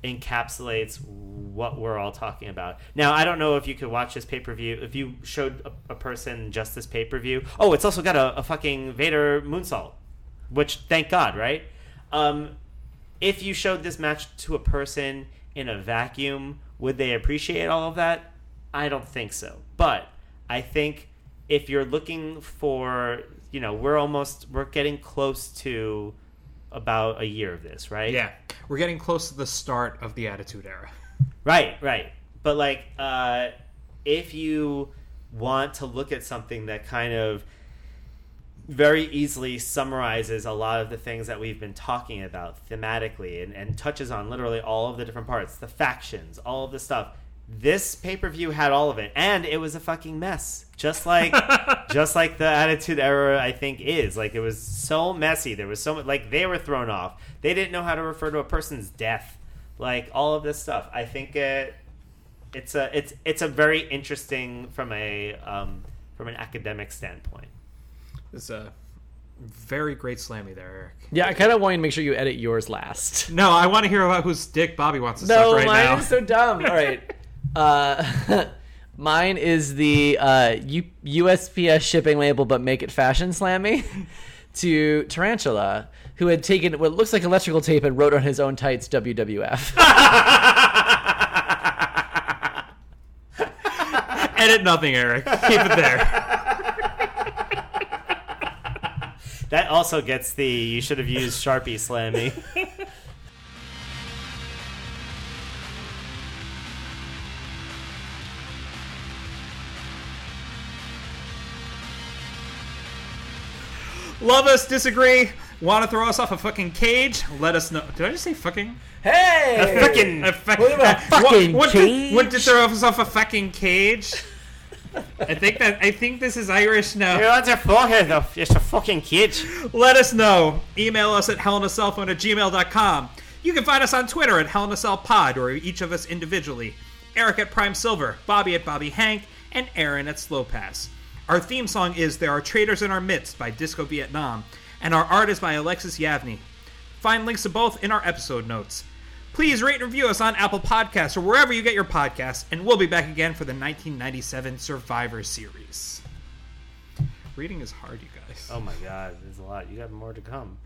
encapsulates what we're all talking about. Now, I don't know if you could watch this pay per view if you showed a, a person just this pay per view. Oh, it's also got a, a fucking Vader moonsault, which thank God, right? Um, if you showed this match to a person in a vacuum, would they appreciate all of that? I don't think so. But I think if you're looking for, you know, we're almost we're getting close to about a year of this, right? Yeah, we're getting close to the start of the Attitude Era. [laughs] Right, right. But like, uh, if you want to look at something that kind of very easily summarizes a lot of the things that we've been talking about thematically and, and touches on literally all of the different parts, the factions, all of the stuff. This pay per view had all of it, and it was a fucking mess, just like [laughs] just like the Attitude Era I think is. Like it was so messy. There was so much like they were thrown off. They didn't know how to refer to a person's death. Like all of this stuff. I think it it's a it's it's a very interesting from a um, from an academic standpoint. It's a very great slammy there, Eric. Yeah, I kind of want you to make sure you edit yours last. No, I want to hear about whose dick Bobby wants to No, suck right mine now. is so dumb. All right. [laughs] Uh, [laughs] mine is the uh, U- USPS shipping label, but make it fashion slammy [laughs] to Tarantula, who had taken what looks like electrical tape and wrote on his own tights WWF. [laughs] Edit nothing, Eric. Keep it there. That also gets the you should have used Sharpie Slammy. [laughs] Love us, disagree, want to throw us off a fucking cage? Let us know. Did I just say fucking? hey, Fucking A fuck- What about uh, fucking what, what cage? Did, what did throw us off a fucking cage? I think that I think this is Irish now. What's your forehead though? Just a fucking kid. Let us know. Email us at hellinacellphone at gmail.com. You can find us on Twitter at hellinacellpod or each of us individually. Eric at Prime Silver, Bobby at Bobby Hank, and Aaron at Slow Pass. Our theme song is There Are Traitors in Our Midst by Disco Vietnam, and our art is by Alexis Yavney. Find links to both in our episode notes. Please rate and review us on Apple Podcasts or wherever you get your podcasts, and we'll be back again for the 1997 Survivor Series. Reading is hard, you guys. Oh my god, there's a lot. You got more to come.